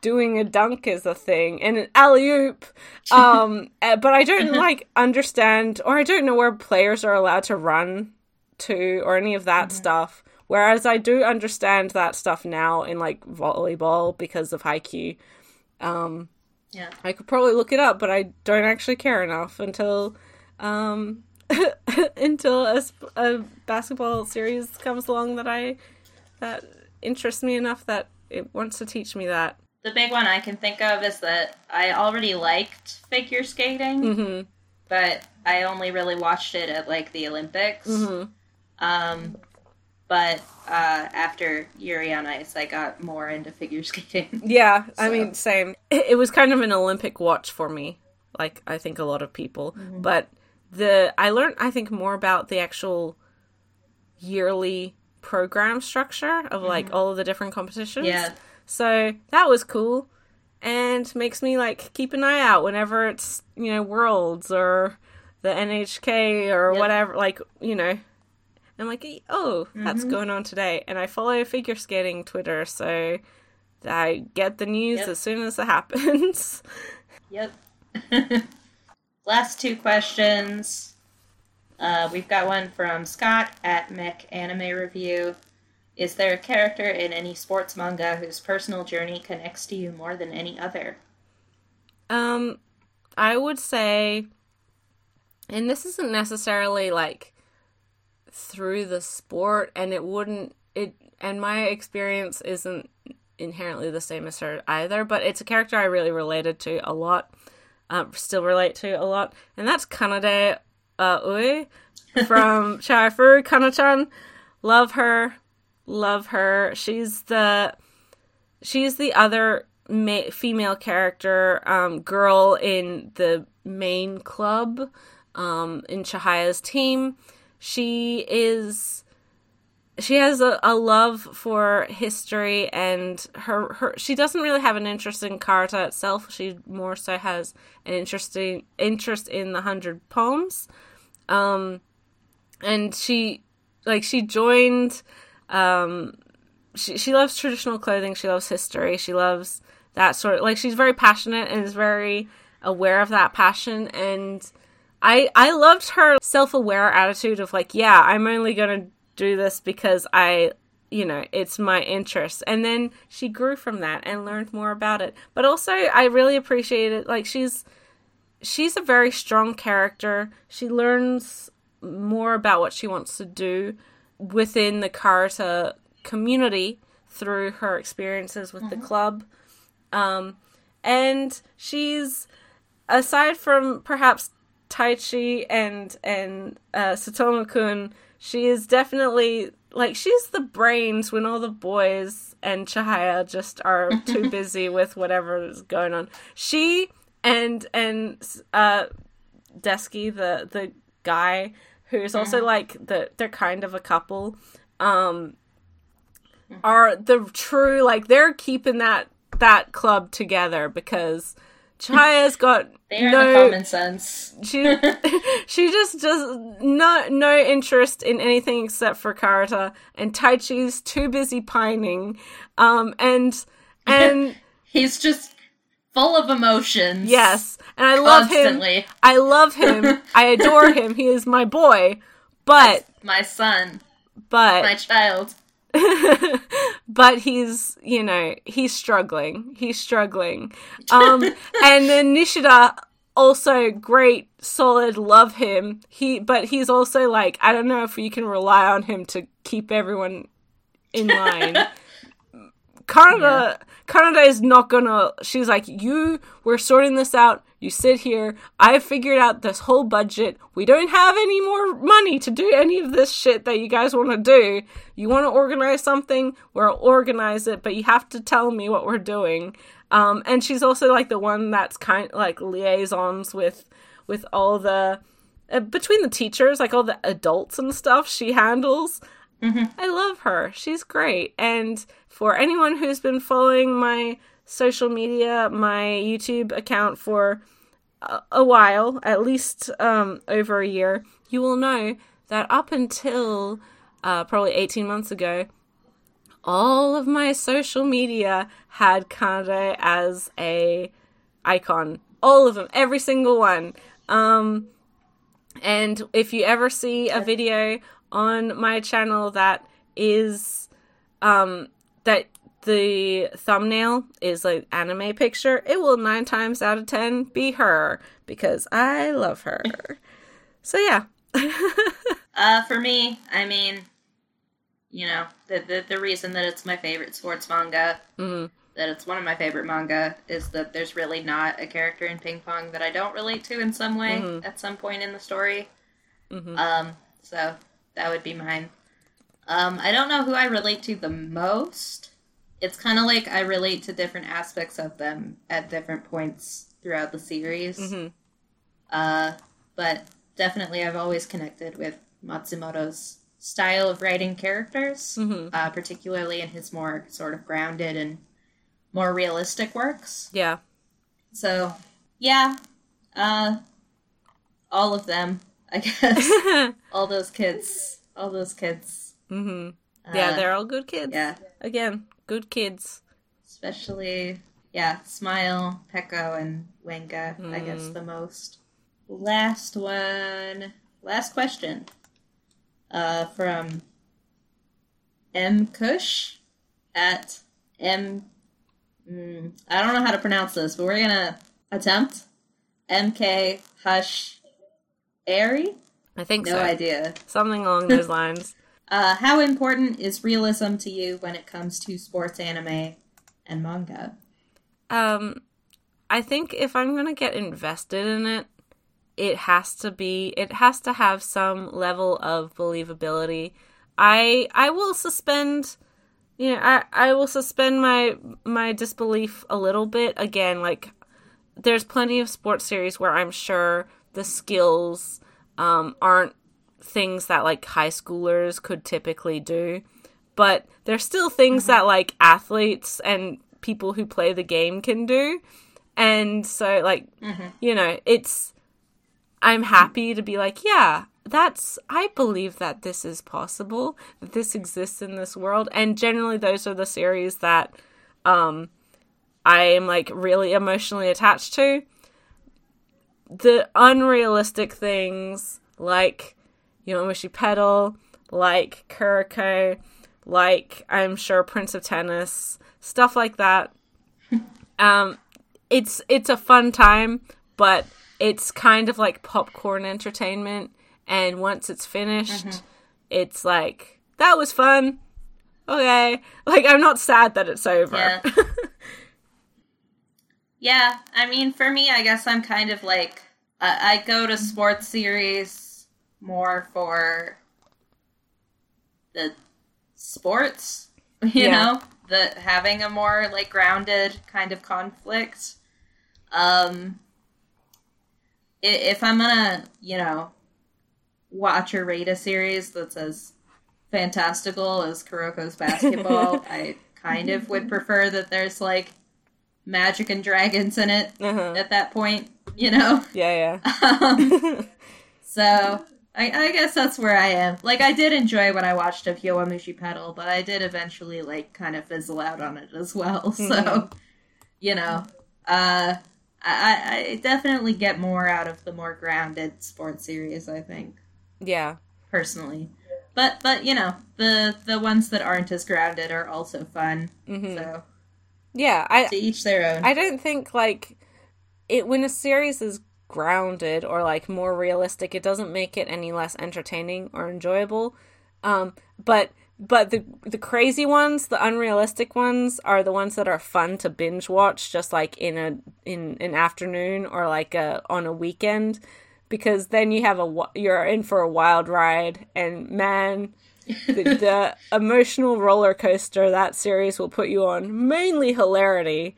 doing a dunk is a thing, and an alley oop. Um, eh, but I don't like understand, or I don't know where players are allowed to run to, or any of that mm-hmm. stuff. Whereas I do understand that stuff now in like volleyball because of Haikyuu. Um, yeah, I could probably look it up, but I don't actually care enough until um, until a, a basketball series comes along that I that interests me enough that it wants to teach me that. The big one I can think of is that I already liked figure skating, mm-hmm. but I only really watched it at like the Olympics. Mm-hmm. Um, but uh, after Yuri on Ice, I got more into figure skating. Yeah, so. I mean, same. It was kind of an Olympic watch for me, like I think a lot of people. Mm-hmm. But the I learned, I think, more about the actual yearly program structure of like mm-hmm. all of the different competitions. Yeah. So that was cool, and makes me like keep an eye out whenever it's you know Worlds or the NHK or yep. whatever. Like you know I'm like, oh, that's mm-hmm. going on today. And I follow figure skating Twitter, so I get the news yep. as soon as it happens. yep. Last two questions. Uh, we've got one from Scott at Mech Anime Review. Is there a character in any sports manga whose personal journey connects to you more than any other? Um, I would say, and this isn't necessarily like through the sport and it wouldn't it and my experience isn't inherently the same as her either but it's a character i really related to a lot uh, still relate to a lot and that's kanade uh, ue from Chihayafuru Kana-chan love her love her. She's the she's the other ma- female character um, girl in the main club um, in Chihaya's team. She is she has a, a love for history and her, her she doesn't really have an interest in karuta itself. She more so has an interesting interest in the hundred poems um and she like she joined um she, she loves traditional clothing she loves history she loves that sort of like she's very passionate and is very aware of that passion and I I loved her self-aware attitude of like, yeah, I'm only going to do this because I you know, it's my interest. And then she grew from that and learned more about it. But also I really appreciate it like she's she's a very strong character. She learns more about what she wants to do within the karuta community through her experiences with mm-hmm. the club. Um, and she's aside from perhaps Taichi and and uh, Kun, she is definitely like she's the brains when all the boys and Chihaya just are too busy with whatever is going on. She and and uh Deski, the the guy who's also mm. like the they're kind of a couple, um are the true like they're keeping that that club together because Chihaya's got no common sense. she she just does no no interest in anything except for karuta, and Taichi's too busy pining. Um, and and he's just full of emotions. Yes, and I love Constantly. him. I love him. I adore him. He is my boy. But My son, but my child. but he's you know he's struggling he's struggling um and then nishida also great solid love him he but he's also like i don't know if you can rely on him to keep everyone in line Kanade Kanade is not gonna she's like you we're sorting this out. You sit here. I figured out this whole budget. We don't have any more money to do any of this shit that you guys want to do. You want to organize something? We'll organize it but you have to tell me what we're doing. Um and she's also like the one that's kind like liaisons with with all the uh, between the teachers like all the adults and stuff she handles. I love her. She's great. And for anyone who's been following my social media, my YouTube account for a, while, at least um, over a year, you will know that up until uh, probably 18 months ago, all of my social media had Kanade as a icon. All of them, every single one. Um, and if you ever see a video on my channel that is um that the thumbnail is an anime picture, it will nine times out of ten be her because I love her. So yeah. Uh, for me, I mean, you know, the the, the reason that it's my favorite sports manga, Mhm. that it's one of my favorite manga, is that there's really not a character in Ping Pong that I don't relate to in some way Mhm. at some point in the story. Mhm. Um, so that would be mine. Um, I don't know who I relate to the most. It's kind of like I relate to different aspects of them at different points throughout the series. Mhm. Uh, but definitely, I've always connected with Matsumoto's style of writing characters, Mhm. uh, particularly in his more sort of grounded and more realistic works. Yeah. So, yeah, uh, all of them, I guess. all those kids, all those kids. Mhm. Yeah, Uh, they're all good kids. yeah, Again, good kids. especially yeah, Smile, Peko, and Wenga. I guess the most. Last one, last question, uh, from M Kush at M. Mm, I don't know how to pronounce this, but we're gonna attempt MK Hush Airy. I think No so. idea. Something along those lines. Uh, how important is realism to you when it comes to sports anime and manga? Um, I think if I'm gonna get invested in it, it has to be. It has to have some level of believability. I I will suspend. You know, I I will suspend my my disbelief a little bit. Again, like there's plenty of sports series where I'm sure the skills um, aren't things that like high schoolers could typically do but there's still things that like athletes and people who play the game can do. And so like you know it's i'm happy to be like yeah that's i believe that this is possible that this exists in this world. And generally those are the series that um i am like really emotionally attached to. The unrealistic things like Yowamushi Pedal, like Kuroko, like I'm sure Prince of Tennis, stuff like that. um, it's it's a fun time, but it's kind of like popcorn entertainment. And once it's finished, it's like that was fun. Okay, like I'm not sad that it's over. Yeah. Yeah, I mean, for me, I guess I'm kind of like I, I go to sports series more for the sports, you Yeah. know, the having a more like grounded kind of conflict. Um, if I'm gonna, you know, watch or rate a series that's as fantastical as Kuroko's basketball, I kind of would prefer that there's like magic and dragons in it Uh-huh. at that point, you know? Yeah, Um, yeah. so I, I guess that's where I am. Like I did enjoy when I watched of Yowamushi Pedal, but I did eventually like kind of fizzle out on it as well. So Mhm. you know, Uh, I, I definitely get more out of the more grounded sports series. I think. Yeah. Personally, but but you know the the ones that aren't as grounded are also fun. Mm-hmm. So Yeah, I to each their own. I don't think like it when a series is grounded or like more realistic, it doesn't make it any less entertaining or enjoyable. Um, but but the the crazy ones, the unrealistic ones, are the ones that are fun to binge watch, just like in a in an afternoon or like a on a weekend, because then you have a you're in for a wild ride, and man, the, the emotional roller coaster that series will put you on, mainly hilarity,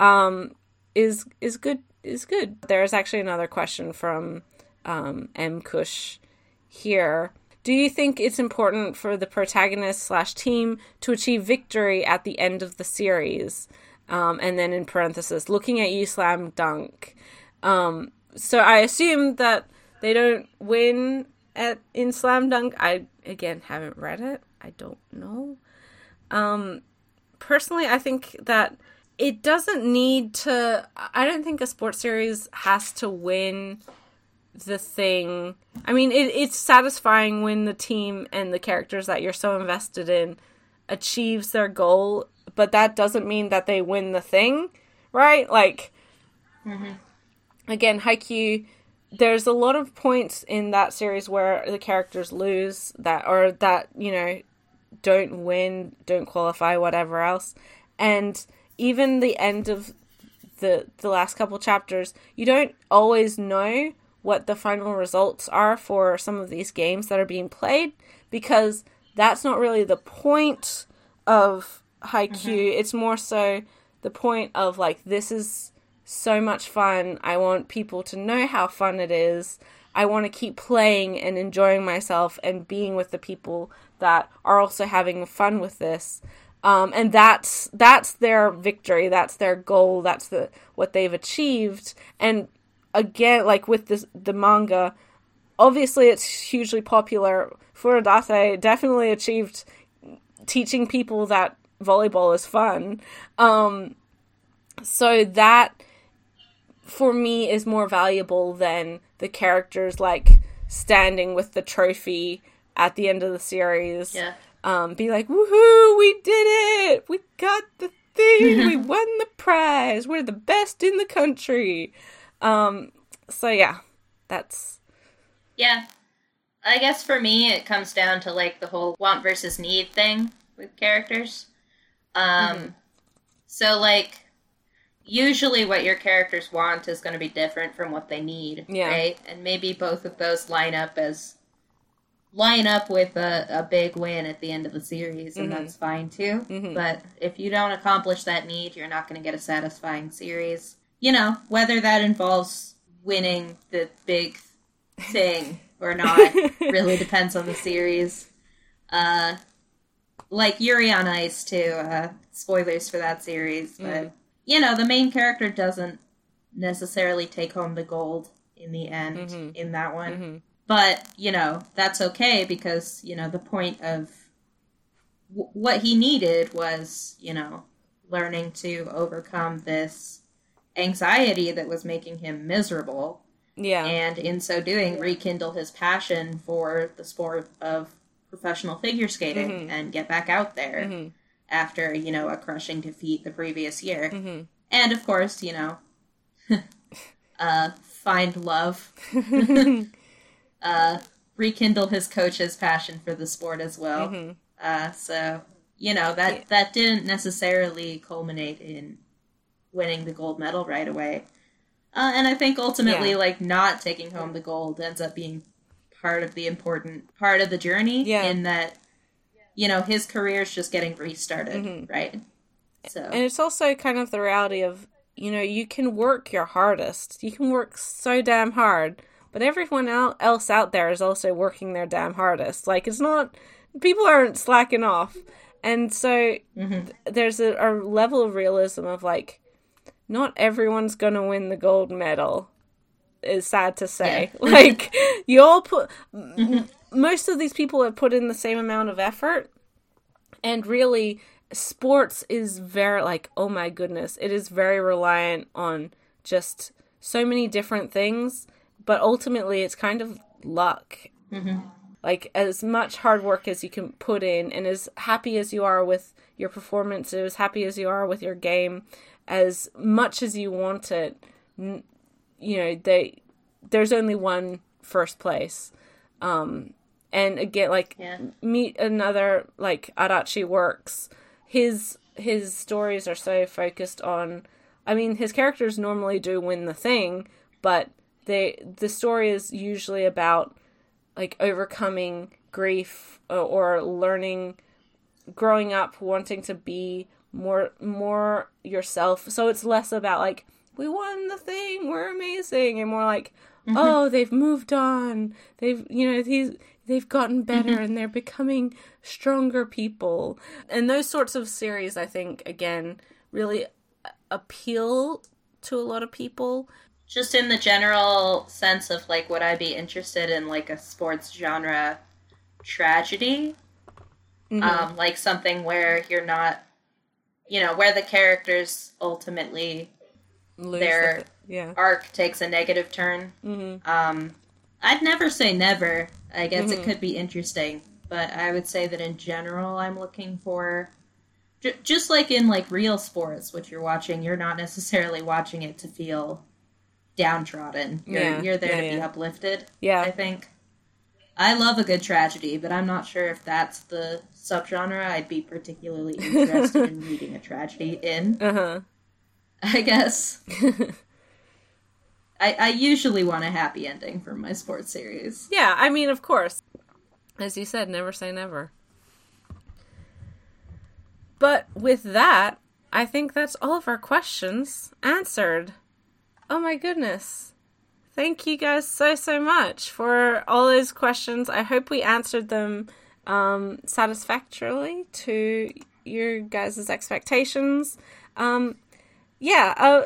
um, is is good is good. There's actually another question from um, M Kush here. Do you think it's important for the protagonist slash team to achieve victory at the end of the series? Um, and then in parenthesis, looking at you, slam dunk. Um, so I assume that they don't win at in slam dunk. I again haven't read it. I don't know. Um, personally, I think that it doesn't need to. I don't think a sports series has to win the thing. I mean, it, it's satisfying when the team and the characters that you're so invested in achieves their goal, but that doesn't mean that they win the thing, right? Like, mm-hmm. again, Haikyuu there's a lot of points in that series where the characters lose that, or that, you know, don't win, don't qualify, whatever else. And even the end of the the last couple chapters, you don't always know what the final results are for some of these games that are being played because that's not really the point of Haikyuu. Mm-hmm. It's more so the point of like this is so much fun. I want people to know how fun it is. I want to keep playing and enjoying myself and being with the people that are also having fun with this. Um, and that's that's their victory. That's their goal. That's the what they've achieved. And again, like with this the manga, obviously it's hugely popular. Furudate definitely achieved teaching people that volleyball is fun. Um, so that for me is more valuable than the characters like standing with the trophy at the end of the series. Yeah. Um, be like, woohoo, we did it! We got the thing! we won the prize! We're the best in the country! Um, so yeah, that's. Yeah. I guess for me, it comes down to like the whole want versus need thing with characters. Um, so like, usually what your characters want is going to be different from what they need, Yeah. right? And maybe both of those line up as line up with a, a big win at the end of the series, and Mhm. that's fine too. Mhm. But if you don't accomplish that need, you're not going to get a satisfying series. You know, whether that involves winning the big thing or not really depends on the series. Uh, like Yuri on Ice too. Uh, spoilers for that series, but Mm. you know the main character doesn't necessarily take home the gold in the end Mhm. in that one. But you know that's okay because you know the point of w- what he needed was you know learning to overcome this anxiety that was making him miserable Yeah. and in so doing rekindle his passion for the sport of professional figure skating Mhm. and get back out there Mhm. after you know a crushing defeat the previous year Mhm. and of course you know uh find love uh rekindle his coach's passion for the sport as well Mhm. uh so you know that that didn't necessarily culminate in winning the gold medal right away uh, and i think ultimately Yeah. like not taking home the gold ends up being part of the important part of the journey Yeah. in that you know his career is just getting restarted Mhm. right so And it's also kind of the reality of, you know, you can work your hardest. You can work so damn hard, but everyone else out there is also working their damn hardest. Like, it's not, people aren't slacking off. And so mhm. th- there's a, a level of realism of like, not everyone's gonna win the gold medal. Is sad to say. Like, you all put, m- most of these people have put in the same amount of effort and really sports is very like oh my goodness it is very reliant on just so many different things but ultimately it's kind of luck Mm-hmm. like as much hard work as you can put in and as happy as you are with your performance as happy as you are with your game as much as you want it you know they there's only one first place um and again like Yeah. meet another like Adachi works his his stories are so focused on I mean his characters normally do win the thing but they the story is usually about like overcoming grief or, or learning growing up wanting to be more more yourself. So it's less about like we won the thing we're amazing and more like mm-hmm. oh they've moved on. They've you know he's they've gotten better mm-hmm. and they're becoming stronger people. And those sorts of series i think again really appeal to a lot of people Just in the general sense of like, would I be interested in like a sports genre tragedy? Um, like something where you're not, you know, where the characters ultimately Lose They're- the- yeah arc takes a negative turn. mm-hmm. Um, I'd never say never. I guess Mhm. it could be interesting, but I would say that in general, I'm looking for j- just like in like real sports, which you're watching, you're not necessarily watching it to feel downtrodden. You're Yeah, you're there yeah, to be uplifted. yeah. I think. I love a good tragedy, but I'm not sure if that's the subgenre I'd be particularly interested in reading a tragedy in. uh-huh I guess. I, I usually want a happy ending for my sports series. Yeah, I mean, of course. As you said, never say never. But with that, I think that's all of our questions answered. Oh my goodness. Thank you guys so, so much for all those questions. I hope we answered them um, satisfactorily to your guys' expectations. Um, yeah, uh,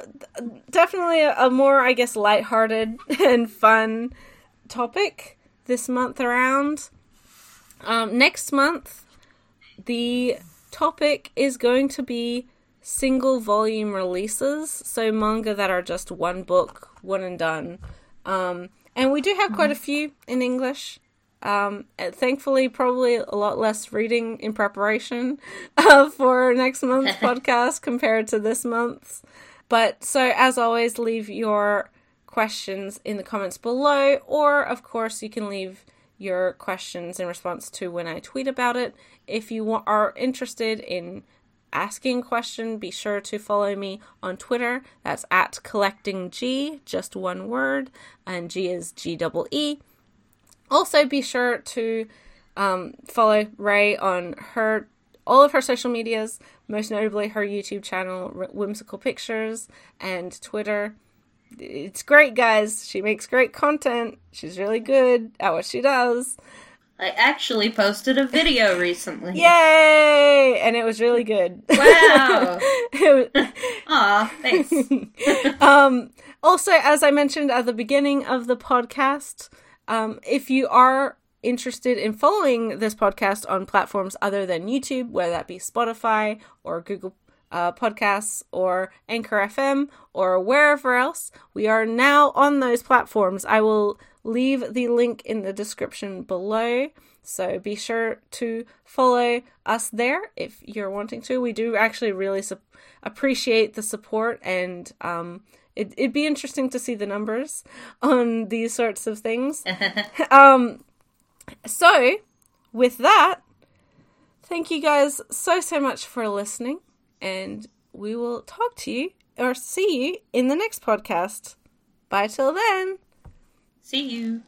definitely a, more, I guess, lighthearted and fun topic this month around. Um, next month, the topic is going to be single volume releases, so manga that are just one book, one and done. Um, and we do have quite a few in English. Um, thankfully, probably a lot less reading in preparation uh, for next month's podcast compared to this month's. But so, as always, leave your questions in the comments below, or of course, you can leave your questions in response to when I tweet about it. If you are interested in asking question, be sure to follow me on Twitter. That's at collecting G, just one word, and G is G double E. Also, be sure to um, follow Ray on her all of her social medias, most notably her YouTube channel, Whimsical Pictures, and Twitter. It's great, guys. She makes great content. She's really good at what she does. I actually posted a video recently. Yay! And it was really good. Wow. It was- Aw, thanks. um, also, as I mentioned at the beginning of the podcast, um, if you are interested in following this podcast on platforms other than YouTube, whether that be Spotify or Google uh, Podcasts or Anchor FM or wherever else, we are now on those platforms. I will leave the link in the description below. So be sure to follow us there if you're wanting to. We do actually really su- appreciate the support, and um, it, it'd be interesting to see the numbers on these sorts of things. um, so, with that, thank you guys so, so much for listening, and we will talk to you or see you in the next podcast. Bye till then. See you.